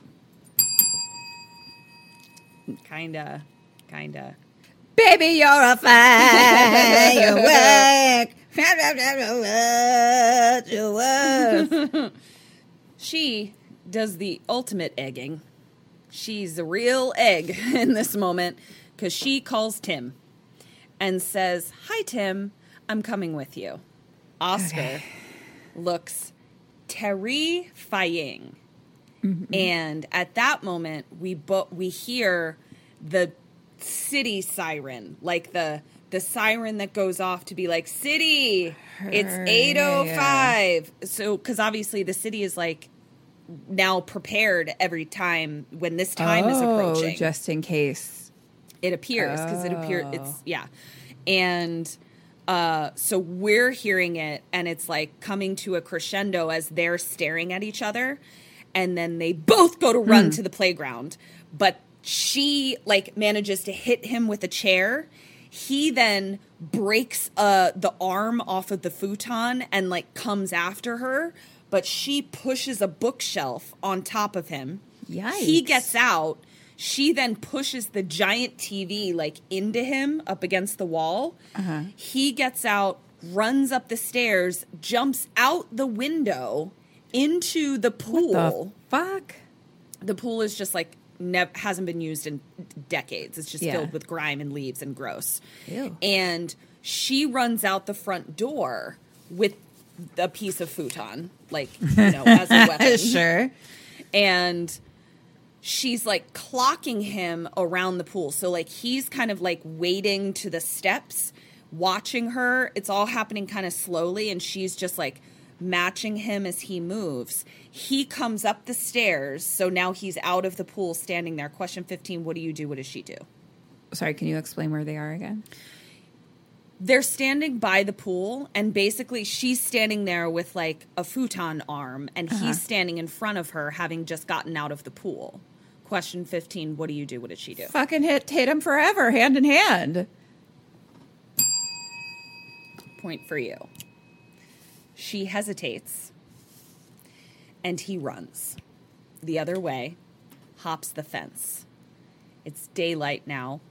Kinda. Kinda. Baby, you're a firework. What you worth. She does the ultimate egging. She's the real egg in this moment because she calls Tim and says, Hi, Tim, I'm coming with you. Oscar looks terrifying. And at that moment, we bo- we hear the city siren, like the the siren that goes off to be like city. It's eight oh five. So because obviously the city is like now prepared every time when this time is approaching Oh, just in case. it appears because it appears Oh. it's yeah and uh so we're hearing it and it's like coming to a crescendo as they're staring at each other and then they both go to run Hmm. to the playground but she like manages to hit him with a chair he then breaks uh the arm off of the futon and like comes after her but she pushes a bookshelf on top of him Yeah. he gets out. She then pushes the giant TV like into him up against the wall. Uh-huh. He gets out, runs up the stairs, jumps out the window into the pool. The fuck? the pool is just like nev- hasn't been used in decades. It's just Yeah. filled with grime and leaves and gross. Ew. And she runs out the front door with a piece of futon, like you know, as a weapon sure. and she's like clocking him around the pool. So like he's kind of like waiting to the steps, watching her. It's all happening kind of slowly and she's just like matching him as he moves. He comes up the stairs. So now he's out of the pool standing there. Question 15, what do you do? What does she do? Sorry, can you explain where they are again? they're standing by the pool and basically she's standing there with like a futon arm and he's uh-huh. standing in front of her having just gotten out of the pool question 15 what do you do what did she do Fucking hit hit him forever, hand in hand. point for you she hesitates and he runs the other way hops the fence it's daylight now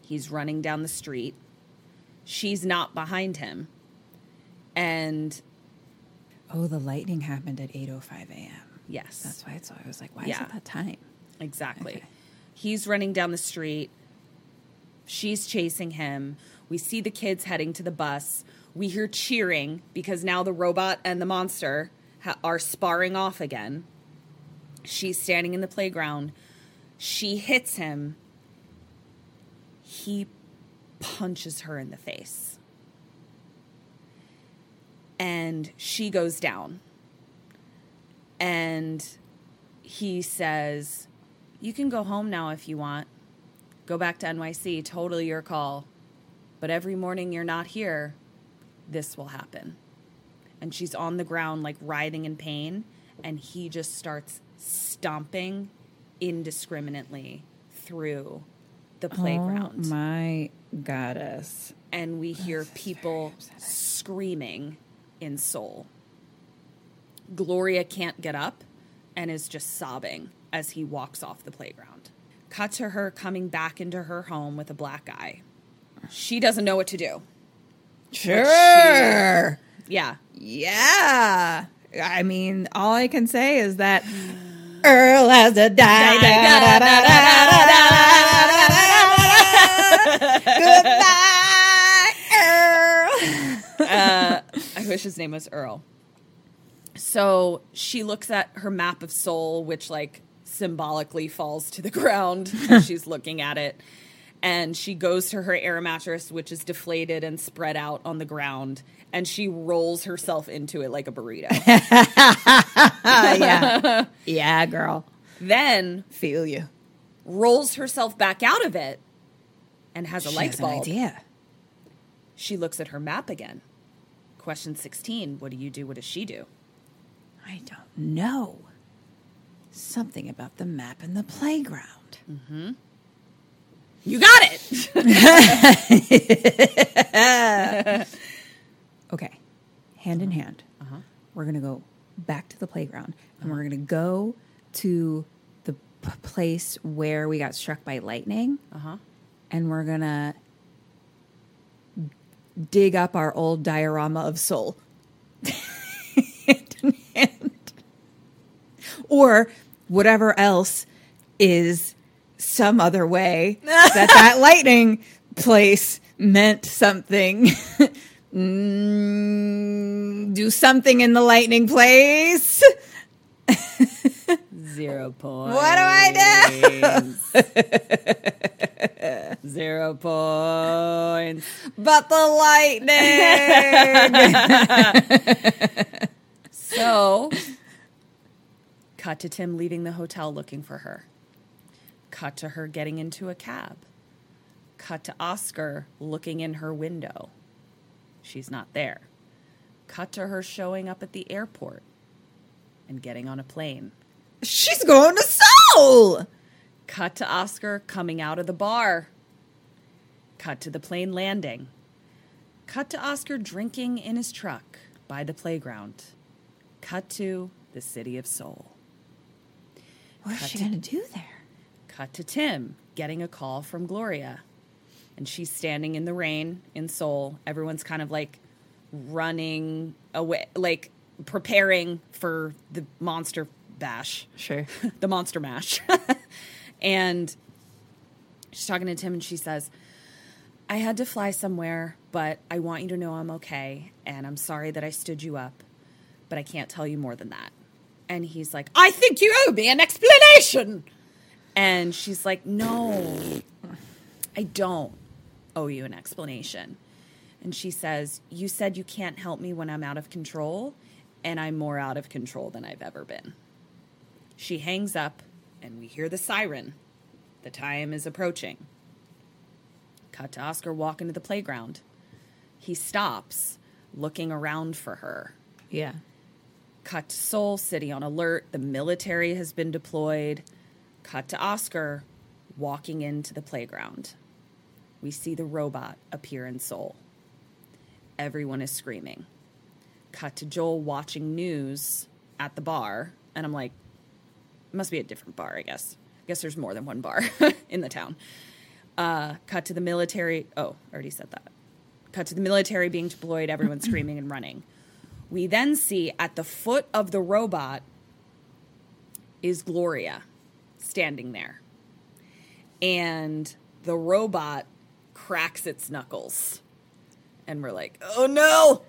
he's running down the street she's not behind him and Oh, the lightning happened at 8:05 a.m. yes That's why it's I was like, why Yeah. is it that time? Exactly. Okay. He's running down the street. She's chasing him. We see the kids heading to the bus. We hear cheering because now the robot and the monster ha- are sparring off again. She's standing in the playground. She hits him. He punches her in the face. And she goes down. And he says, You can go home now if you want. Go back to NYC, totally your call. But every morning you're not here, this will happen. And she's on the ground, like writhing in pain. And he just starts stomping indiscriminately through the oh playground. Oh my goddess. and we hear people screaming in Seoul. Gloria can't get up and is just sobbing as he walks off the playground. Cut to her coming back into her home with a black eye. She doesn't know what to do. Sure. She, yeah. Yeah. I mean, all I can say is that Earl has a die. Goodbye, Earl. uh, I wish his name was Earl. So she looks at her map of Seoul, which like symbolically falls to the ground as she's looking at it. And she goes to her air mattress, which is deflated and spread out on the ground. And she rolls herself into it like a burrito. yeah. Yeah, girl. then Feel you. rolls herself back out of it and has a She light has bulb. idea. She looks at her map again. Question 16 What do you do? What does she do? I don't know. Something about the map and the playground. Mm-hmm. You got it! Okay. Hand in hand. We're going to go back to the playground and we're going to go to the p- place where we got struck by lightning. Uh-huh. And we're going to dig up our old diorama of Seoul. hand in hand. Or whatever else is some other way that that lightning place meant something. Mm, do something in the lightning place. Zero points. What do I do? Zero points. but the lightning. So, cut to Tim leaving the hotel looking for her. Cut to her getting into a cab. Cut to Oscar looking in her window. She's not there. Cut to her showing up at the airport and getting on a plane. She's going to Seoul. Cut to Oscar coming out of the bar. Cut to the plane landing. Cut to Oscar drinking in his truck by the playground. Cut to the city of Seoul. What's she going to do there? Cut to Tim getting a call from Gloria. And she's standing in the rain in Seoul. Everyone's kind of like running away, like preparing for the monster bash Sure. the monster mash. and she's talking to Tim and she says, I had to fly somewhere, but I want you to know I'm okay. And I'm sorry that I stood you up, but I can't tell you more than that. And he's like, I think you owe me an explanation. And she's like, No, I don't owe you an explanation. And she says, You said you can't help me when I'm out of control, and I'm more out of control than I've ever been. She hangs up, and we hear the siren. The time is approaching. Cut to Oscar walk into the playground. He stops, looking around for her. Yeah. Cut to Seoul City on alert. The military has been deployed. Cut to Oscar walking into the playground. We see the robot appear in Seoul. Everyone is screaming. Cut to Joel watching news at the bar. And I'm like, it must be a different bar, I guess. I guess there's more than one bar in the town. Uh, cut to the military. Oh, I already said that. Cut to the military being deployed, everyone screaming and running. We then see at the foot of the robot is Gloria standing there. And the robot cracks its knuckles. And we're like, oh no!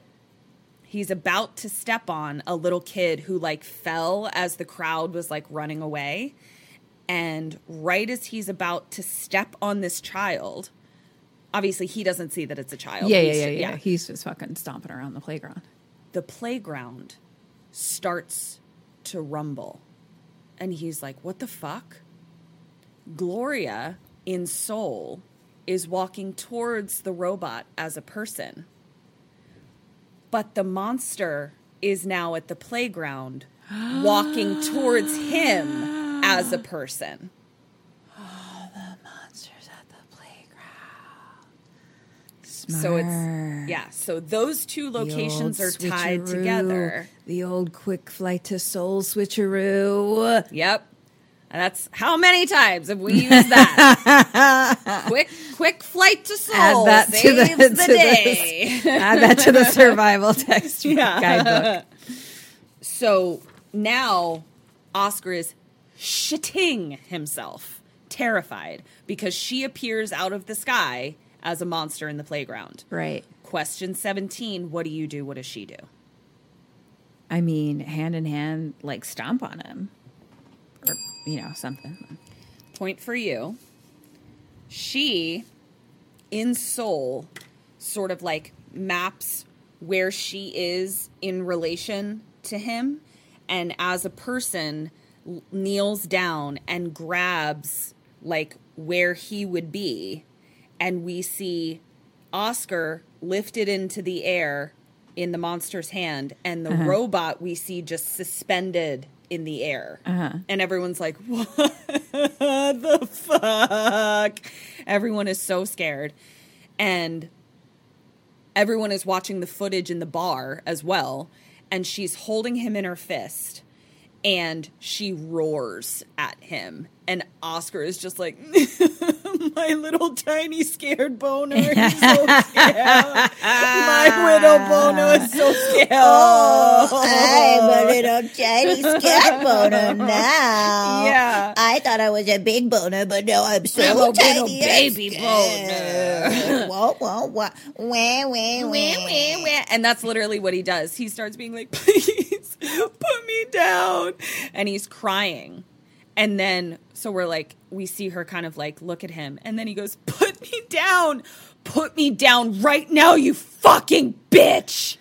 He's about to step on a little kid who like fell as the crowd was like running away. And right as he's about to step on this child, obviously he doesn't see that it's a child. Yeah, yeah, He's- yeah, yeah, He's just fucking stomping around the playground. the playground starts to rumble. And he's like, What the fuck? Gloria in Seoul is walking towards the robot as a person. But the monster is now at the playground walking towards him as a person. Monsters at the playground. So it's yeah, so those two locations are tied together. The old quick flight to Seoul switcheroo. Yep. And that's how many times have we used that? quick, quick flight to Seoul Add that to the, the, to day. the- add that to the survival text Yeah. guidebook. So now Oscar is shitting himself, terrified, because she appears out of the sky as a monster in the playground. Right. Question 17 What do you do? What does she do? I mean, hand in hand, like stomp on him, or you know something. Point for you. She, in Seoul, sort of like maps where she is in relation to him, and as a person, kneels down and grabs like where he would be, and we see Oscar lifted into the air in the monster's hand, and the uh-huh. robot we see just suspended in the air. Uh-huh. And everyone's like, what the fuck? Everyone is so scared. And everyone is watching the footage in the bar as well. And she's holding him in her fist and she roars at him. And Oscar is just like, my little tiny scared boner is so scared. my widow boner is so oh, scared. I'm a little tiny scared boner now. Yeah. I thought I was a big boner, but now I'm so I'm a tiny. and baby scared. Whoa, whoa, whoa. Wah, wah, wah, wah. And that's literally what he does. He starts being like, please put me down. And he's crying. And then, so we're like, we see her kind of like look at him. And then he goes, put me down. Put me down right now, you fucking bitch.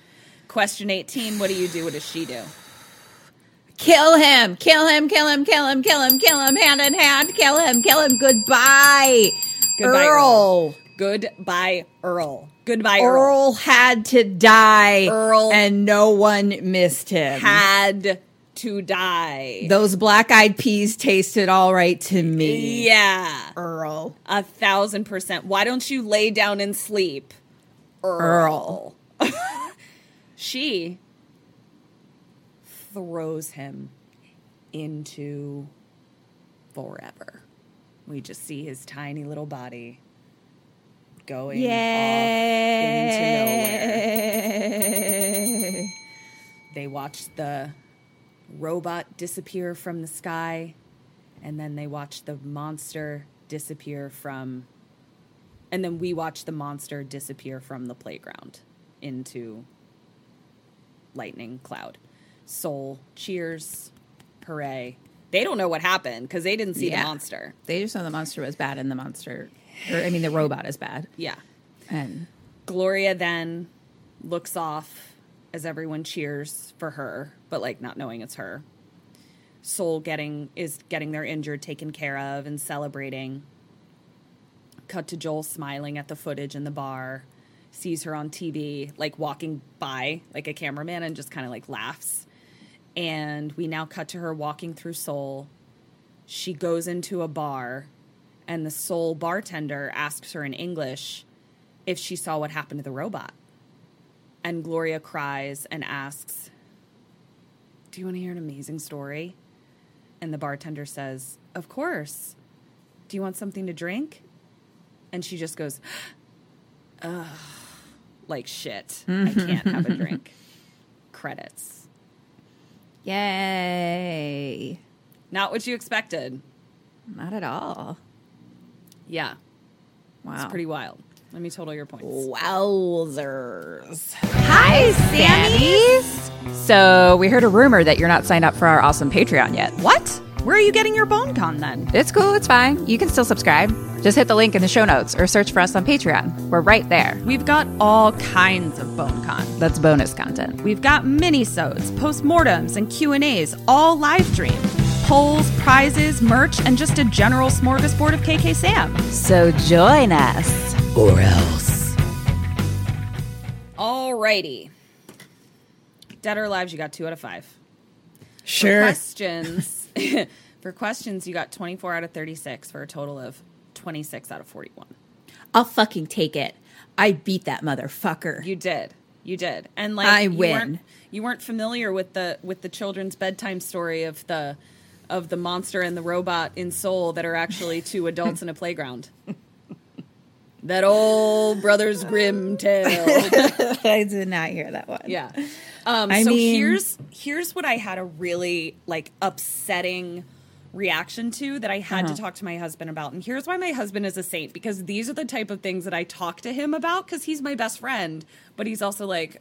Question 18 What do you do? What does she do? Kill him! Kill him! Kill him! Kill him! Kill him! Kill him! Hand in hand! Kill him! Kill him! Goodbye, Goodbye, Earl. Goodbye, Earl. Goodbye, Earl. Earl had to die, Earl and no one missed him. Had to die. Those black eyed peas tasted all right to me. yeah. Earl. A thousand percent. Why don't you lay down and sleep? Earl. She throws him into forever. We just see his tiny little body going off into nowhere. They watch the robot disappear from the sky, and then they watch the monster disappear from. And then we watch the monster disappear from the playground into lightning cloud. Seoul cheers, hooray. They don't know what happened because they didn't see Yeah. the monster. They just know the monster was bad, and the monster, or I mean, the robot is bad. Yeah. And Gloria then looks off as everyone cheers for her, but like not knowing it's her. Seoul getting is getting their injured taken care of and celebrating. Cut to Joel smiling at the footage in the bar, sees her on TV, like walking by like a cameraman and just kind of like laughs. And we now cut to her walking through Seoul. She goes into a bar, and the Seoul bartender asks her in English if she saw what happened to the robot. And Gloria cries and asks, Do you want to hear an amazing story? And the bartender says, Of course. Do you want something to drink? And she just goes, Ugh, like shit. I can't have a drink. Credits. yay! Not what you expected. Not at all. Yeah, Wow. it's pretty wild. Let me total your points. Wowzers. Hi, Sammys. So we heard a rumor that you're not signed up for our awesome Patreon yet. What? Where are you getting your BoneCon then? It's cool, it's fine. You can still subscribe. Just hit the link in the show notes or search for us on Patreon. We're right there. We've got all kinds of BoneCon. That's bonus content. We've got mini-sodes, postmortems, and Q&As, all live streamed. Polls, prizes, merch, and just a general smorgasbord of KK Sam. So join us. Or else. Alrighty. Dead or alive, you got two out of five. Sure. For questions, for questions, you got 24 out of 36 for a total of 26 out of 41. I'll fucking take it. I beat that motherfucker. You did. You did. And like I you win. Weren't, you weren't familiar with the with the children's bedtime story of the of the monster and the robot in Seoul that are actually two adults in a playground. That old Brothers Grimm tale. I did not hear that one. Yeah. Um, I so mean- here's here's what I had a really like upsetting reaction to that I had Uh-huh. to talk to my husband about. And here's why my husband is a saint because these are the type of things that I talk to him about because he's my best friend, but he's also like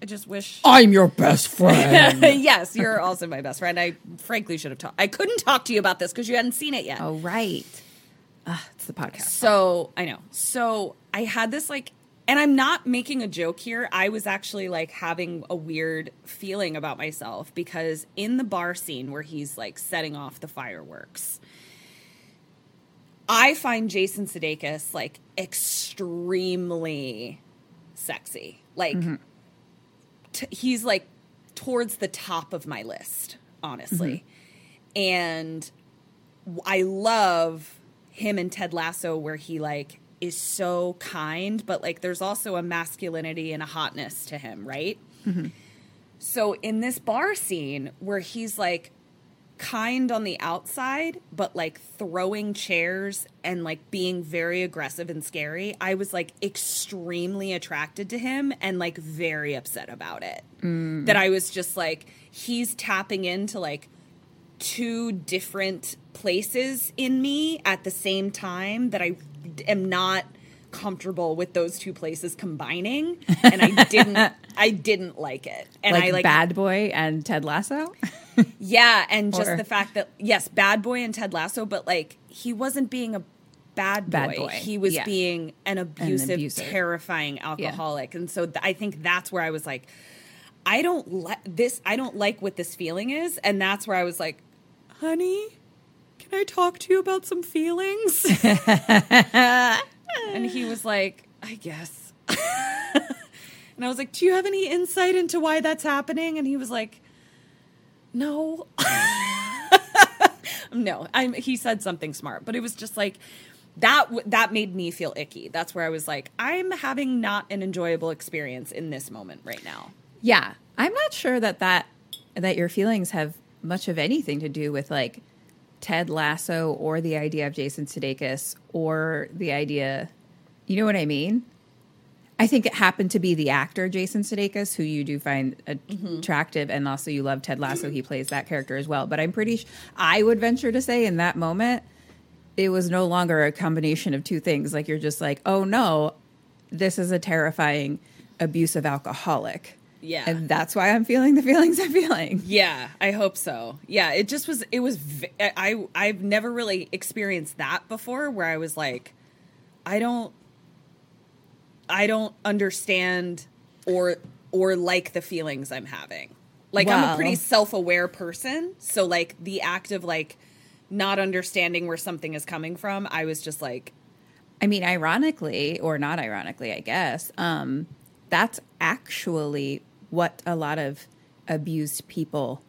I just wish I'm your best friend. yes, you're also my best friend. I frankly should have talked. I couldn't talk to you about this because you hadn't seen it yet. oh, right. Ah, it's the podcast. So I know. So I had this like, and I'm not making a joke here. I was actually like having a weird feeling about myself because in the bar scene where he's like setting off the fireworks, I find Jason Sudeikis like extremely sexy. Like t- he's like towards the top of my list, honestly. And I love him and Ted Lasso where he like is so kind, but like there's also a masculinity and a hotness to him, right? Mm-hmm. So in this bar scene where he's like kind on the outside, but like throwing chairs and like being very aggressive and scary, I was like extremely attracted to him and like very upset about it. Mm. That I was just like, he's tapping into like two different places in me at the same time that I am not comfortable with those two places combining and I didn't I didn't like it. And like, I like Bad Boy and Ted Lasso. yeah, and just Or- the fact that yes, Bad Boy and Ted Lasso, but like he wasn't being a bad boy. Bad boy, He was yeah. being an abusive, abuser. terrifying alcoholic. And so th- I think that's where I was like I don't like this I don't like what this feeling is and that's where I was like, "Honey, can I talk to you about some feelings?" and he was like, "I guess." and I was like, "Do you have any insight into why that's happening?" And he was like, no. no, I'm he said something smart, but it was just like that w- that made me feel icky. That's where I was like, I'm having not an enjoyable experience in this moment right now. Yeah, I'm not sure that that that your feelings have much of anything to do with like Ted Lasso or the idea of Jason Sudeikis or the idea, you know what I mean? I think it happened to be the actor Jason Sudeikis, who you do find attractive, and also you love Ted Lasso. He plays that character as well. But I'm pretty, sh- I would venture to say, in that moment, it was no longer a combination of two things. Like you're just like, oh no, this is a terrifying, abusive alcoholic. Yeah. And that's why I'm feeling the feelings I'm feeling. Yeah, I hope so. Yeah, it just was. It was. I I've never really experienced that before, where I was like, I don't, I don't understand or or like the feelings I'm having. Like I'm a pretty self aware person, so like the act of like not understanding where something is coming from, I was just like, I mean, ironically, or not ironically, I guess, um, that's actually what a lot of abused people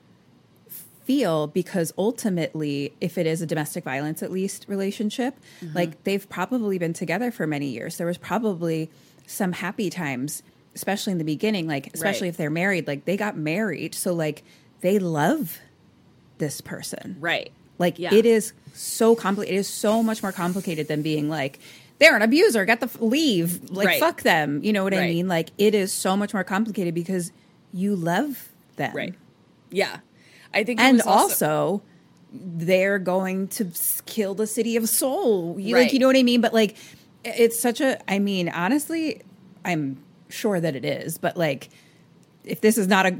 feel because ultimately, if it is a domestic violence, at least relationship, mm-hmm. like they've probably been together for many years. There was probably some happy times, especially in the beginning, like, especially Right. if they're married, like they got married. So, like, they love this person. right, Like Yeah. it is so complicated. It is so much more complicated than being like they're an abuser. Get the f- leave. Like Right. fuck them. You know what I mean? Like it is so much more complicated because you love them, right, yeah. I think, And was also, they're going to kill the city of Seoul. You, Like you know what I mean? But like it's such a. I mean, honestly, I'm sure that it is. But like if this is not a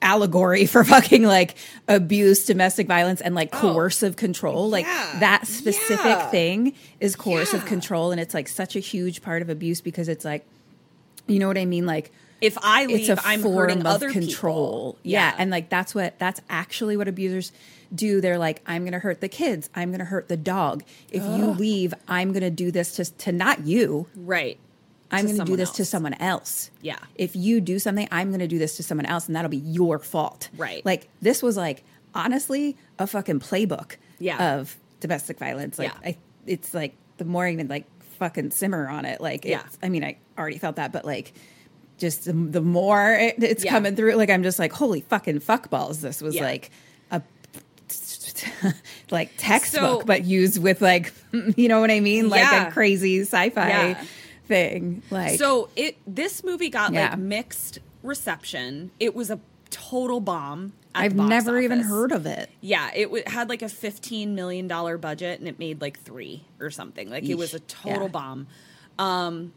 allegory for fucking like abuse, domestic violence, and like oh. coercive control, like yeah, that specific yeah. thing is coercive Yeah. control, and it's like such a huge part of abuse because it's like, you know what I mean, like. If I it's leave, a I'm hurting of other control. people. Yeah. Yeah. and like that's what that's actually what abusers do. They're like, I'm going to hurt the kids. I'm going to hurt the dog. If you leave, I'm going to do this to to not you. Right. I'm going to do this to someone else. Yeah. If you do something, I'm going to do this to someone else, and that'll be your fault. Right. Like this was like honestly a fucking playbook. Yeah. Of domestic violence. Like Yeah. I, it's like the more I even like fucking simmer on it. Like Yeah. it's, I mean, I already felt that, but like. Just the, the more it, it's Yeah. coming through, like I'm just like, holy fucking fuck balls! This was like a like textbook, So- but used with like, you know what I mean, like a crazy sci-fi Yeah. Thing. Like, so it this movie got Yeah. like mixed reception. It was a total bomb. at I've box never even heard of it. Yeah, it w- had like a fifteen million dollar budget and it made like three or something. Like it was a total Yeah. bomb. Um,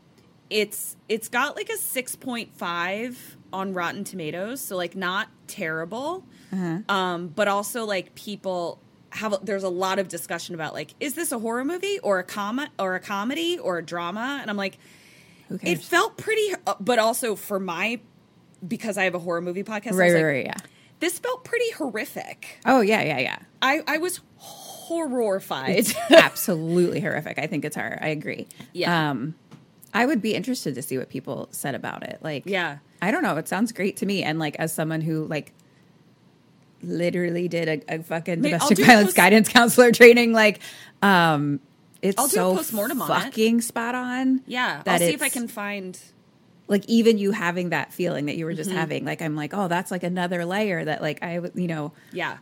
it's it's got like a six point five on Rotten Tomatoes, so like not terrible. Uh-huh. Um, but also like people have there's a lot of discussion about like is this a horror movie or a com or a comedy or a drama? And I'm like, it felt pretty, uh, but also for my because I have a horror movie podcast, right, right, like, right, yeah. this felt pretty horrific. Oh yeah, yeah, yeah. I, I was horrified. Absolutely horrific. I think it's horror. I agree. Yeah. Um, I would be interested to see what people said about it. Like, Yeah. I don't know. It sounds great to me. And like, as someone who like literally did a, a fucking domestic violence post- guidance counselor training, like, um, it's I'll so postmortem on fucking spot on. yeah, I'll see if I can find. like even you having that feeling that you were Mm-hmm. just having like i'm like oh that's like another layer that like i you know Yeah,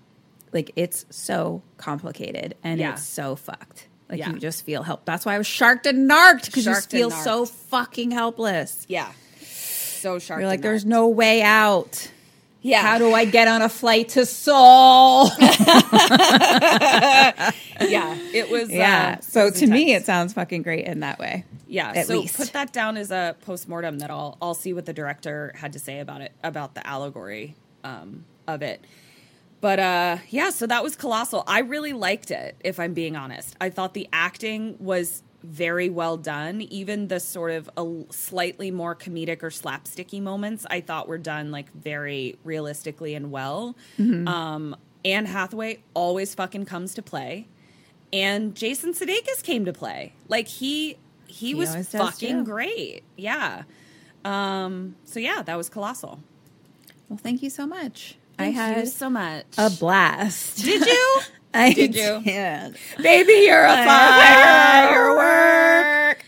like it's so complicated and Yeah. it's so fucked like Yeah. you just feel help that's why i was sharked and narked because you Sharked feel so fucking helpless yeah. So sharp. you're like there's no way out Yeah. how do i get on a flight to seoul yeah, it was. yeah uh, so was to me it sounds fucking great in that way Yeah, at so least. put that down as a postmortem that I'll I'll see what the director had to say about it about the allegory um, of it. But uh, yeah, so that was colossal. I really liked it. If I'm being honest, I thought the acting was very well done. Even the sort of a slightly more comedic or slapsticky moments, I thought were done like very realistically and well. Mm-hmm. Um, Anne Hathaway always fucking comes to play and Jason Sudeikis came to play. Like he he, was fucking great. Yeah. Um so yeah, that was colossal. well thank you so much Thank i you had so much. a blast Did you? I Did you? did. Baby, you're a firework.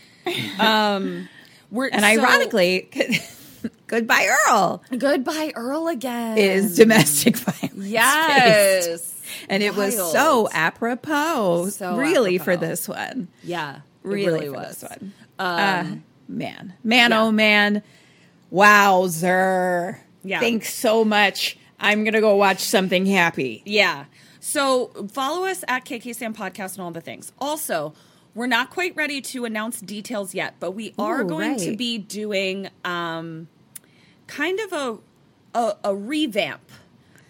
Um we're And so- ironically, Goodbye Earl Goodbye Earl again. is domestic violence. based. Yes. And it was so apropos, So really, for this one. Yeah. Really, for was. this one. Um, Uh, man, man, yeah. oh man. Wowzer. Yeah. Thanks so much. I'm going to go watch something happy. Yeah. So follow us at KK Sam Podcast and all the things. Also, we're not quite ready to announce details yet, but we are Ooh, going to be doing um, kind of a, a a revamp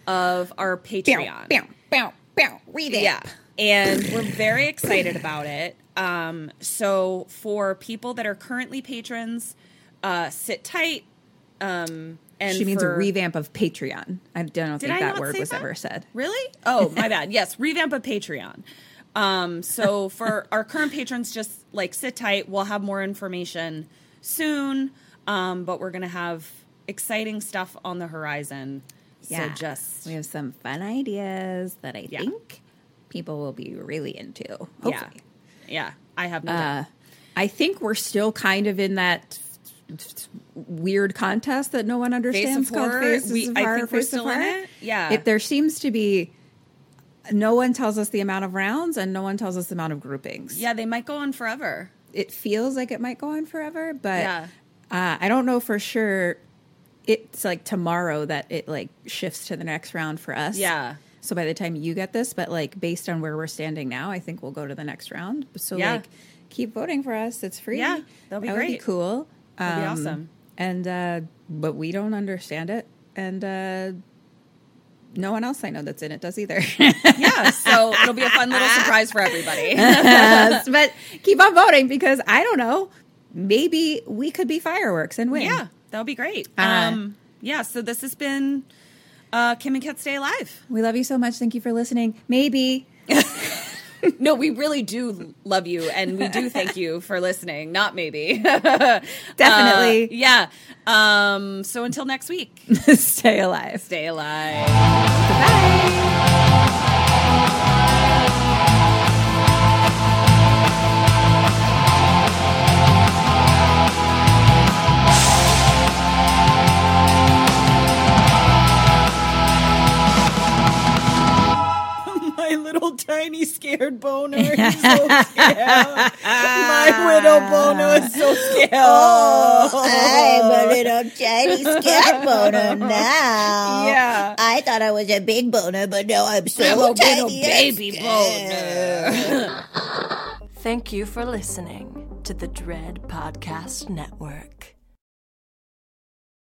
of our Patreon. Bow, bow, bow, revamp. Yeah. And we're very excited about it. Um, so for people that are currently patrons, uh, sit tight. Um, and she means for- a revamp of Patreon. I don't think I that word was that? ever said. Really? Oh, my bad. Yes, revamp of Patreon. Um, so for our current patrons, just like sit tight. We'll have more information soon, um, but we're gonna have exciting stuff on the horizon. Yeah. So just we have some fun ideas that I Yeah. think people will be really into. yeah, Hopefully. yeah. I have no Uh. I think we're still kind of in that weird contest that no one understands called. Faces We- of I Horror, think we're still in it. Yeah. It, there seems to be no one tells us the amount of rounds and no one tells us the amount of groupings. Yeah, they might go on forever. It feels like it might go on forever, but Yeah. uh, I don't know for sure. It's like tomorrow that it like shifts to the next round for us. Yeah. So by the time you get this, but like based on where we're standing now, I think we'll go to the next round. So Yeah. like keep voting for us. It's free. Yeah, that'll be that Would be great. cool. That'd be Um, awesome. And uh but we don't understand it. and uh, no one else I know that's in it does either. yeah, so it'll be a fun little surprise for everybody. Yes, but keep on voting because I don't know. Maybe we could be fireworks and win. yeah, that would be great. Uh, um, yeah, so this has been uh, Kim and Kat Stay Alive. We love you so much. Thank you for listening. Maybe. No, we really do love you, and we do thank you for listening. Not maybe, Definitely. Uh, yeah. Um, so until next week, Stay alive. stay alive. My little tiny scared boner. He's so scared. My widow boner is so scared. I'm a little tiny scared boner now. Yeah. I thought I was a big boner, but now I'm so I'm a tiny. little baby scared. Thank you for listening to the Dread Podcast Network.